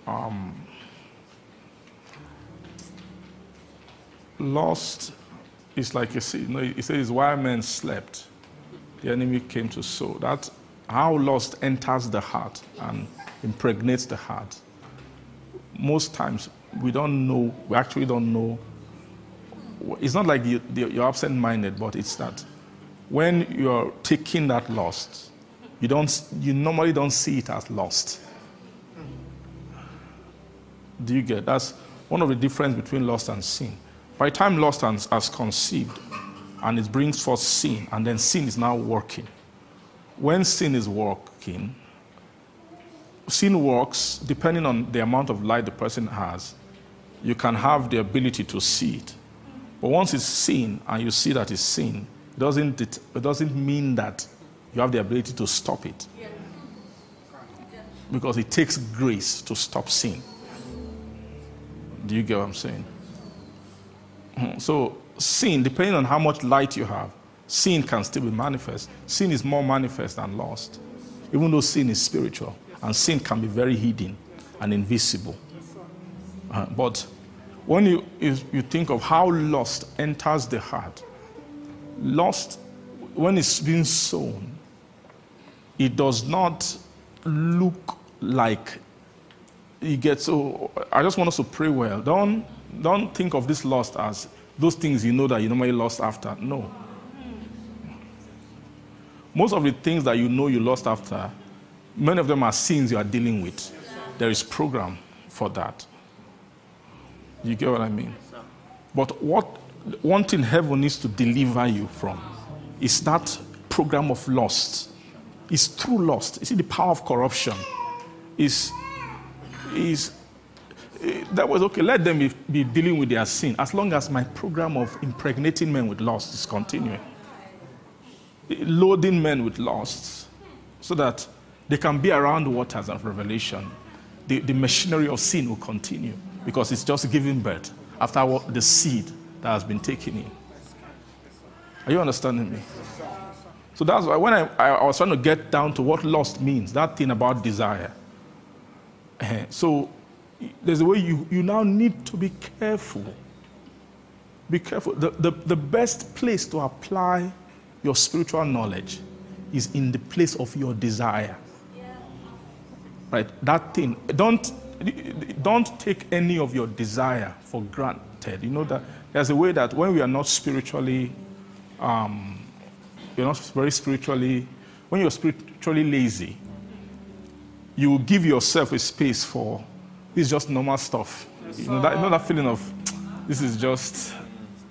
Um, lost is like you see, you know, it says, while men slept, the enemy came to sow. That's how lust enters the heart and impregnates the heart. Most times we don't know, we actually don't know. It's not like you, you're absent minded, but it's that when you're taking that lust, you, don't, you normally don't see it as lost. Do you get? That's one of the difference between lust and sin. By the time lust has conceived and it brings forth sin, and then sin is now working. When sin is working, sin works depending on the amount of light the person has. You can have the ability to see it. But once it's sin and you see that it's sin, it doesn't, it, doesn't mean that you have the ability to stop it. Because it takes grace to stop sin. Do you get what I'm saying? Hmm. So, sin, depending on how much light you have, sin can still be manifest. Sin is more manifest than lost, even though sin is spiritual. And sin can be very hidden and invisible. Uh, but when you, you think of how lust enters the heart, lust, when it's being sown, it does not look like you get so i just want us to pray well don't don't think of this lust as those things you know that you normally lost after. No. Most of the things that you know you lost after, many of them are sins you are dealing with. There is program for that. You get what I mean? But what one thing heaven needs to deliver you from is that program of lust. It's true lust. You see, the power of corruption is, is that was okay. Let them be, be, dealing with their sin as long as my program of impregnating men with lust is continuing. Loading men with lust so that they can be around waters of revelation. The, the machinery of sin will continue because it's just giving birth after what, the seed that has been taken in. Are you understanding me? So that's why when I, I was trying to get down to what lust means, that thing about desire. Eh, so there's a way you, you now need to be careful. Be careful. The, the, the best place to apply your spiritual knowledge is in the place of your desire. Yeah. Right? That thing. Don't, don't take any of your desire for granted. You know that there's a way that when we are not spiritually, um, you're not very spiritually, when you're spiritually lazy, you give yourself a space for this is just normal stuff. You know, that, you know that feeling of this is just,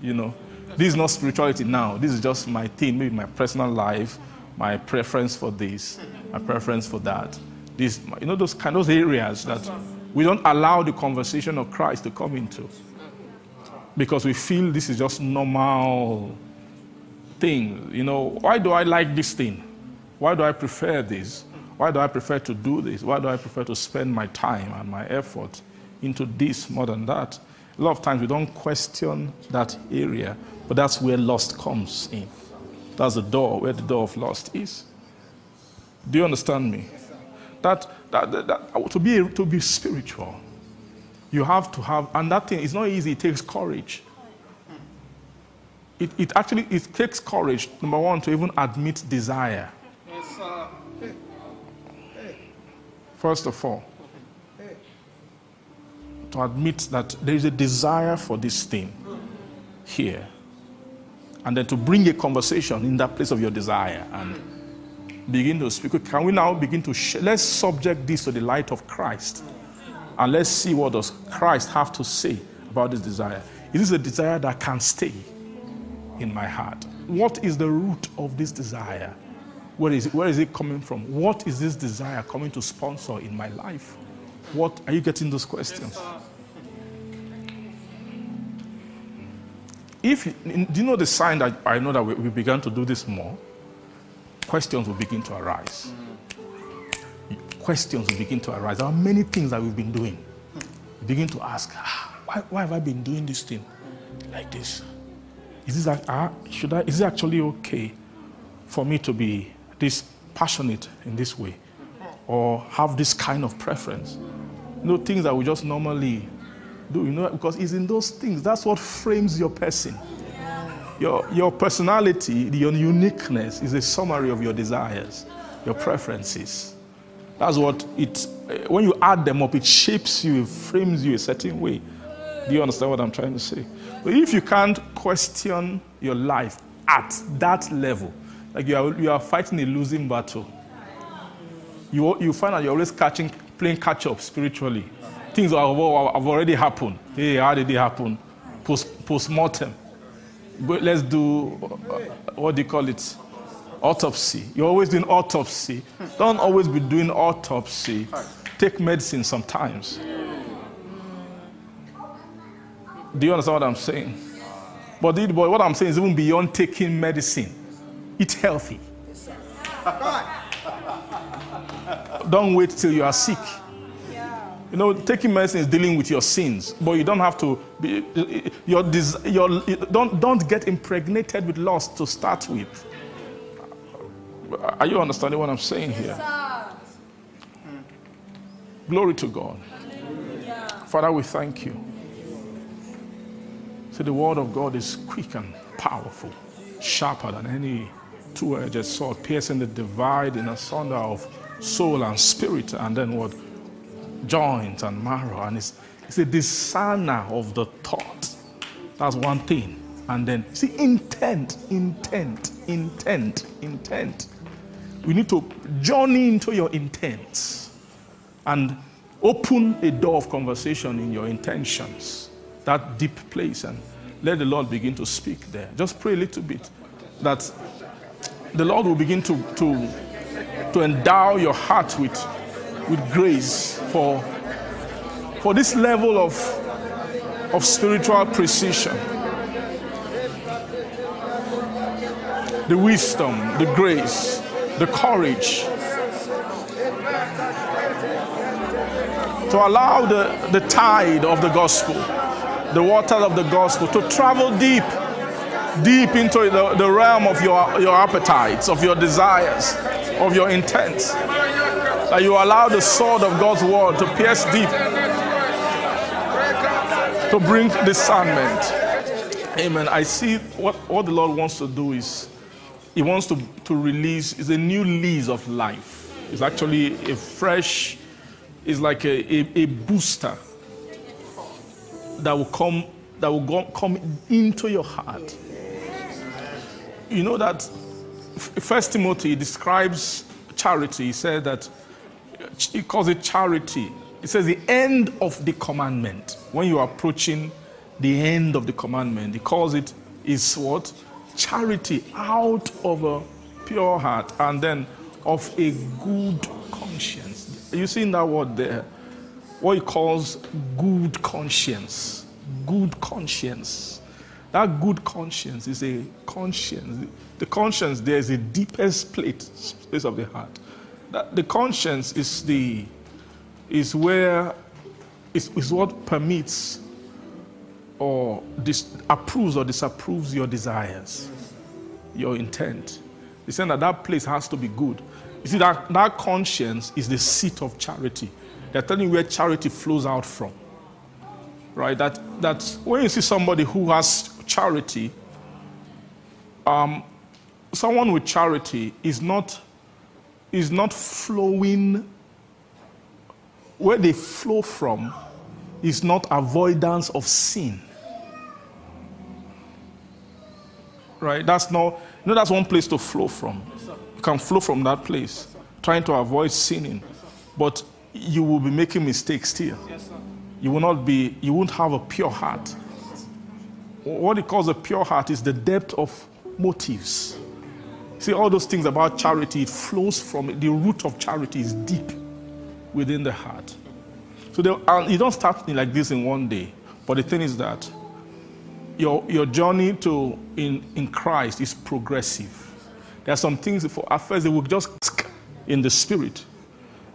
you know, this is not spirituality now. This is just my thing, maybe my personal life, my preference for this, my preference for that. This, you know, those kind of areas that we don't allow the conversation of Christ to come into because we feel this is just normal thing. You know, why do I like this thing? Why do I prefer this? Why do I prefer to do this? Why do I prefer to spend my time and my effort into this more than that? A lot of times we don't question that area, but that's where lust comes in. That's the door, where the door of lust is. Do you understand me? That, that, that, that- oh, to, be, to be spiritual, you have to have, and that thing is not easy, it takes courage. It, it actually it takes courage, number one, to even admit desire. First of all, to admit that there is a desire for this thing here. And then to bring a conversation in that place of your desire and begin to speak. Can we now begin to sh- let's subject this to the light of Christ and let's see what does Christ have to say about this desire. Is this a desire that can stay in my heart? What is the root of this desire? Where is it, where is it coming from? What is this desire coming to sponsor in my life? What are you getting those questions? If do you know the sign that I know that we, we began to do this more? Questions will begin to arise. Questions will begin to arise. There are many things that we've been doing. You begin to ask, "Ah, why, why have I been doing this thing like this? Is this ah, should I, is it actually okay for me to be this passionate in this way, or have this kind of preference? You know, things that we just normally do, you know, because it's in those things, that's what frames your person. Your, your personality, your uniqueness is a summary of your desires, your preferences. That's what it, eh, when you add them up, it shapes you, it frames you a certain way. Do you understand what I'm trying to say? But if you can't question your life at that level, like you are, you are fighting a losing battle, you, you find that you're always catching, playing catch up spiritually. Things have, have already happened. Hey, how did it happen? Post, post-mortem. But let's do, uh, what do you call it? Autopsy. You're always doing autopsy. Don't always be doing autopsy. Take medicine sometimes. Do you understand what I'm saying? But, the- but what I'm saying is even beyond taking medicine, eat healthy. Don't wait till you are sick. You know, taking medicine is dealing with your sins, but you don't have to be, your, your, don't, don't get impregnated with lust to start with. Are you understanding what I'm saying here? Glory to God. Father, we thank you. So the word of God is quick and powerful, sharper than any two-edged sword, piercing the divide in asunder of soul and spirit, and then what? Joint and marrow. And it's, it's a discerner of the thought. That's one thing. And then, see, intent, intent, intent, intent. We need to journey into your intents and open a door of conversation in your intentions, that deep place, and let the Lord begin to speak there. Just pray a little bit that the Lord will begin to, to, to endow your heart with, with grace for, for this level of, of spiritual precision. The wisdom, the grace, the courage to allow the, the tide of the gospel, the water of the gospel, to travel deep, deep into the, the realm of your, your appetites, of your desires, of your intents. That you allow the sword of God's word to pierce deep, to bring discernment. Amen. I see what, what the Lord wants to do is He wants to, to release, is a new lease of life. It's actually a fresh, it's like a, a, a booster that will come that will go, come into your heart. You know that First Timothy describes charity. He said that he calls it charity. He says the end of the commandment. When you are approaching the end of the commandment, he calls it is what? Charity out of a pure heart and then of a good conscience. You see in that word there? What he calls good conscience. Good conscience. That good conscience is a conscience. The conscience there is the deepest place, place of the heart. The conscience is the is where is, is what permits or dis, approves or disapproves your desires, your intent. He's saying that that place has to be good. You see, that, that conscience is the seat of charity. They're telling you where charity flows out from. Right? That, that when you see somebody who has charity, um, someone with charity is not, is not flowing, where they flow from is not avoidance of sin. Right? That's not, you know, that's one place to flow from. You can flow from that place, trying to avoid sinning. But you will be making mistakes still. You will not be, you won't have a pure heart. What he calls a pure heart is the depth of motives. See, all those things about charity, it flows from. The root of charity is deep within the heart. So they, and you don't start like this in one day. But the thing is that your, your journey to in, in Christ is progressive. There are some things for at first they will just in the spirit.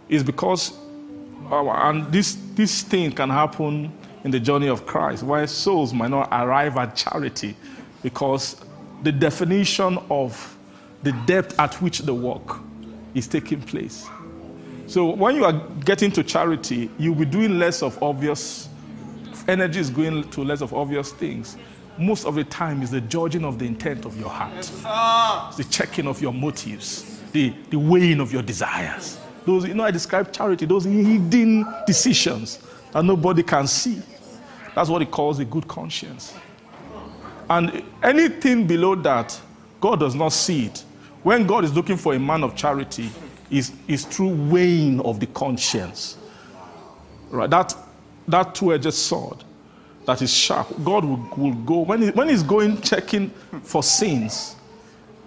Is because uh, and this this thing can happen in the journey of Christ, where souls might not arrive at charity because the definition of the depth at which the work is taking place. So when you are getting to charity, you'll be doing less of obvious energy is going to less of obvious things. Most of the time is the judging of the intent of your heart. It's the checking of your motives, the, the weighing of your desires. Those, you know, I describe charity, those hidden decisions that nobody can see. That's what he calls a good conscience. And anything below that, God does not see it. When God is looking for a man of charity, is, is through weighing of the conscience. Right? That, that two edged sword that is sharp, God will, will go, when, he, when He's going checking for sins,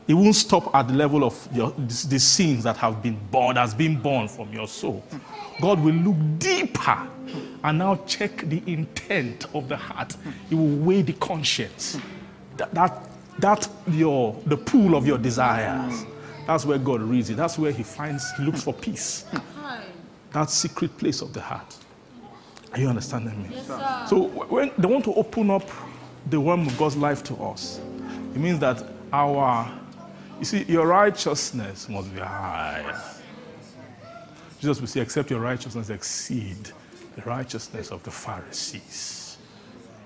He won't stop at the level of your, the, the sins that have been born, has been born from your soul. God will look deeper and now check the intent of the heart. He will weigh the conscience. That, that, that your, the pool of your desires. That's where God reads it. That's where He finds, He looks for peace. That secret place of the heart. Are you understanding me? Yes, sir. So when they want to open up the worm of God's life to us, it means that our, you see, your righteousness must be high. Jesus will say, except your righteousness exceed the righteousness of the Pharisees.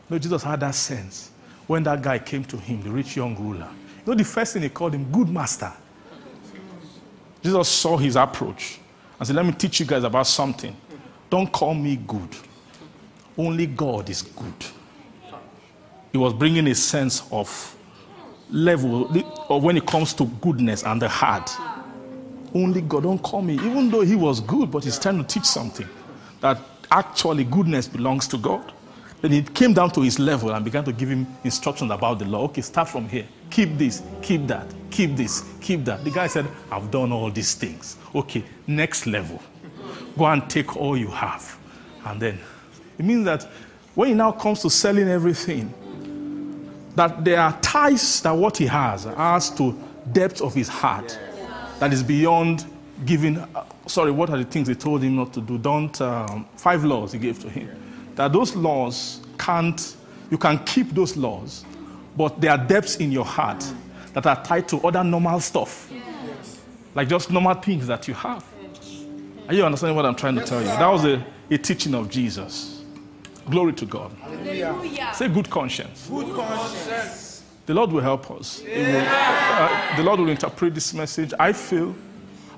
No, Jesus had that sense when that guy came to him, the rich young ruler. You know, the first thing he called him, good master. Jesus saw his approach and said, Let me teach you guys about something. Don't call me good. Only God is good. He was bringing a sense of level of when it comes to goodness and the heart. Only God, don't call me. Even though he was good, but he's trying to teach something that actually goodness belongs to God. Then he came down to his level and began to give him instructions about the law. Okay, start from here. Keep this, keep that, keep this, keep that. The guy said, I've done all these things. Okay, next level. Go and take all you have. And then it means that when he now comes to selling everything, that there are ties that what he has has to depth of his heart that is beyond giving. Uh, sorry, what are the things they told him not to do? Don't um, five laws he gave to him. That those laws can't. You can keep those laws, but there are depths in your heart that are tied to other normal stuff, like just normal things that you have. Are you understanding what I'm trying to tell you? That was a, a teaching of Jesus. Glory to God. Say good conscience. Good conscience. The Lord will help us. He will- uh, the Lord will interpret this message. I feel,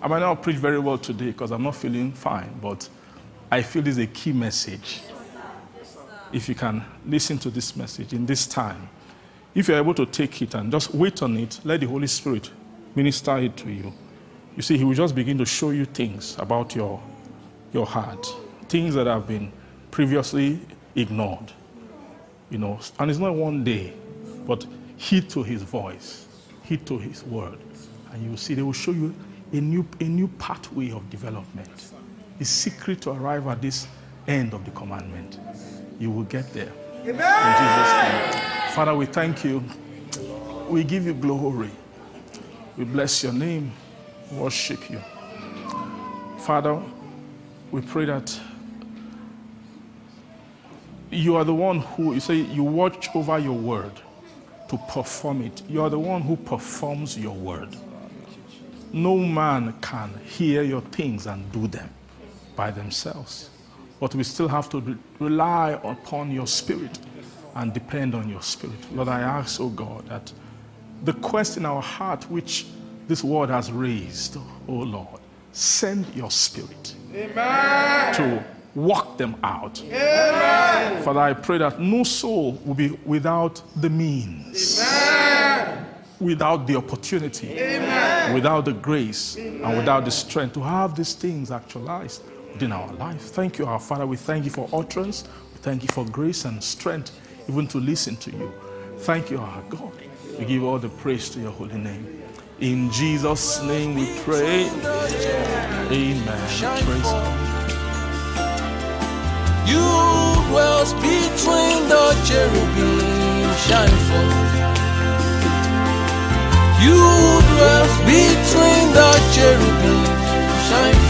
I might not preach very well today because I'm not feeling fine, but I feel this is a key message. If you can listen to this message in this time, if you're able to take it and just wait on it, let the Holy Spirit minister it to you. You see, He will just begin to show you things about your, your heart, things that have been previously ignored. You know, and it's not one day, but heed to his voice, heed to his word. And you will see they will show you a new, a new pathway of development. The secret to arrive at this end of the commandment. You will get there. In Jesus' name. Father, we thank you. We give you glory. We bless your name. Worship you. Father, we pray that you are the one who, you say, you watch over your word to perform it. You are the one who performs your word. no man can hear your things and do them by themselves. But we still have to re- rely upon your spirit and depend on your spirit. Lord, I ask, oh God, that the quest in our heart which this word has raised, oh Lord, send your spirit to walk them out. Father, I pray that no soul will be without the means, without the opportunity, without the grace, and without the strength to have these things actualized in our life. Thank you, our Father. We thank you for utterance. We thank you for grace and strength, even to listen to you. Thank you, our God. We give all the praise to your holy name. In Jesus' name we pray. Amen. Praise God. You dwells between the cherubim, shine forth. You dwells between the cherubim, shine forth.